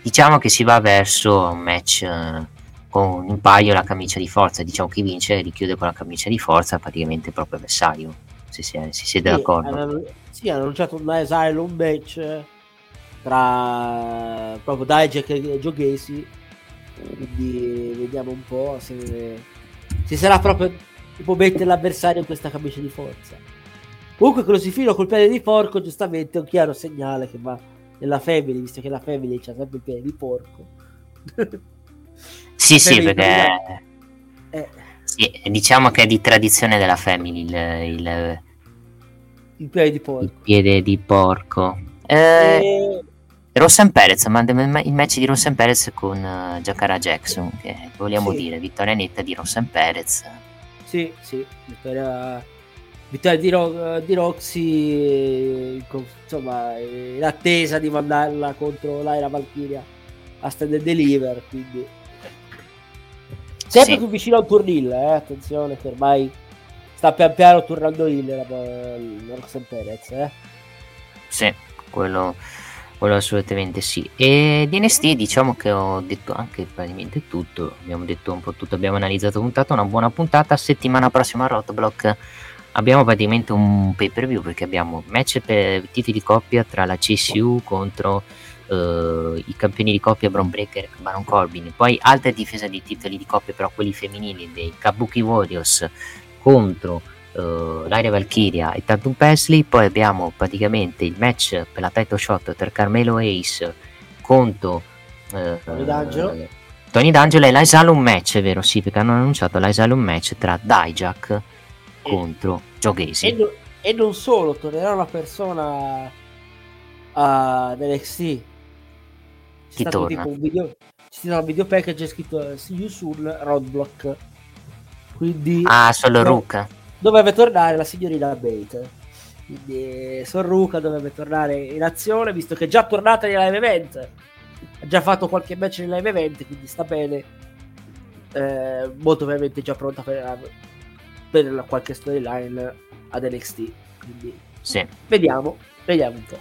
diciamo che si va verso un match eh, con in paio la camicia di forza. Diciamo chi vince richiude con la camicia di forza praticamente il proprio avversario se, si- se siete Sì, d'accordo. hanno, sì, hanno annunciato un asylum match tra proprio Dijak e Gacy. Quindi vediamo un po' se, se sarà proprio tipo mettere l'avversario in questa camicia di forza. Comunque Crucifino col piede di porco giustamente è un chiaro segnale che va nella family, visto che la family c'ha sempre il piede di porco. sì sì perché Eh, sì, diciamo che è di tradizione della family il, il- il piede di il porco. piede di porco eh, E- Rosen Perez manda il match di Rosen Perez con uh, Giacara Jackson che vogliamo Sì. dire vittoria netta di Rosen Perez Sì, sì, vittoria, vittoria di, Ro- di Roxy, eh, insomma, eh, in attesa di mandarla contro l'Aira Valkyria a Stand and Deliver, quindi sempre Sì. più vicino al turnil, eh, attenzione che ormai sta pian piano tornando la, la Roxanne Perez, eh. Sì, quello, quello assolutamente sì. E di NXT diciamo che ho detto anche praticamente tutto, abbiamo detto un po' tutto, abbiamo analizzato puntata, una buona puntata, settimana prossima a Rotoblock abbiamo praticamente un pay per view perché abbiamo match per titoli di coppia tra la CSU contro eh, i campioni di coppia Braun Breaker e Baron Corbin, poi altre difese di titoli di coppia però quelli femminili dei Kabuki Warriors contro uh, l'Aria Valkyria e Tatum Pesley, poi abbiamo praticamente il match per la title shot tra Carmelo Ace contro eh, Tony D'Angelo. eh, Tony D'Angelo e l'Asylum match, è vero? Sì, perché hanno annunciato l'Asylum match tra Dijak contro Joe E, no- e non solo, tornerà una persona ad NXT. C'è Chi torna? tipo un video, c'è un video package scritto See you soon, Roadblock. Quindi Ah, solo No. Ruka. Dovrebbe tornare la signorina Bate. Quindi Sorruca dovrebbe tornare in azione, visto che è già tornata nei live event. Ha già fatto qualche match nei live event, quindi sta bene. Eh, molto probabilmente già pronta per, per la- qualche storyline ad NXT. Quindi Sì. vediamo, vediamo un po'.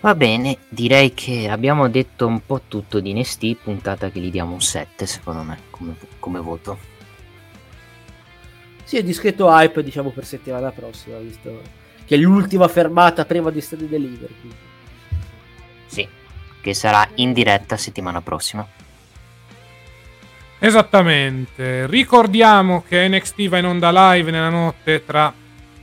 Va bene, direi che abbiamo detto un po' tutto di NXT, puntata che gli diamo un 7 secondo me come, come voto. Sì, è discreto hype, diciamo, per settimana prossima, visto che è l'ultima fermata prima di Stand and Deliver. quindi. Sì, che sarà in diretta settimana prossima. Esattamente. Ricordiamo che NXT va in onda live nella notte tra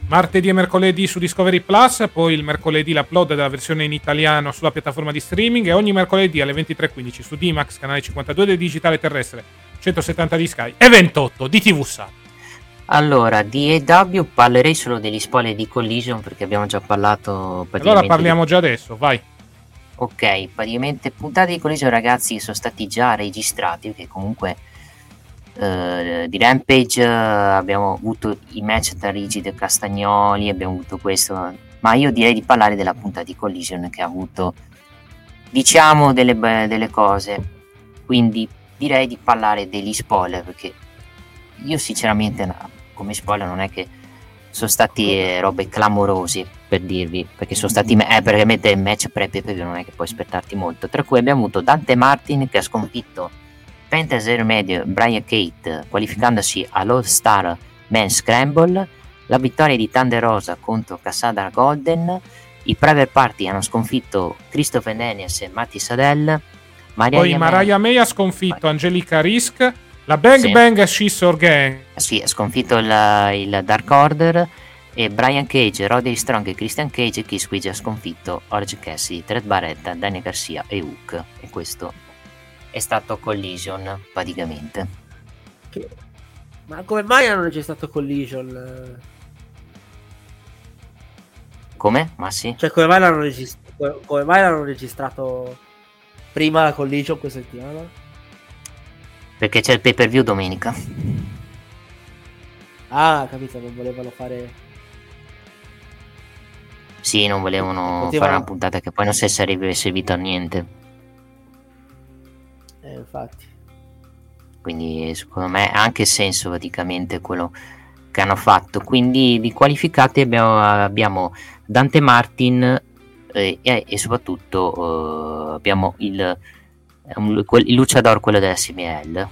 martedì e mercoledì su Discovery Plus, poi il mercoledì l'upload della versione in italiano sulla piattaforma di streaming e ogni mercoledì alle 23.15 su D-Max, canale 52 del digitale terrestre, 170 di Sky e 28 di TV Sat. Allora, di AW parlerei solo degli spoiler di Collision perché abbiamo già parlato Allora parliamo già adesso, vai. Ok, praticamente puntate di Collision ragazzi sono stati già registrati perché comunque eh, di Rampage eh, abbiamo avuto i match tra Rigid e Castagnoli, abbiamo avuto questo, ma io direi di parlare della puntata di Collision che ha avuto diciamo delle, delle cose, quindi direi di parlare degli spoiler perché io sinceramente no, come spoiler non è che sono stati eh, robe clamorose per dirvi perché sono stati me- eh, praticamente il match pre pay non è che puoi aspettarti molto tra cui abbiamo avuto Dante Martin che ha sconfitto Fantasy Medio Brian Kate qualificandosi all'All Star Man Scramble la vittoria di Thunder Rosa contro Cassandra Golden. I Private Party hanno sconfitto Christopher Daniels e Matti Sadell. Maria Poi Mariah May ha sconfitto Angelica Risk. La Bang sì. Bang Scissor Gang. Sì, ha sconfitto il, il Dark Order e Brian Cage, Roderick Strong e Christian Cage e Keith Squidge ha sconfitto Orange Cassidy, Tred Barretta, Danny Garcia e Hook e questo è stato Collision praticamente che... ma come mai hanno registrato Collision? come? ma sì cioè come mai l'hanno registrato come mai l'hanno registrato prima la Collision questa settimana? Perché c'è il pay per view domenica ah capito non volevano fare sì, non volevano Potevano... fare una puntata che poi non si sarebbe servito a niente. Eh, infatti. Quindi secondo me ha anche senso praticamente quello che hanno fatto. Quindi di qualificati abbiamo, abbiamo Dante Martin eh, e, e, soprattutto eh, abbiamo il, il Luciador, quello della CML.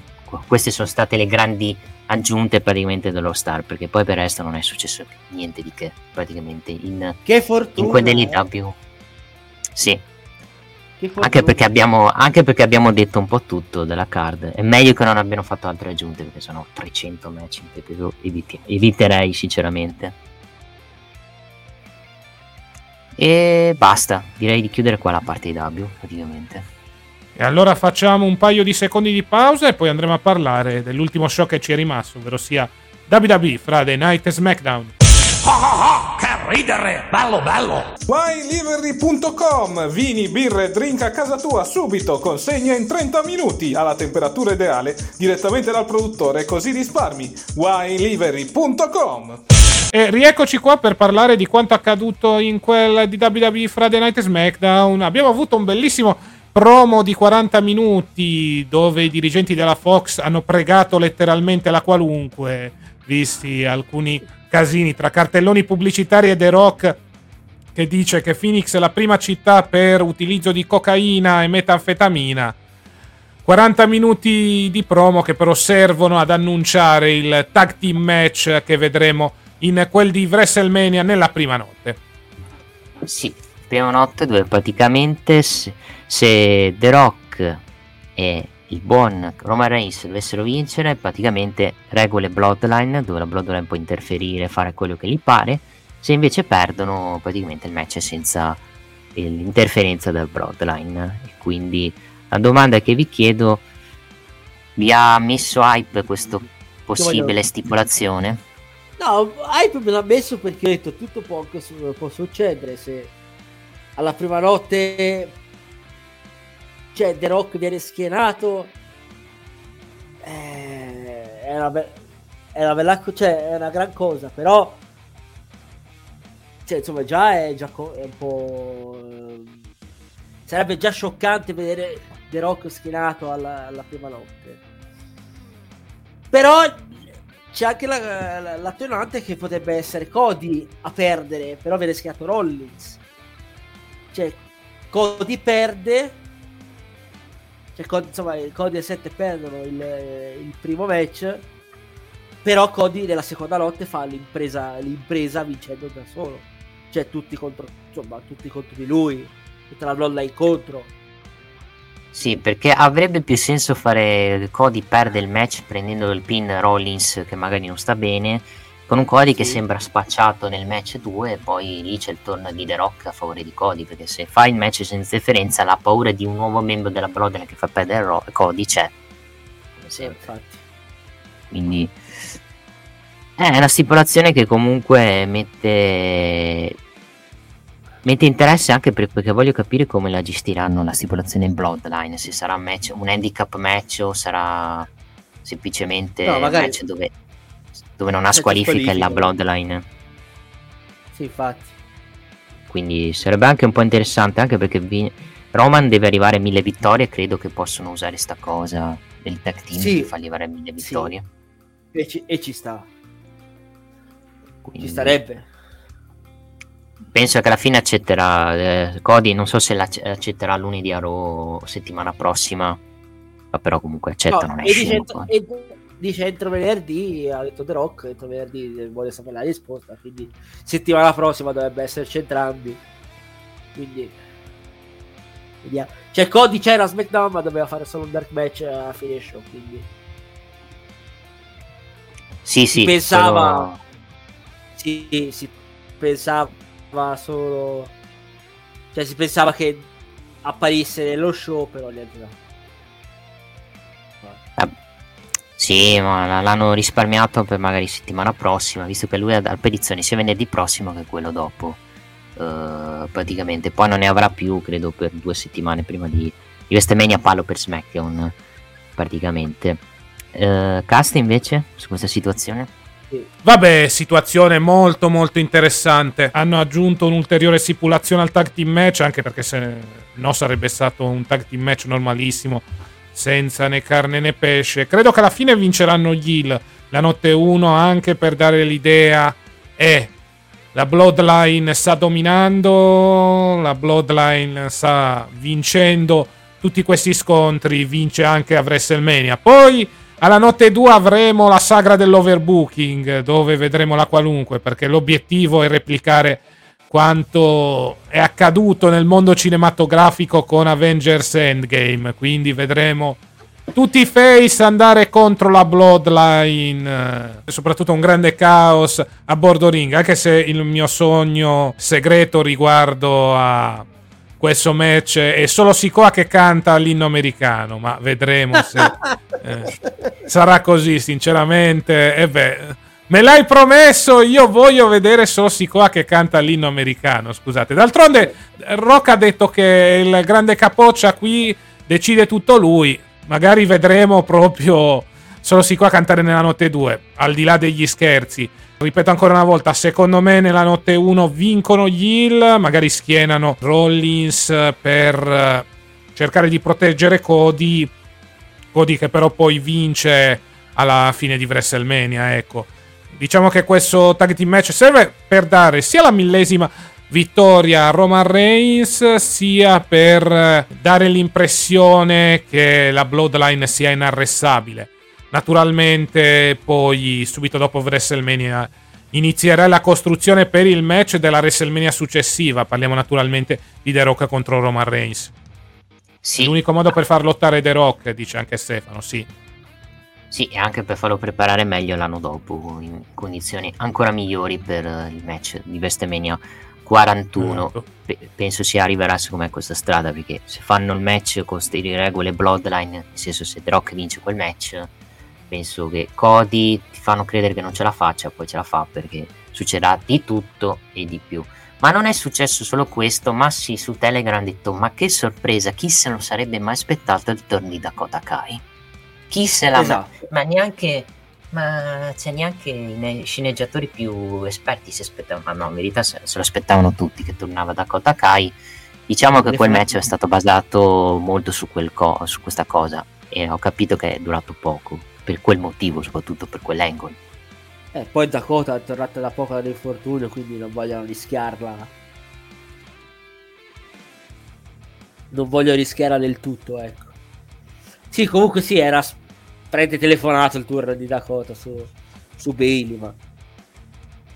Queste sono state le grandi aggiunte praticamente dello Star perché poi per il resto non è successo niente di che praticamente in, che fortuna, in quell'NW eh? sì. Anche perché, abbiamo, anche perché abbiamo detto un po' tutto della card. È meglio che non abbiano fatto altre aggiunte perché sono 300 match in più eviti, eviterei sinceramente. E basta. Direi di chiudere qua la parte di W praticamente e allora facciamo un paio di secondi di pausa e poi andremo a parlare dell'ultimo show che ci è rimasto, ovvero sia WWE Friday Night e SmackDown. Oh, oh, oh, che ridere! Bello, bello! WineLivery.com Vini, birre, drink a casa tua subito, consegna in 30 minuti alla temperatura ideale direttamente dal produttore, così risparmi. WineLivery.com e rieccoci qua per parlare di quanto accaduto in quel di WWE Friday Night e SmackDown. Abbiamo avuto un bellissimo promo di 40 minuti dove i dirigenti della Fox hanno pregato letteralmente la qualunque, visti alcuni casini tra cartelloni pubblicitari e The Rock che dice che Phoenix è la prima città per utilizzo di cocaina e metanfetamina. 40 minuti di promo che però servono ad annunciare il tag team match che vedremo in quel di WrestleMania nella prima notte. Sì, prima notte dove praticamente se The Rock e il buon Roman Reigns dovessero vincere, praticamente regole Bloodline, dove la Bloodline può interferire, fare quello che gli pare. Se invece perdono, praticamente il match è senza l'interferenza del Bloodline. E quindi la domanda che vi chiedo, vi ha messo hype questa possibile stipulazione? No, hype me l'ha messo perché ho detto tutto può, può succedere se alla prima notte cioè The Rock viene schienato eh, è, una be- è, una bella cioè, è una gran cosa però cioè, insomma già è, già co- è un po' eh, sarebbe già scioccante vedere The Rock schienato alla, alla prima notte. Però c'è anche la, la, l'attenuante che potrebbe essere Cody a perdere però viene schiato Rollins. Cioè Cody perde cioè, insomma, Cody e 7 perdono il, il, primo match, però Cody nella seconda lotta fa l'impresa, l'impresa vincendo da solo. Cioè tutti contro, insomma, tutti contro di lui, tutta la bloodline contro. Sì, perché avrebbe più senso fare Cody perde il match prendendo il pin Rollins che magari non sta bene con un Cody che sembra spacciato nel match 2 e poi lì c'è il turno di The Rock a favore di Cody perché se fa il match senza differenza la paura di un nuovo membro della Bloodline che fa perdere Ro- Cody c'è. Come sempre infatti. Quindi è una stipulazione che comunque mette mette interesse anche perché voglio capire come la gestiranno la stipulazione in Bloodline se sarà un, match, un handicap match o sarà semplicemente no, magari... un match dove dove non ha squalifica la Bloodline. Sì, infatti. Quindi sarebbe anche un po' interessante, anche perché vi... Roman deve arrivare a mille vittorie. Credo che possono usare sta cosa del tag team sì. per fargli arrivare a mille vittorie. Sì. E, ci, e, ci, sta. Quindi... Ci starebbe. Penso che alla fine accetterà eh, Cody. Non so se accetterà lunedì a Raw settimana prossima. Ma però comunque accetta, no, non è e, dicendo, e, dice entro venerdì, ha detto The Rock, entro venerdì vuole sapere la risposta, quindi settimana prossima dovrebbe esserci entrambi. Quindi vediamo. Cioè Cody c'era a SmackDown ma doveva fare solo un dark match a fine show, quindi Sì, sì. si pensava solo- si, si pensava solo cioè si pensava che apparisse nello show però niente no. Sì, ma l'hanno risparmiato per magari settimana prossima, visto che lui ha ha apparizioni sia venerdì prossimo che quello dopo. Eh, praticamente, poi non ne avrà più, credo, per due settimane prima di, di WrestleMania palo per SmackDown. Praticamente, Eh, cast invece su questa situazione? Vabbè, situazione molto molto interessante. Hanno aggiunto un'ulteriore stipulazione al tag team match, anche perché se no sarebbe stato un tag team match normalissimo, senza né carne né pesce. Credo che alla fine vinceranno gli Hill la notte 1 anche per dare l'idea e la Bloodline sta dominando, la Bloodline sta vincendo tutti questi scontri, vince anche a WrestleMania. Poi alla notte 2 avremo la sagra dell'overbooking, dove vedremo la qualunque, perché l'obiettivo è replicare quanto è accaduto nel mondo cinematografico con Avengers Endgame. Quindi vedremo tutti i face andare contro la Bloodline. eh, Soprattutto un grande caos a bordo ring. Anche se il mio sogno segreto riguardo a questo match è solo Sikoa che canta l'inno americano. Ma vedremo se eh, [laughs] sarà così, sinceramente. E beh. Me l'hai promesso, io voglio vedere solo Sikoa che canta l'inno americano, scusate. D'altronde Rock ha detto che il grande capoccia qui decide tutto lui. Magari vedremo proprio solo Sikoa cantare nella notte 2, al di là degli scherzi. Ripeto ancora una volta, secondo me nella notte 1 vincono gli Hill, magari schienano Rollins per eh, cercare di proteggere Cody. Cody che però poi vince alla fine di WrestleMania, ecco. Diciamo che questo tag team match serve per dare sia la millesima vittoria a Roman Reigns, sia per eh, dare l'impressione che la Bloodline sia inarrestabile. Naturalmente, poi subito dopo WrestleMania inizierà la costruzione per il match della WrestleMania successiva. Parliamo naturalmente di The Rock contro Roman Reigns. Sì, L'unico modo per far lottare The Rock, dice anche Stefano, sì. Sì, e anche per farlo preparare meglio l'anno dopo, in condizioni ancora migliori per il match di WrestleMania 41. Esatto. Pe- penso si arriverà secondo me a questa strada perché se fanno il match con queste regole bloodline nel senso se The Rock vince quel match penso che Cody ti fanno credere che non ce la faccia poi ce la fa perché succederà di tutto e di più ma non è successo solo questo Massi su Telegram ha detto ma che sorpresa chi se lo sarebbe mai aspettato il ritorno di Dakota Kai chi se l'ha Esatto. ma neanche ma c'è neanche i ne- sceneggiatori più esperti si aspettavano, ma no, in verità se, se lo aspettavano tutti che tornava Dakota Kai. Diciamo che quel match è stato basato molto su, quel co- su questa cosa e ho capito che è durato poco, per quel motivo, soprattutto per quell'angle. Eh, poi Dakota è tornata da poco dall'infortunio, quindi non vogliono rischiarla. Non voglio rischiarla del tutto, ecco. Sì, comunque sì, era prende telefonato il tour di Dakota su, su Bailey, ma...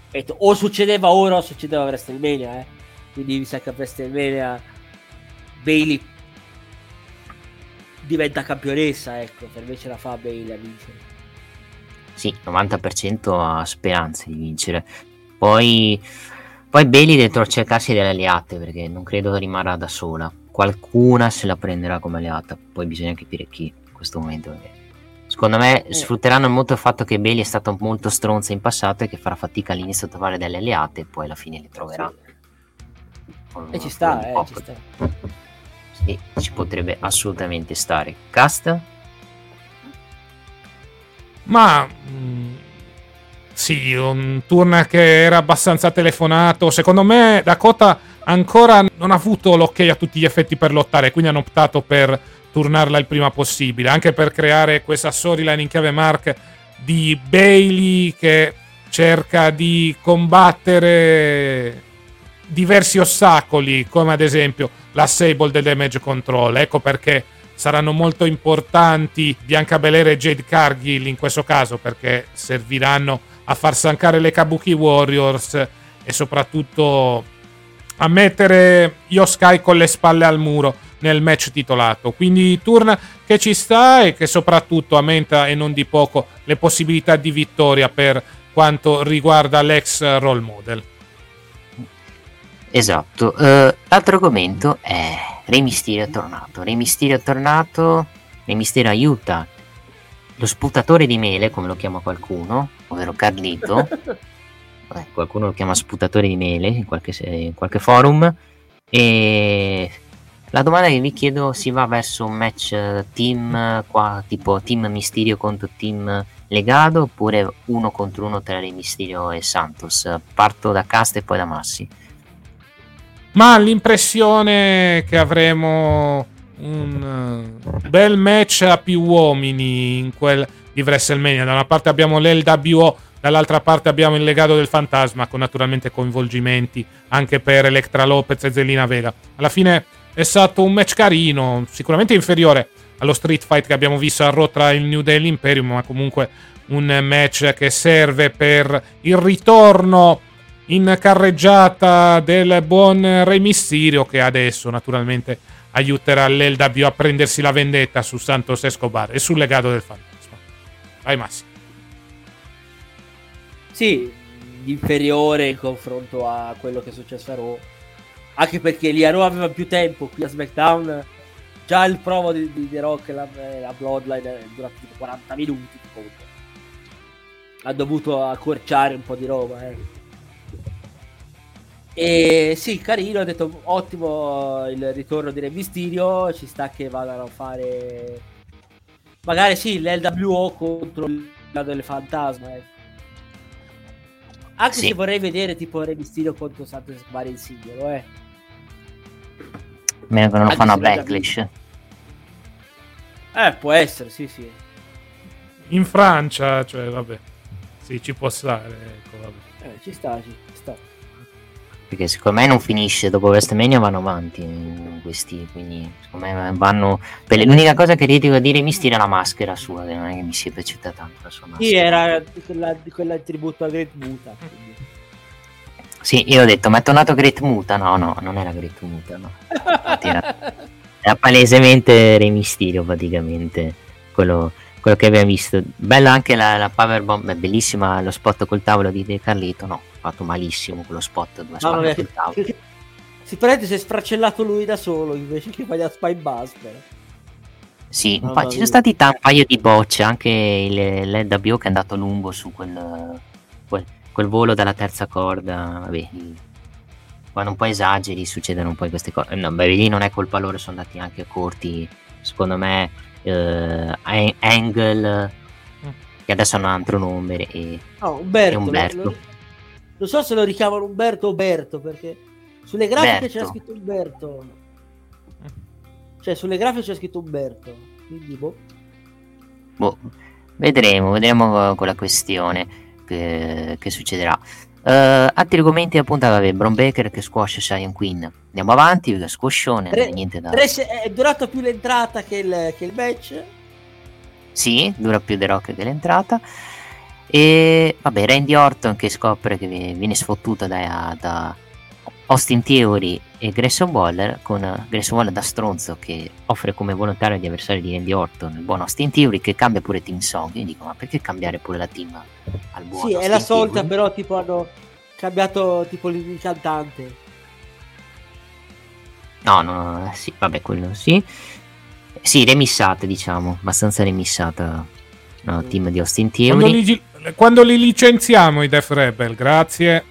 Detto, o succedeva ora o succedeva a WrestleMania, eh. Quindi mi sa che a WrestleMania Bailey diventa campionessa, ecco, per me ce la fa Bailey a vincere. Sì, 90% ha speranze di vincere. Poi, poi Bailey deve cercarsi delle alleate perché non credo rimarrà da sola. Qualcuna se la prenderà come alleata, poi bisogna capire chi in questo momento. perché Secondo me sfrutteranno molto il fatto che Bailey è stato molto stronza in passato e che farà fatica all'inizio a trovare delle alleate e poi alla fine le troverà. Con- E ci sta, eh, ci sta. Sì, ci potrebbe assolutamente stare. Cast? Ma mm, sì, un turn che era abbastanza telefonato. Secondo me Dakota ancora non ha avuto l'ok a tutti gli effetti per lottare, quindi hanno optato per turnarla il prima possibile, anche per creare questa storyline in chiave Mark di Bailey che cerca di combattere diversi ostacoli, come ad esempio la Sable del damage control. Ecco perché saranno molto importanti Bianca Belair e Jade Cargill in questo caso perché serviranno a far stancare le Kabuki Warriors e soprattutto a mettere Yoskai con le spalle al muro nel match titolato. Quindi turn che ci sta e che soprattutto aumenta e non di poco le possibilità di vittoria per quanto riguarda l'ex role model. Esatto. Uh, l'altro argomento è Re Mysterio è tornato. Re Mysterio è tornato. Re Mysterio aiuta lo sputatore di mele, come lo chiama qualcuno, ovvero Carlito. [laughs] eh, qualcuno lo chiama sputatore di mele in qualche, in qualche forum. E la domanda che vi chiedo si va verso un match team qua, tipo team Mysterio contro team Legado oppure uno contro uno tra Re Mysterio e Santos. Parto da Cast e poi da Massi. Ma l'impressione che avremo un uh, bel match a più uomini in quel di WrestleMania. Da una parte abbiamo l'LWO, dall'altra parte abbiamo il legato del fantasma, con naturalmente coinvolgimenti anche per Electra Lopez e Zelina Vega. Alla fine è stato un match carino, sicuramente inferiore allo street fight che abbiamo visto a Raw tra il New Day e l'Imperium, ma comunque un match che serve per il ritorno in carreggiata del buon Re Mysterio che adesso naturalmente aiuterà l'LW a prendersi la vendetta su Santos Escobar e sul legato del fantasma. Vai Massimo. Sì, inferiore in confronto a quello che è successo a Raw. Anche perché lì a Raw aveva più tempo, qui a SmackDown già il provo di, di The Rock la, la, Bloodline è durato tipo 40 minuti. Ha dovuto accorciare un po' di roba, eh. E sì, carino, ho detto ottimo il ritorno di Re Mysterio, ci sta che vadano a fare magari sì, l'LWO contro il del fantasma. Eh. Anche sì. se vorrei vedere tipo Mysterio contro Santos Escobar in singolo, eh. Meno che non Anche fanno a Backlash. Eh, può essere, sì, sì. In Francia, cioè, vabbè. Sì, ci può stare, ecco, vabbè. Eh, ci sta, ci sta perché secondo me non finisce dopo WrestleMania vanno avanti questi quindi secondo me vanno per l'unica cosa che critico a dire mi stira la maschera sua che non è che mi sia piaciuta tanto la sua maschera sì era quella, quella tributo a Great Muta quindi. sì io ho detto ma è tornato Great Muta no no non era Great Muta no era, era palesemente Re Mysterio praticamente quello quello che abbiamo visto. Bella anche la, la power bomb, è bellissima lo spot col tavolo di De Carlito. No, fatto malissimo quello spot dove no, tavolo. [laughs] Si prende si è sfracellato lui da solo invece che fai a Spy Buster. Sì, no, ci sono stati t- un paio di bocce, anche il, l'LWO che è andato lungo su quel, quel, quel volo dalla terza corda. Vabbè, quando un po' esageri succedono un po' queste cose. No, beh, lì non è colpa loro, sono andati anche corti. Secondo me uh, Angle mm. che adesso hanno un altro nome e, oh, Umberto, e Umberto. Lo, non so se lo richiamano Umberto o Berto perché sulle grafiche Berto. c'era scritto Umberto. Cioè sulle grafiche c'è scritto Umberto quindi boh. boh. Vedremo vedremo con la questione che, che succederà. Uh, altri argomenti appunto vabbè, Bron Baker che squash Sion Queen. Andiamo avanti perché squashone Tre, niente da tre, è durato più l'entrata che il, che il match? Sì dura più The Rock che l'entrata e vabbè Randy Orton che scopre che viene sfottuto da, da Austin Theory e Grayson Waller con Grayson Waller da stronzo che offre come volontario di avversario di Randy Orton il buon Austin Theory che cambia pure Team Song. Io dico ma perché cambiare pure la team al buon sì Austin è la solita Theory? però tipo hanno cambiato tipo il cantante. No no sì vabbè quello sì. Sì remissata diciamo abbastanza remissata no, team di Austin Theory. Quando li, quando li licenziamo i Def Rebel? Grazie.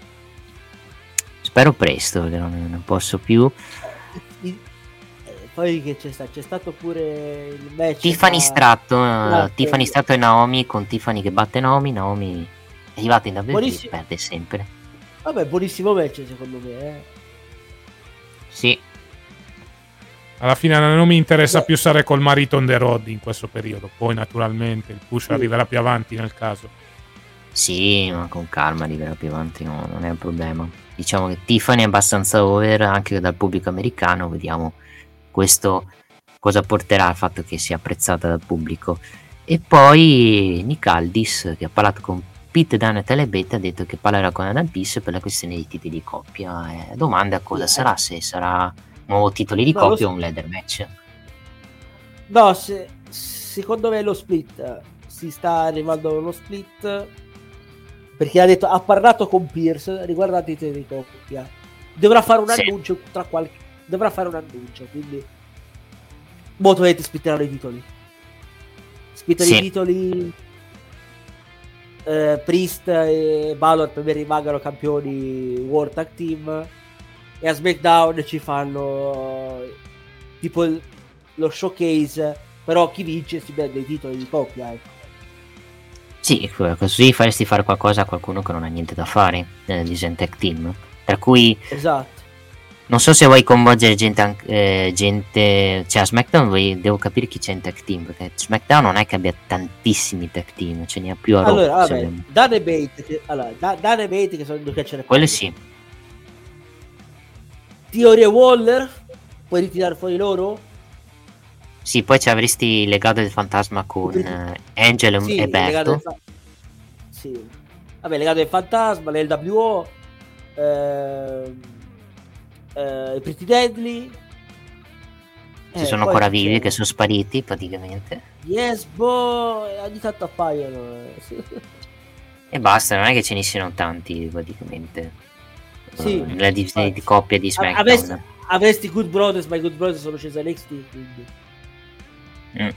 Spero presto perché non, non posso più. Poi che c'è, sta, c'è stato pure il match Tiffany tra... Stratto uh, Tiffany Stratto e Naomi con Tiffany che batte Naomi Naomi è arrivata in WWE e perde sempre. Vabbè buonissimo match secondo me eh. sì. Alla fine non mi interessa Beh. più stare col marito on the road in questo periodo. Poi naturalmente il push sì. arriverà più avanti nel caso sì ma con calma arriverà più avanti no, non è un problema diciamo che Tiffany è abbastanza over anche dal pubblico americano, vediamo questo, cosa porterà il fatto che sia apprezzata dal pubblico. E poi Nick Aldis, che ha parlato con Pete Dunne e Telebet, ha detto che parlerà con Adam Peace per la questione dei titoli di coppia. Eh, domanda cosa sarà, se sarà nuovo titoli di no, coppia o un leather match. No, se, secondo me lo split si sta arrivando allo split perché ha detto ha parlato con Pierce riguardante i titoli di coppia. Dovrà fare un sì. annuncio tra qualche dovrà fare un annuncio, quindi molto volete splitteranno i titoli. Splittano sì. i titoli eh, Priest e Balor per me rimangano campioni World Tag Team e a SmackDown ci fanno tipo il, lo showcase però chi vince si prende i titoli di coppia ecco. Sì, così faresti fare qualcosa a qualcuno che non ha niente da fare nel design tech team. Tra cui esatto. Non so se vuoi coinvolgere gente, eh, gente cioè a SmackDown vuoi, devo capire chi c'è in tech team, perché SmackDown non è che abbia tantissimi tech team, ce ne ha più a Allora, Raw, vabbè, Dan e Bate, che, allora, Dan, Dan e Bate che sono due che ce ne Quello sì. Theory e Waller, puoi ritirare fuori loro? Sì, poi ci avresti il legado del fantasma con uh, Angel sì, e Berto. Fa- sì. Vabbè, legato del fantasma, l'LWO, eh, eh, i Pretty Deadly. Ci eh, sono ancora vivi che sono spariti praticamente. Yes, boh, ogni tanto appaiono. Eh, e basta, non è che ce ne siano tanti praticamente. Sì, la divisione di coppia di SmackDown. Avresti, avresti Good Brothers, ma i Good Brothers sono scesi a NXT, quindi... Mm.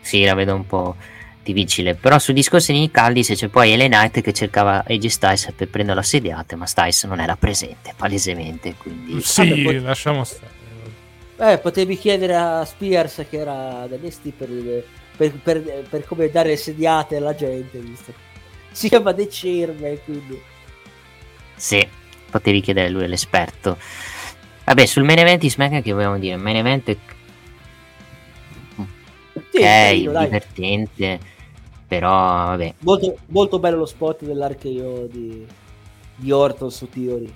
Sì, la vedo un po' difficile. Però sul discorso di Nick Aldis c'è poi Ellen Knight che cercava AJ Styles per prendere l'assediate, ma Styles non era presente palesemente. Quindi... Sì, Vabbè, pot- lasciamo stare. Eh, potevi chiedere a Spears che era da NXT per, per, per, per, come dare le sediate alla gente, visto? Si chiama The Chairman, quindi... Sì, potevi chiedere a lui l'esperto. Vabbè, sul main event di SmackDown che vogliamo dire? Main event sì, ok, divertente, però vabbè. Molto, molto bello lo spot dell'archeo di, di Orton su Theory.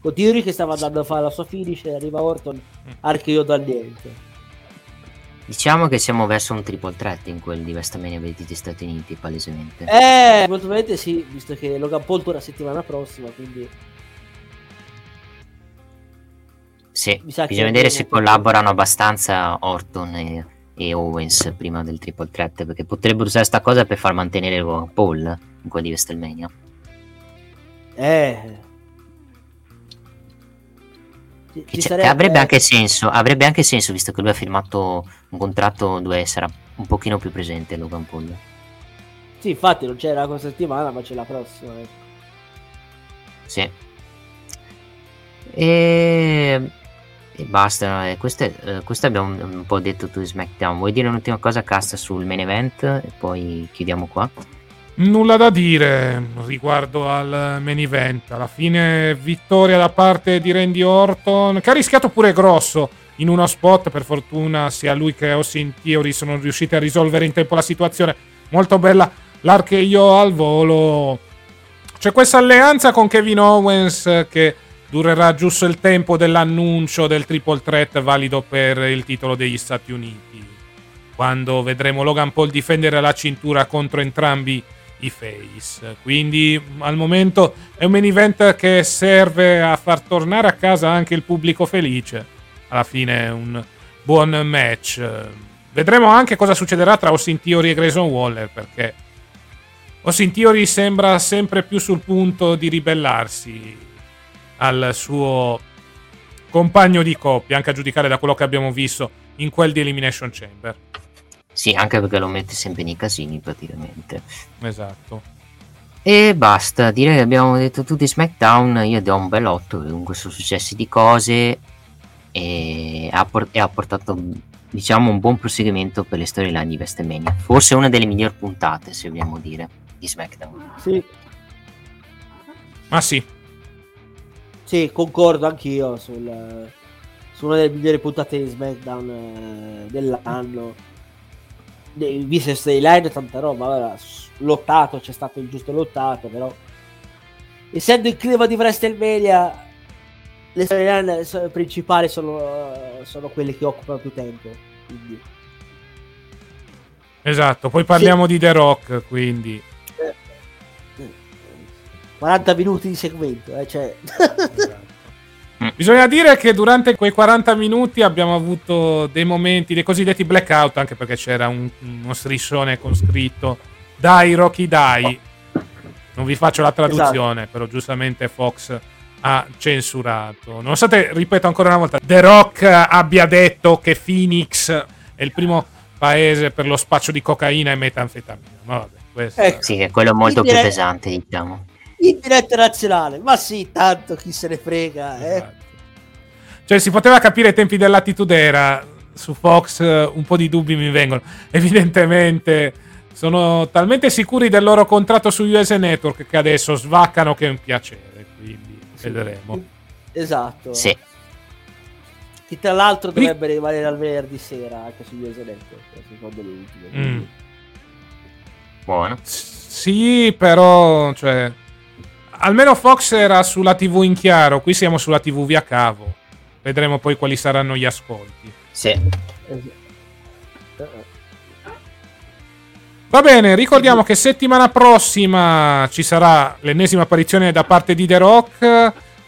Con Theory che stava andando a fare la sua finish e arriva Orton, archeo dal niente. Diciamo che siamo verso un triple threat in quel di WrestleMania degli Stati Uniti, palesemente. Eh, molto probabilmente sì, visto che Logan Paul torna settimana prossima, quindi... Sì, bisogna vedere se collaborano abbastanza Orton e e Owens prima del triple threat perché potrebbero usare sta cosa per far mantenere Paul in quelli di WrestleMania. Eh. Ci, ci sarebbe... avrebbe anche senso avrebbe anche senso visto che lui ha firmato un contratto dove sarà un pochino più presente Logan Paul. Sì infatti non c'era questa settimana ma c'è la prossima ecco. sì. E e basta, eh, questo, eh, questo, abbiamo un, po' detto tu SmackDown. Vuoi dire un'ultima cosa, Casta, sul main event e poi chiudiamo qua? Nulla da dire riguardo al main event. Alla fine vittoria da parte di Randy Orton, che ha rischiato pure grosso in uno spot. Per fortuna sia lui che Austin Theory sono riusciti a risolvere in tempo la situazione. Molto bella l'archeio al volo. C'è questa alleanza con Kevin Owens che durerà giusto il tempo dell'annuncio del triple threat valido per il titolo degli Stati Uniti. Quando vedremo Logan Paul difendere la cintura contro entrambi i face. Quindi al momento è un main event che serve a far tornare a casa anche il pubblico felice. Alla fine è un buon match. Vedremo anche cosa succederà tra Austin Theory e Grayson Waller perché Austin Theory sembra sempre più sul punto di ribellarsi al suo compagno di coppia, anche a giudicare da quello che abbiamo visto in quel di Elimination Chamber. Sì, anche perché lo mette sempre nei casini praticamente. Esatto. E basta, direi che abbiamo detto tutti SmackDown, io do un bel 8, comunque sono successi di cose e ha, port- e ha portato diciamo un buon proseguimento per le storyline di WrestleMania. Forse una delle migliori puntate, se vogliamo dire, di SmackDown. Sì. Ma sì, sì, concordo anch'io sul, su una delle migliori puntate di SmackDown eh, dell'anno. Visto Storyline, tanta roba, allora, lottato, c'è stato il giusto lottato, però essendo il clima di WrestleMania le storyline principali sono, sono quelle che occupano più tempo Quindi, Esatto, poi parliamo di The Rock, quindi... 40 minuti di segmento, eh, cioè... Bisogna dire che durante quei 40 minuti abbiamo avuto dei momenti, dei cosiddetti blackout, anche perché c'era un- uno striscione con scritto Dai Rocky Dai. Non vi faccio la traduzione, però giustamente Fox ha censurato. Nonostante, ripeto ancora una volta, The Rock abbia detto che Phoenix è il primo paese per lo spaccio di cocaina e metanfetamina. Ma vabbè, questo... Ecco. Sì, che è quello molto più pesante, diciamo. In diretta nazionale, ma sì, tanto chi se ne frega, eh. Esatto. Cioè, si poteva capire ai tempi dell'attitudera. Su Fox eh, un po' di dubbi mi vengono. [laughs] Evidentemente sono talmente sicuri del loro contratto su US Network che adesso svaccano che è un piacere. Quindi vedremo. Esatto. Sì. Che tra l'altro dovrebbe rimanere al venerdì sera anche su US Network, secondo le ultime. Mm. Buono. S- Sì, però, cioè, almeno Fox era sulla TV in chiaro. Qui siamo sulla TV via cavo. Vedremo poi quali saranno gli ascolti. Sì. Va bene, ricordiamo che settimana prossima ci sarà l'ennesima apparizione da parte di The Rock.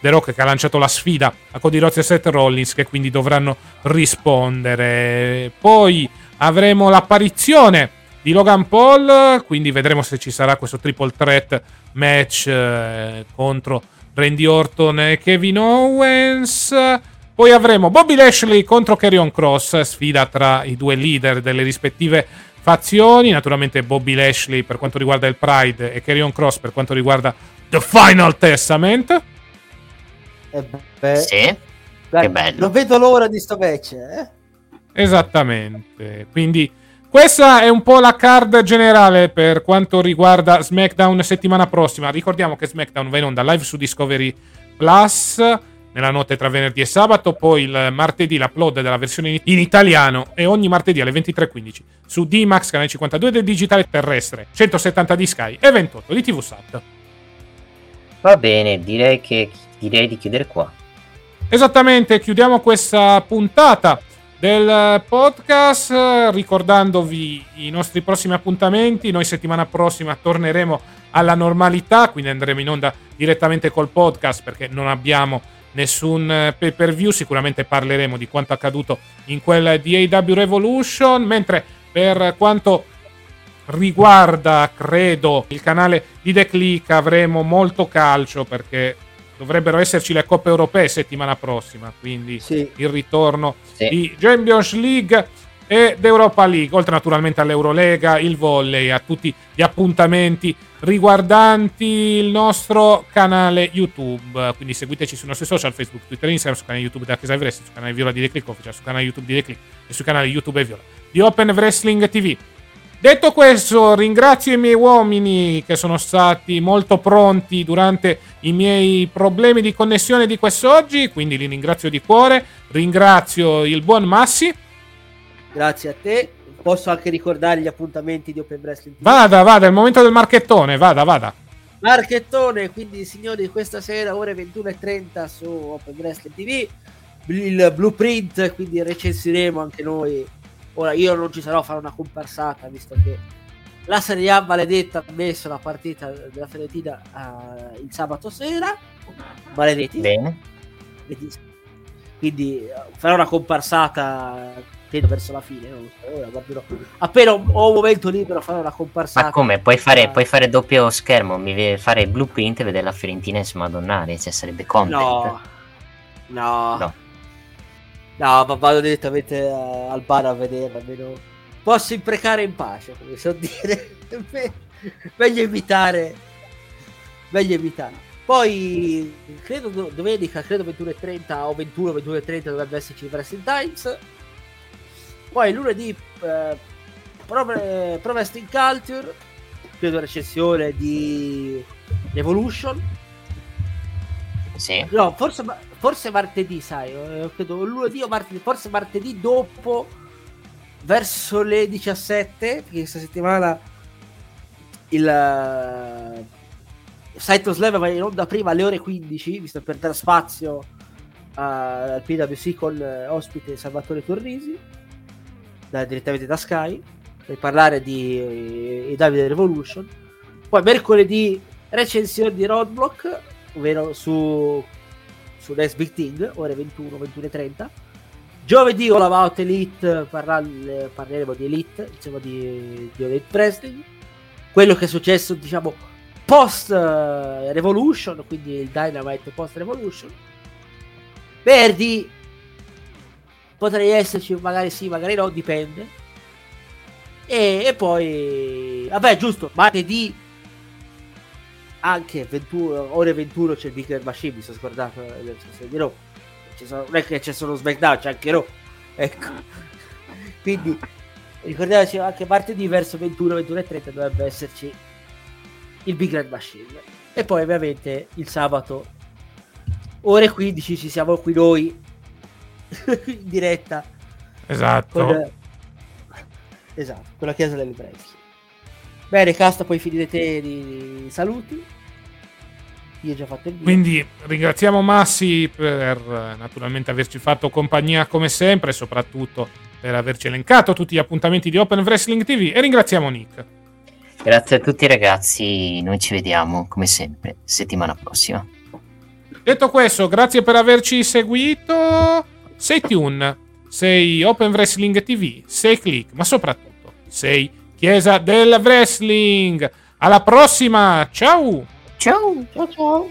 The Rock che ha lanciato la sfida a Cody Rhodes e Seth Rollins che quindi dovranno rispondere. Poi avremo l'apparizione di Logan Paul, quindi vedremo se ci sarà questo triple threat match eh, contro Randy Orton e Kevin Owens. Poi avremo Bobby Lashley contro Carrion Cross, sfida tra i due leader delle rispettive fazioni. Naturalmente Bobby Lashley per quanto riguarda il Pride e Carrion Cross per quanto riguarda The Final Testament. eh, beh, Sì. dai, che bello. Non vedo l'ora di sto match, eh. Esattamente. Quindi questa è un po' la card generale per quanto riguarda SmackDown settimana prossima. Ricordiamo che SmackDown va in onda live su Discovery Plus nella notte tra venerdì e sabato, poi il martedì l'upload della versione in- italiano e ogni martedì alle 23.15 su D-Max canale 52 del digitale terrestre, 170 di Sky e 28 di TV Sat. Va bene, direi che direi di chiudere qua. Esattamente, chiudiamo questa puntata del podcast ricordandovi i nostri prossimi appuntamenti. Noi settimana prossima torneremo alla normalità, quindi andremo in onda direttamente col podcast perché non abbiamo nessun eh, pay per view. Sicuramente parleremo di quanto accaduto in quel di AW Revolution, mentre per quanto riguarda, credo, il canale di The Click avremo molto calcio perché dovrebbero esserci le coppe europee settimana prossima, quindi Sì. il ritorno Sì. di Champions League ed Europa League, oltre naturalmente all'Eurolega, il volley, a tutti gli appuntamenti riguardanti il nostro canale YouTube. Quindi seguiteci sui nostri social, Facebook, Twitter, Instagram, sul canale YouTube di Archesa Wrestling, sul canale Viola di The Click Official, sul canale YouTube di The Click e sul canale YouTube e Viola di Open Wrestling TV. Detto questo, ringrazio i miei uomini che sono stati molto pronti durante i miei problemi di connessione di quest'oggi, quindi li ringrazio di cuore. Ringrazio il buon Massi. Grazie a te. Posso anche ricordare gli appuntamenti di Open Wrestling TV. Vada, vada, è il momento del marchettone, vada, vada. Marchettone, quindi signori, questa sera ore 21.30 su Open Wrestling TV. Il blueprint, quindi recensiremo anche noi. Ora io non ci sarò a fare una comparsata, visto che la Serie A maledetta ha messo la partita della Fiorentina eh, il sabato sera. Maledetti. Bene. Quindi eh, farò una comparsata credo verso la fine. Ora guarderò. Appena ho un momento libero farò una comparsata. Ma come? Puoi fare, Ah, puoi fare doppio schermo, mi fare il blueprint e vedere la Fiorentina smadonnare, cioè sarebbe content. No, no, No. No, ma vado direttamente eh, al bar a vederla. Almeno posso imprecare in pace, come so dire. [laughs] Me- meglio evitare, meglio evitare. Poi credo do- domenica, credo 21.30 o 21, 21.30 dovrebbe esserci il Wrestling Times. Poi lunedì eh, Pro, Pro Wrestling Culture, credo recensione di Evolution. Sì. No, forse, forse martedì, sai, eh, credo lunedì o martedì, forse martedì dopo, verso le 17, perché questa settimana il eh, Saito Slam va in onda prima alle ore 15, visto per dare spazio a- al PWC con eh, ospite Salvatore Torrisi. da, direttamente da Sky per parlare di eh, Davide Revolution. Poi mercoledì recensione di Roadblock, ovvero su, su Next Big Thing, ore 21, 21.30. Giovedì All About Elite, parla- parleremo di Elite, diciamo di, di Elite Wrestling. Quello che è successo, diciamo, post eh, Revolution, quindi il Dynamite post Revolution. Verdi potrei esserci, magari sì, magari no, dipende. E, e poi, vabbè, giusto, martedì anche 21, ore 21 c'è il Big Machine, mi sono scordato eh, di Raw. Non è che c'è solo SmackDown, c'è anche Raw. Ecco. [laughs] Quindi ricordiamoci anche martedì verso 21, 21 e 30 dovrebbe esserci il Big Red Machine. E poi ovviamente il sabato ore 15 ci siamo qui noi [laughs] in diretta. Esatto. Con, [laughs] esatto, con la chiesa delle Brezzi. Bene, Casta, poi finite di saluti. Io ho già fatto il video. Quindi ringraziamo Massi per naturalmente averci fatto compagnia come sempre e soprattutto per averci elencato tutti gli appuntamenti di Open Wrestling TV e ringraziamo Nick. Grazie a tutti ragazzi, noi ci vediamo come sempre settimana prossima. Detto questo, grazie per averci seguito. Sei Tune, sei Open Wrestling TV, sei Click, ma soprattutto sei Chiesa del Wrestling. Alla prossima, ciao! Ciao! Ciao ciao!